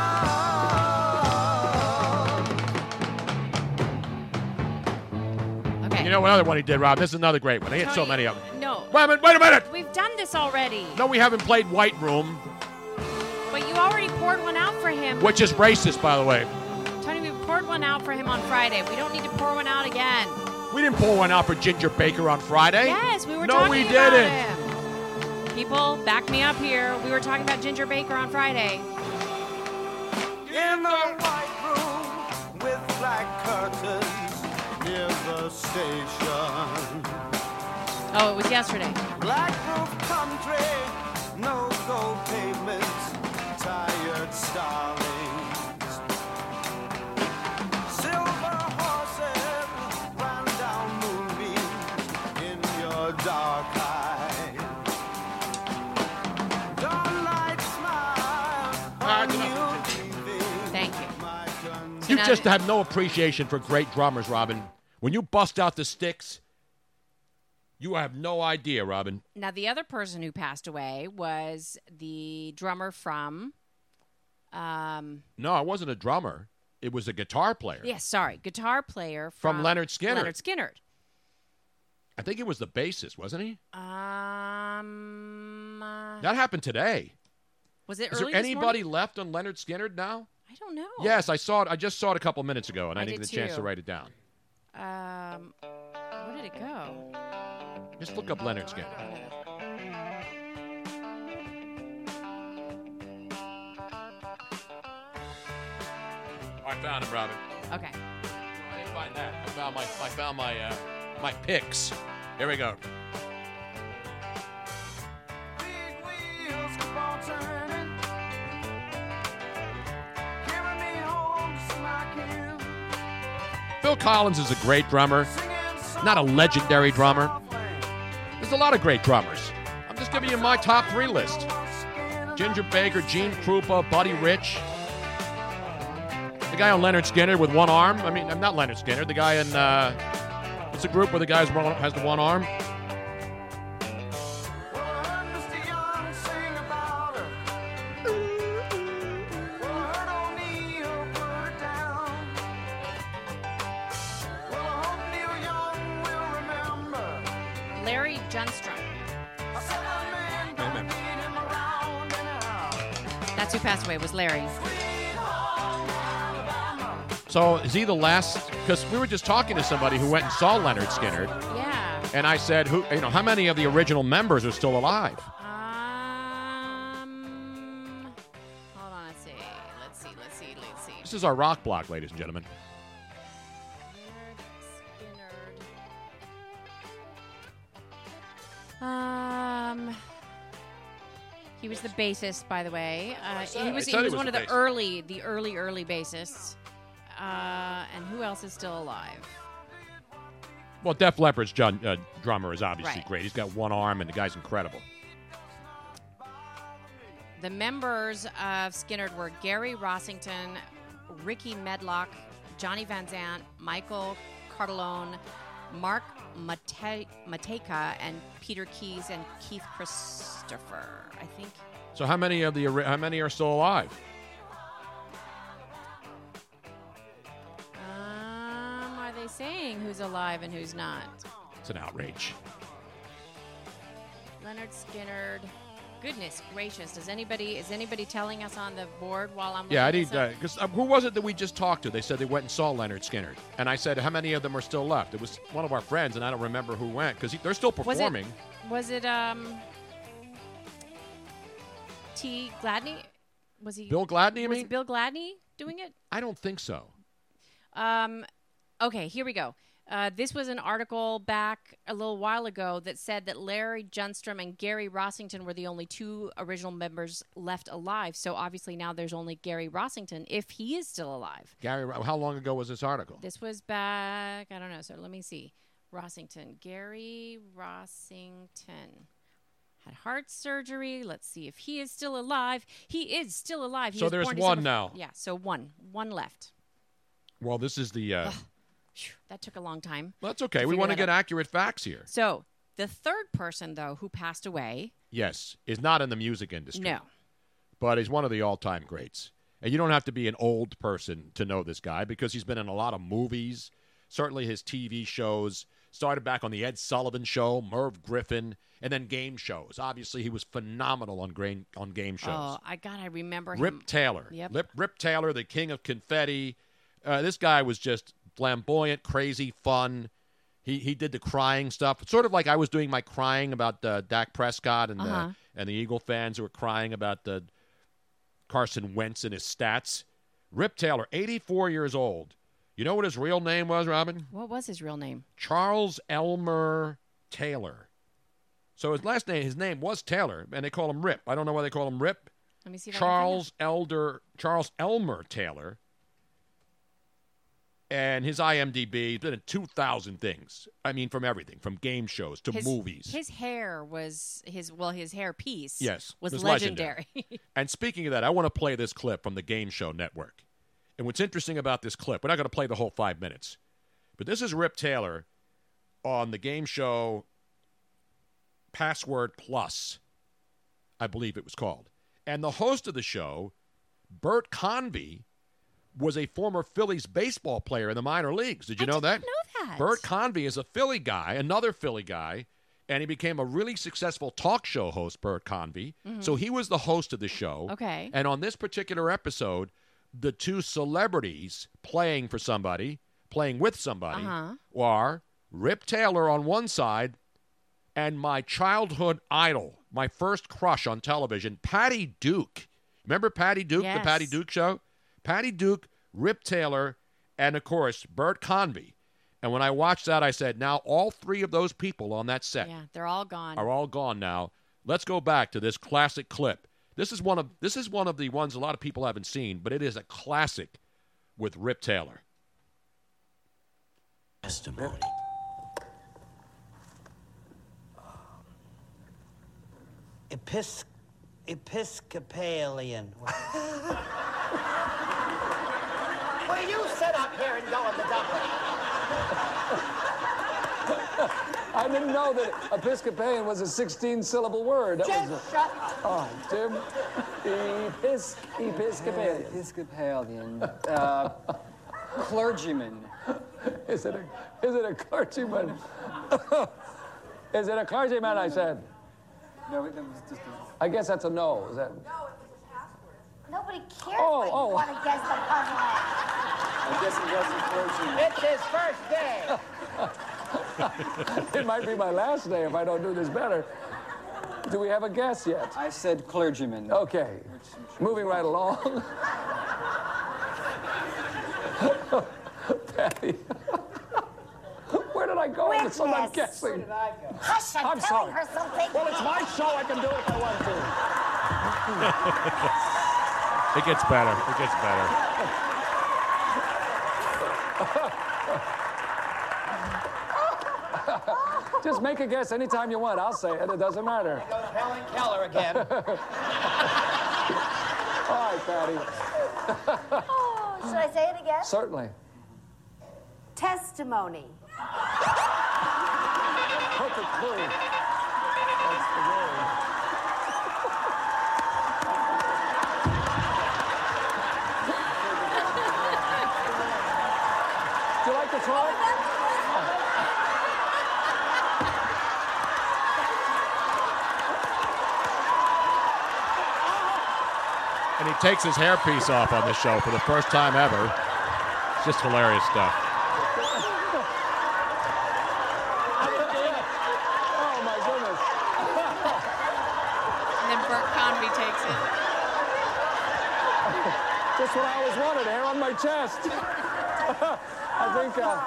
okay. You know what other one he did, Rob? This is another great one. He had so Tony, many of them. No. Wait a minute. Wait a minute. We've done this already. No, we haven't played White Room, But you already poured one out for him. which is racist, by the way. Tony, we poured one one out for him on Friday. We don't need to pour one out again. We didn't pour one out for Ginger Baker on Friday. Yes, we were No, talking we about didn't. him. People, back me up here. We were talking about Ginger Baker on Friday. In the white room with black curtains near the station. Oh, it was yesterday. Black roof country, no gold pavements, you. So You now- just have no appreciation for great drummers, Robin. When you bust out the sticks, you have no idea, Robin. Now, the other person who passed away was the drummer from. Um, No, I wasn't a drummer. It was a guitar player. yes, sorry, guitar player From from, Lynyrd Skynyrd. Lynyrd Skynyrd. I think it was the bassist, wasn't he? Um, uh, That happened today. was it Is there anybody left on Lynyrd Skynyrd now? I don't know. Yes, I saw it. I just saw it a couple minutes ago, and I, I didn't get a chance to write it down. Um, where did it go? Just look up Lynyrd Skynyrd. I found him, Robin. Okay. I didn't find that. I found my I found my uh, my picks. Here we go. Wheels keep on turning, carry me home to smack you. Phil Collins is a great drummer, not a legendary drummer. There's a lot of great drummers. I'm just giving you my top three list: Ginger Baker, Gene Krupa, Buddy Rich. The guy on Lynyrd Skynyrd with one arm. I mean, I'm not Lynyrd Skynyrd. The guy in uh, what's the group where the guy has the one arm? Larry Junstrom. That's who passed away. Was Larry? He the last? Because we were just talking to somebody who went and saw Lynyrd Skynyrd, Yeah. and I said, "Who? You know, how many of the original members are still alive?" Um. Hold on. Let's see. Let's see. Let's see. Let's see. This is our rock block, ladies and gentlemen. Um. He was the bassist, by the way. Uh, he was, he was, was one of the bassist. early, the early, early bassists. Uh, and who else is still alive? Well, Def Leppard's John, uh, drummer is obviously Right. great. He's got one arm, and the guy's incredible. The members of Skynyrd were Gary Rossington, Rickey Medlocke, Johnny Van Zant, Michael Cartellone, Mark Mate- Matejka, and Peter Keys and Keith Christopher. I think. So how many of the how many are still alive? They saying who's alive and who's not? It's an outrage. Lynyrd Skynyrd. Goodness gracious! Does anybody is anybody telling us on the board while I'm? Yeah, I need because uh, who was it that we just talked to? They said they went and saw Lynyrd Skynyrd, and I said, "How many of them are still left?" It was one of our friends, and I don't remember who went because they're still performing. Was it? Was it um? T. Gladney? Was he? Bill Gladney, was mean? Bill Gladney doing it? I don't think so. Um, okay, here we go. Uh, this was an article back a little while ago that said that Larry Junstrom and Gary Rossington were the only two original members left alive. So obviously now there's only Gary Rossington, if he is still alive. Gary, how long ago was this article? This was back, I don't know. So let me see. Rossington. Gary Rossington had heart surgery. Let's see if he is still alive. He is still alive. He So there's one December- now. Yeah, so one. One left. Well, this is the. Uh, That took a long time. well, that's okay. to We want to get out. accurate facts here. So the third person, though, who passed away, Yes, is not in the music industry. no. but he's one of the all-time greats. And you don't have to be an old person to know this guy because he's been in a lot of movies. Certainly, his TV shows started back on the Ed Sullivan Show, Merv Griffin, and then game shows. Obviously, he was phenomenal on game on game shows. Oh, I God, I remember him. Rip Taylor, Yep. Rip, Rip Taylor, the king of confetti. Uh, this guy was just flamboyant, crazy, fun. He he did the crying stuff, sort of like I was doing my crying about uh, Dak Prescott and Uh-huh. uh, and the Eagle fans who were crying about the Carson Wentz and his stats. Rip Taylor, 84 years old. You know what his real name was, Robin? What was his real name? Charles Elmer Taylor. So his last name, his name was Taylor, and they call him Rip. I don't know why they call him Rip. Let me see if I can Charles Elder, Charles Elmer Taylor, and his IMDb he's been in two thousand things. I mean, from everything, from game shows to his, movies. His hair was his well, his hair piece. Yes, was was legendary. and speaking of that, I want to play this clip from the Game Show Network. And what's interesting about this clip, we're not going to play the whole five minutes, but this is Rip Taylor on the game show Password Plus, I believe it was called. And the host of the show, Bert Convy, was a former Phillies baseball player in the minor leagues. Did you know that? I didn't know that. Bert Convy is a Philly guy, another Philly guy, and he became a really successful talk show host, Bert Convy. Mhm. So he was the host of the show. Okay. And on this particular episode, the two celebrities playing for somebody, playing with somebody, Uh-huh. are Rip Taylor on one side and my childhood idol, my first crush on television, Patty Duke. Remember Patty Duke, the Patty Duke show? Patty Duke, Rip Taylor, and of course, Bert Convy. And when I watched that, I said, now all three of those people on that set yeah, they're all gone. are all gone now. Let's go back to this classic clip. This is one of this is one of the ones a lot of people haven't seen, but it is a classic with Rip Taylor. Testimony. Epis- Episcopalian. Well, you sit up here and go in the dumper. I didn't know that Episcopalian was a 16 syllable word. That was Just a, shut up. Oh, Tim. Epis- Episcopalian. Episcopalian. Uh, clergyman. Is it a, is it a clergyman? is it a clergyman, I said? No, that was just a... I guess that's a no. Is that? Nobody cares Oh, what oh. you want to guess the puzzle at. I guess it wasn't clergyman. It's his first day. it might be my last day if I don't do this better. Do we have a guess yet? I said clergyman. Okay. Moving right along. Patty. Where did I go? It's so I'm Witness. guessing. Hush, I'm, I'm telling sorry. her something. Well, it's my show. I can do it if I want to. It gets better. It gets better. Just make a guess anytime you want. I'll say it. It doesn't matter. Goes Helen Keller again. All right, Patty. Oh, should I say it again? Certainly. Testimony. Perfect clue. That's the word. Do you like the try? And he takes his hairpiece off on the show for the first time ever. It's just hilarious stuff. Oh my goodness. And then Bert Convy takes it. Just what I always wanted, hair on my chest. I think uh,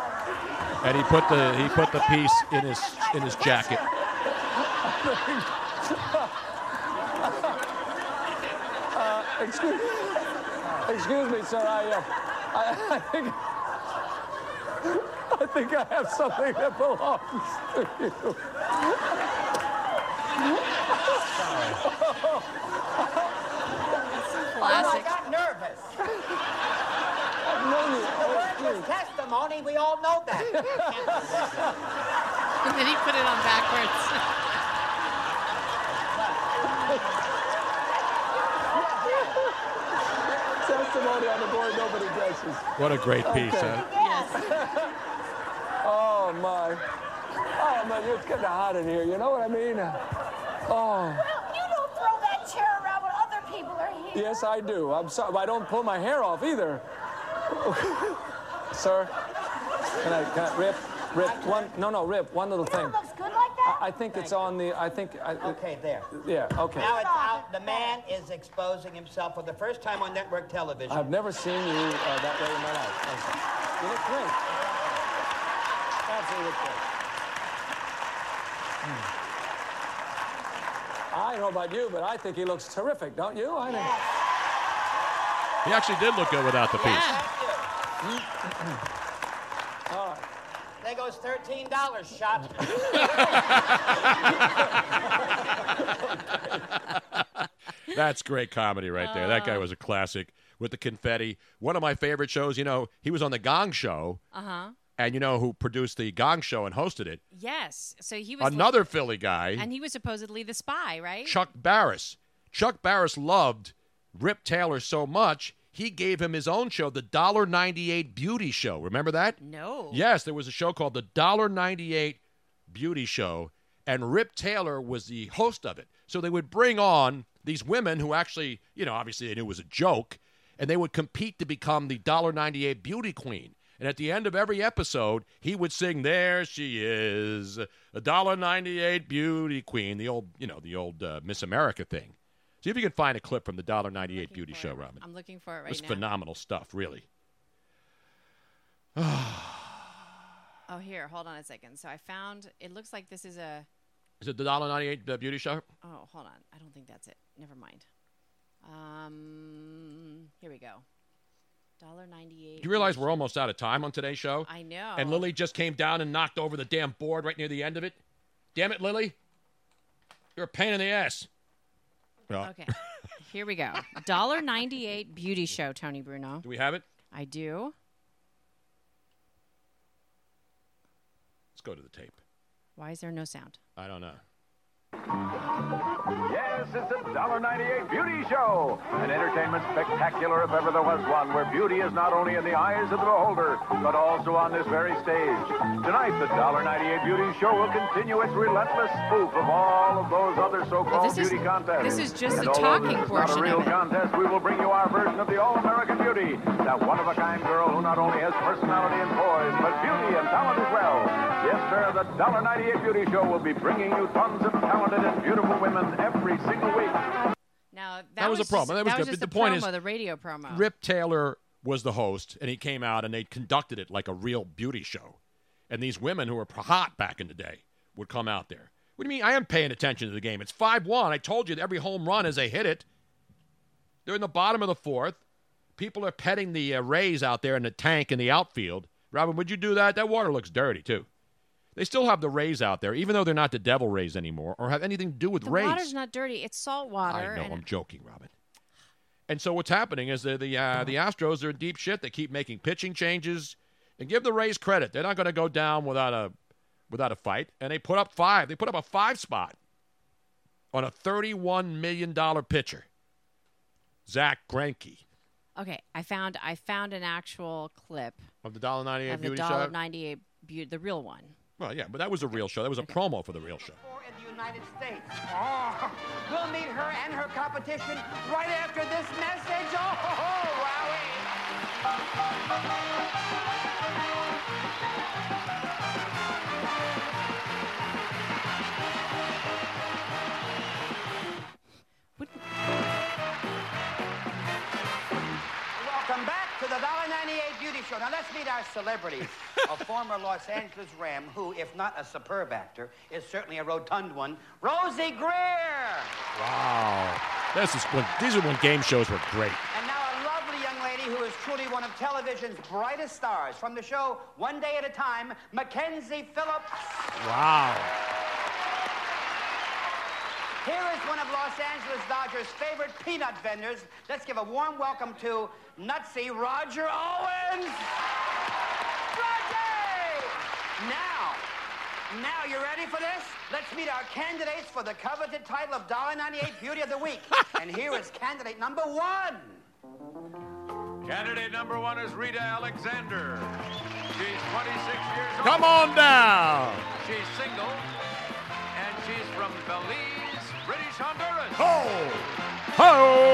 And he put the he put the piece in his in his jacket. uh, excuse, excuse me, sir. I, uh, I, I think I think I have something that belongs to you. Oh, Classic. I got nervous. I've known you. The testimony. We all know that. And then he put it on backwards. Testimony on the board, nobody guesses. What a great piece, Okay. huh? Oh my. Oh man, it's getting hot in here. You know what I mean? Oh. Well, You don't throw that chair around when other people are here. Yes, I do. I'm sorry. I don't pull my hair off either. Sir, can I, can I, Rip, Rip, one, no, no, Rip, one little thing. Looks good like that? I, I think it's on the, I think, I, Okay, there. yeah, okay. Now it's out. The man is exposing himself for the first time on network television. I've never seen you uh, that way in my life. Thank you. You look great. Absolutely look great. Hmm. I don't know about you, but I think he looks terrific, don't you? I think. He actually did look good without the piece. All right. There thirteen dollars shot. That's great comedy right there. That guy Uh. was a classic with the confetti. One of my favorite shows, you know, he was on the Gong Show, Uh huh. and you know who produced the Gong Show and hosted it? Yes. So he was Another Philly guy, and he was supposedly the spy, right? Chuck Barris. Chuck Barris loved Rip Taylor so much, he gave him his own show, the $1.98 Beauty Show. Remember that? No. Yes, there was a show called the $1.98 Beauty Show, and Rip Taylor was the host of it. So they would bring on these women who actually, you know, obviously they knew it was a joke, and they would compete to become the $1.98 Beauty Queen. And at the end of every episode, he would sing, "There she is, a $1.98 Beauty Queen," the old, you know, the old uh, Miss America thing. See if you can find a clip from the $1.98 Beauty Show, Robin. I'm looking for it It right was now. phenomenal stuff, really. Oh, here, hold on a second. So I found. It looks like this is a. Is it the $1.98 uh, Beauty Show? Oh, hold on. I don't think that's it. Never mind. Um, here we go. Dollar ninety-eight. Do you realize we're almost out of time on today's show? I know. And Lily just came down and knocked over the damn board right near the end of it. Damn it, Lily. You're a pain in the ass. Well, Okay. Here we go. Dollar ninety-eight beauty show. Tony Bruno. Do we have it? I do. Let's go to the tape. Why is there no sound? I don't know. Yes, it's a $1.98 beauty show. An entertainment spectacular if ever there was one, where beauty is not only in the eyes of the beholder, but also on this very stage. Tonight, the $1.98 beauty show will continue its relentless spoof of all of those other so-called this is- beauty contests. this is just and the talking this is portion not a real contest, we will bring you our version of the All-American Beauty, that one-of-a-kind girl who not only has personality and poise, but beauty and talent as well. Yes, sir, the $1.98 beauty show will be bringing you tons of talented and beautiful women every single week. Now that, That was a just- promo. That was good. just But the the point promo, is- the radio promo. Rip Taylor was the host, and he came out and they conducted it like a real beauty show. And these women who were hot back in the day would come out there. What do you mean? I am paying attention to the game. It's 5 1. I told you that every home run as they hit it. They're in the bottom of the fourth. People are petting the uh, Rays out there in the tank in the outfield. Robin, would you do that? That water looks dirty, too. They still have the Rays out there, even though they're not the Devil Rays anymore or have anything to do with the Rays. water's not dirty. It's salt water. I know. and I'm joking, Robin. And so what's happening is that the uh, the Astros are in deep shit. They keep making pitching changes, and give the Rays credit. They're not going to go down without a without a fight. And they put up five. They put up a five spot on a 31 million dollar pitcher, Zack Greinke Okay, I found I found an actual clip of the dollar ninety eight of the dollar ninety eight beauty, the real one. Well, yeah, but that was a real show. That was a promo for the real show. in the United States. Oh, we'll meet her and her competition right after this message. Oh, wowie. $1.98 Show. Now let's meet our celebrities. a former Los Angeles Ram who, if not a superb actor, is certainly a rotund one. Rosey Grier. Wow, this is when these are when game shows were great. And now a lovely young lady who is truly one of television's brightest stars from the show One Day at a Time, Mackenzie Phillips. Wow. Here is one of Los Angeles Dodgers' favorite peanut vendors. Let's give a warm welcome to Nutsy Roger Owens. Roger! Now, now you ready for this? Let's meet our candidates for the coveted title of $1.98 Beauty of the Week. and here is candidate number one. Candidate number one is Rita Alexander. She's 26 years old. Come on down. She's single, and she's from Belize, British Honduras. Oh! Oh!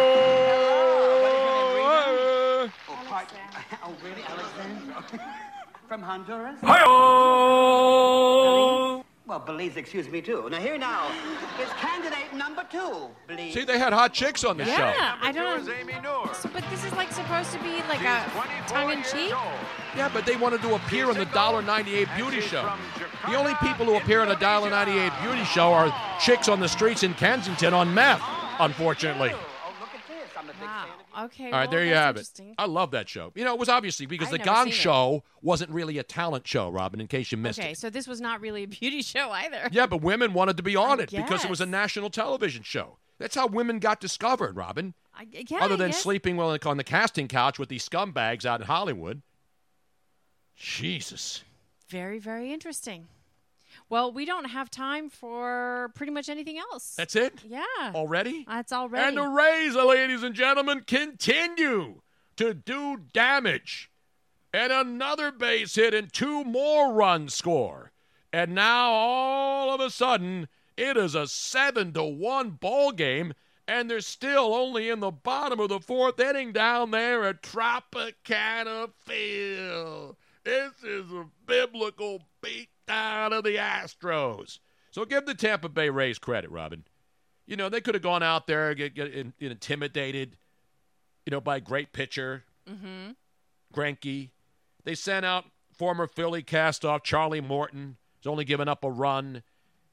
Oh, pardon. Oh, really, Alexander? From Honduras? Hi-oh! Well, Belize, excuse me, too. Now, here now is candidate number two, Belize. See, they had hot chicks on the Yeah, show. Yeah, I don't. So, but this is like supposed to be like a tongue in cheek. Yeah, but they wanted to appear on the $1.98 beauty show. The only people who appear on the $1.98 beauty show are chicks on the streets in Kensington on meth, unfortunately. Okay. All right, well, there you have it. I love that show. You know, it was obviously because I've the Gong. Show wasn't really a talent show, Robin, in case you missed Okay, it. Okay, so this was not really a beauty show either. Yeah, but women wanted to be on I it because it was a national television show. That's how women got discovered, Robin. I, yeah, Other than guess. sleeping well on the casting couch with these scumbags out in Hollywood. Jesus. Very, very interesting. Well, we don't have time for pretty much anything else. That's it? Yeah. Already? That's already. And the Rays, ladies and gentlemen, continue to do damage. And another base hit and two more runs score. And now all of a sudden, it is a seven to one ball game, and they're still only in the bottom of the fourth inning down there at Tropicana Field. This is a biblical beatdown of the Astros. So give the Tampa Bay Rays credit, Robin. You know, they could have gone out there, get, get in, intimidated, you know, by a great pitcher, Mm-hmm. Greinke. They sent out former Philly castoff Charlie Morton. He's only given up a run.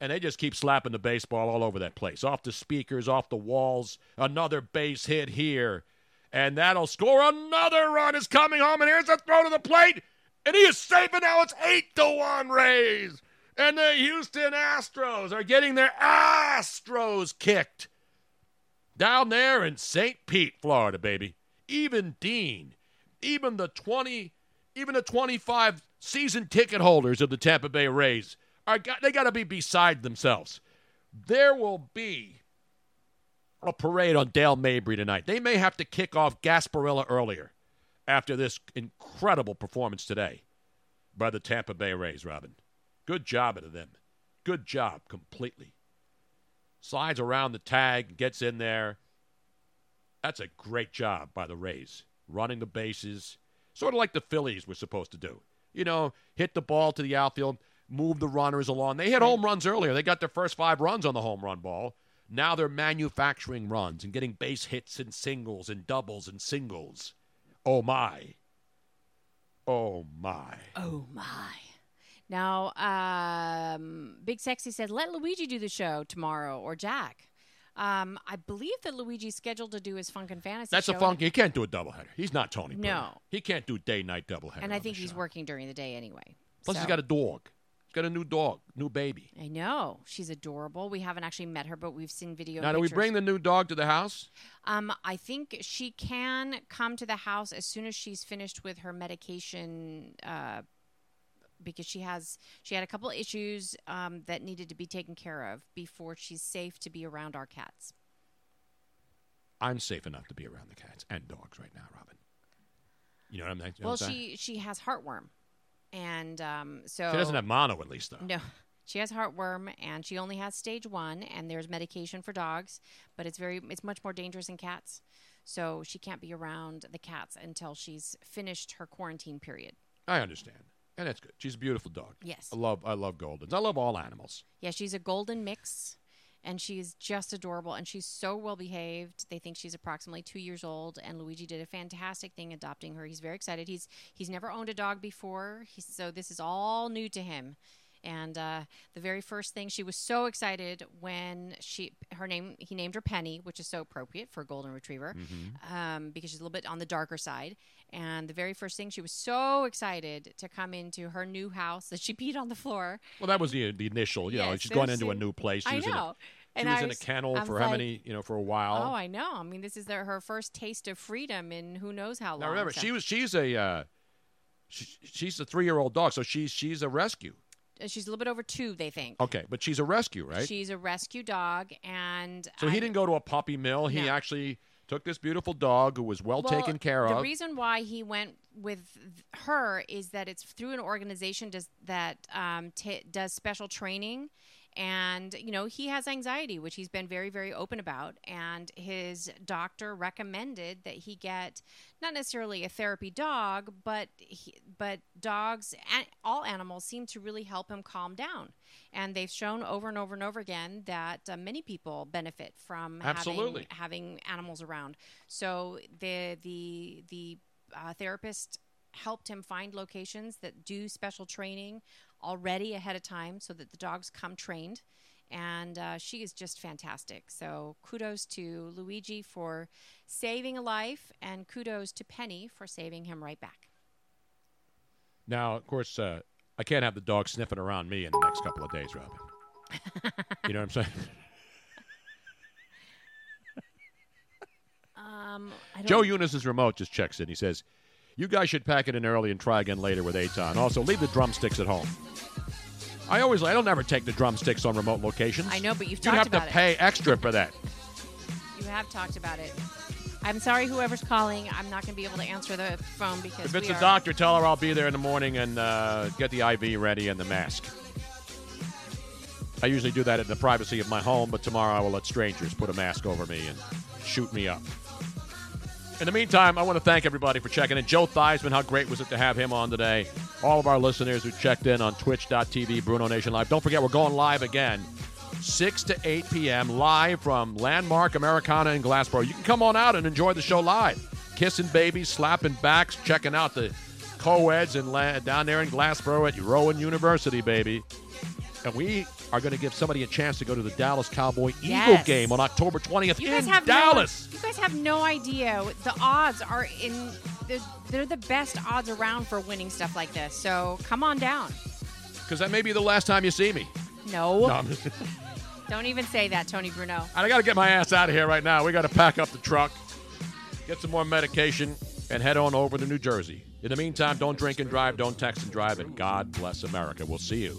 And they just keep slapping the baseball all over that place. Off the speakers, off the walls. Another base hit here. And that'll score another run. Is coming home. And here's a throw to the plate. And he is safe. And now it's 8 to 1 Rays. And the Houston Astros are getting their Astros kicked down there in St. Pete, Florida, baby. Even Dean, even the 20, even the 25 season ticket holders of the Tampa Bay Rays are they got to be beside themselves. There will be a parade on Dale Mabry tonight. They may have to kick off Gasparilla earlier after this incredible performance today by the Tampa Bay Rays, Robin. Good job out of them. Good job completely. Slides around the tag, gets in there. That's a great job by the Rays. Running the bases, sort of like the Phillies were supposed to do. You know, hit the ball to the outfield, move the runners along. They hit home runs earlier. They got their first five runs on the home run ball. Now they're manufacturing runs and getting base hits and singles and doubles and singles. Oh my. Oh my. Oh my. Now, um, Big Sexy said, "Let Luigi do the show tomorrow or Jack." Um, I believe that Luigi's scheduled to do his Funk and Fantasy. That's show, a funky. He can't do a doubleheader. He's not Tony. No. He can't do day night doubleheader. and I think he's show. working during the day anyway. Plus, so- he's got a dog. Got a new dog, new baby. I know she's adorable. We haven't actually met her, but we've seen video. now, do we pictures. bring the new dog to the house? Um, I think she can come to the house as soon as she's finished with her medication. Uh, because she has she had a couple issues um, that needed to be taken care of before she's safe to be around our cats. I'm safe enough to be around the cats and dogs right now, Robin. You know what I'm saying? You know well, what I'm saying? she she has heartworm, and um, so She doesn't have mono, at least, though. No, she has heartworm, and she only has stage one. And there's medication for dogs, but it's very it's much more dangerous in cats. So she can't be around the cats until she's finished her quarantine period. I understand, and that's good. She's a beautiful dog. Yes. I love I love Goldens. I love all animals. Yeah, she's a golden mix, and she's just adorable, and she's so well behaved. They think she's approximately two years old, and Luigi did a fantastic thing adopting her. He's very excited. He's he's never owned a dog before, he's, so this is all new to him. And uh, the very first thing she was so excited when she her name he named her Penny, which is so appropriate for a golden retriever, Mm-hmm. um, because she's a little bit on the darker side. And the very first thing she was so excited to come into her new house that she peed on the floor. Well, that was the the initial. You know, Yes, she's going into a new place. She I was in a- know. she And was I in a kennel was for how like, many? You know, for a while. Oh, I know. I mean, this is their, her first taste of freedom in who knows how long. now remember, so- she was she's a uh, she, she's a three year old dog, so she's she's a rescue. Uh, She's a little bit over two, they think. Okay, but she's a rescue, right? She's a rescue dog, and so he didn't go to a puppy mill. He No. actually took this beautiful dog who was well, taken care the of. The reason why he went with her is that it's through an organization does, that um, ta does special training And, you know, he has anxiety, which he's been very, very open about. And his doctor recommended that he get not necessarily a therapy dog, but he, but dogs and all animals seem to really help him calm down. And they've shown over and over and over again that uh, many people benefit from Absolutely. having, having animals around. So the the the uh, therapist helped him find locations that do special training already ahead of time so that the dogs come trained. And uh, she is just fantastic. So kudos to Luigi for saving a life, and kudos to Penny for saving him right back. Now, of course, uh, I can't have the dog sniffing around me in the next couple of days, Robin. you know what I'm saying? Um, I don't Joe Eunice's remote just checks in. He says, "You guys should pack it in early and try again later with Eytan. Also, leave the drumsticks at home." I always, I don't ever take the drumsticks on remote locations. I know, but you've talked you have to it. pay extra for that. You have talked about it. I'm sorry, whoever's calling. I'm not going to be able to answer the phone because If it's a are- doctor, tell her I'll be there in the morning and uh, get the IV ready and the mask. I usually do that in the privacy of my home, but tomorrow I will let strangers put a mask over me and shoot me up. In the meantime, I want to thank everybody for checking in. Joe Theismann, how great was it to have him on today? All of our listeners who checked in on twitch.tv, Bruno Nation Live. Don't forget, we're going live again, 6 to 8 p.m., live from Landmark Americana in Glassboro. You can come on out and enjoy the show live. Kissing babies, slapping backs, checking out the co-eds La- down there in Glassboro at Rowan University, baby. And we are going to give somebody a chance to go to the Dallas Cowboy Eagle game on October 20th You guys in have Dallas. No, you guys have no idea. The odds are in. They're, they're the best odds around for winning stuff like this. So come on down. Because that may be the last time you see me. No. No, Don't even say that, Tony Bruno. I got to get my ass out of here right now. We got to pack up the truck, get some more medication, and head on over to New Jersey. In the meantime, don't drink and drive, don't text and drive, and God bless America. We'll see you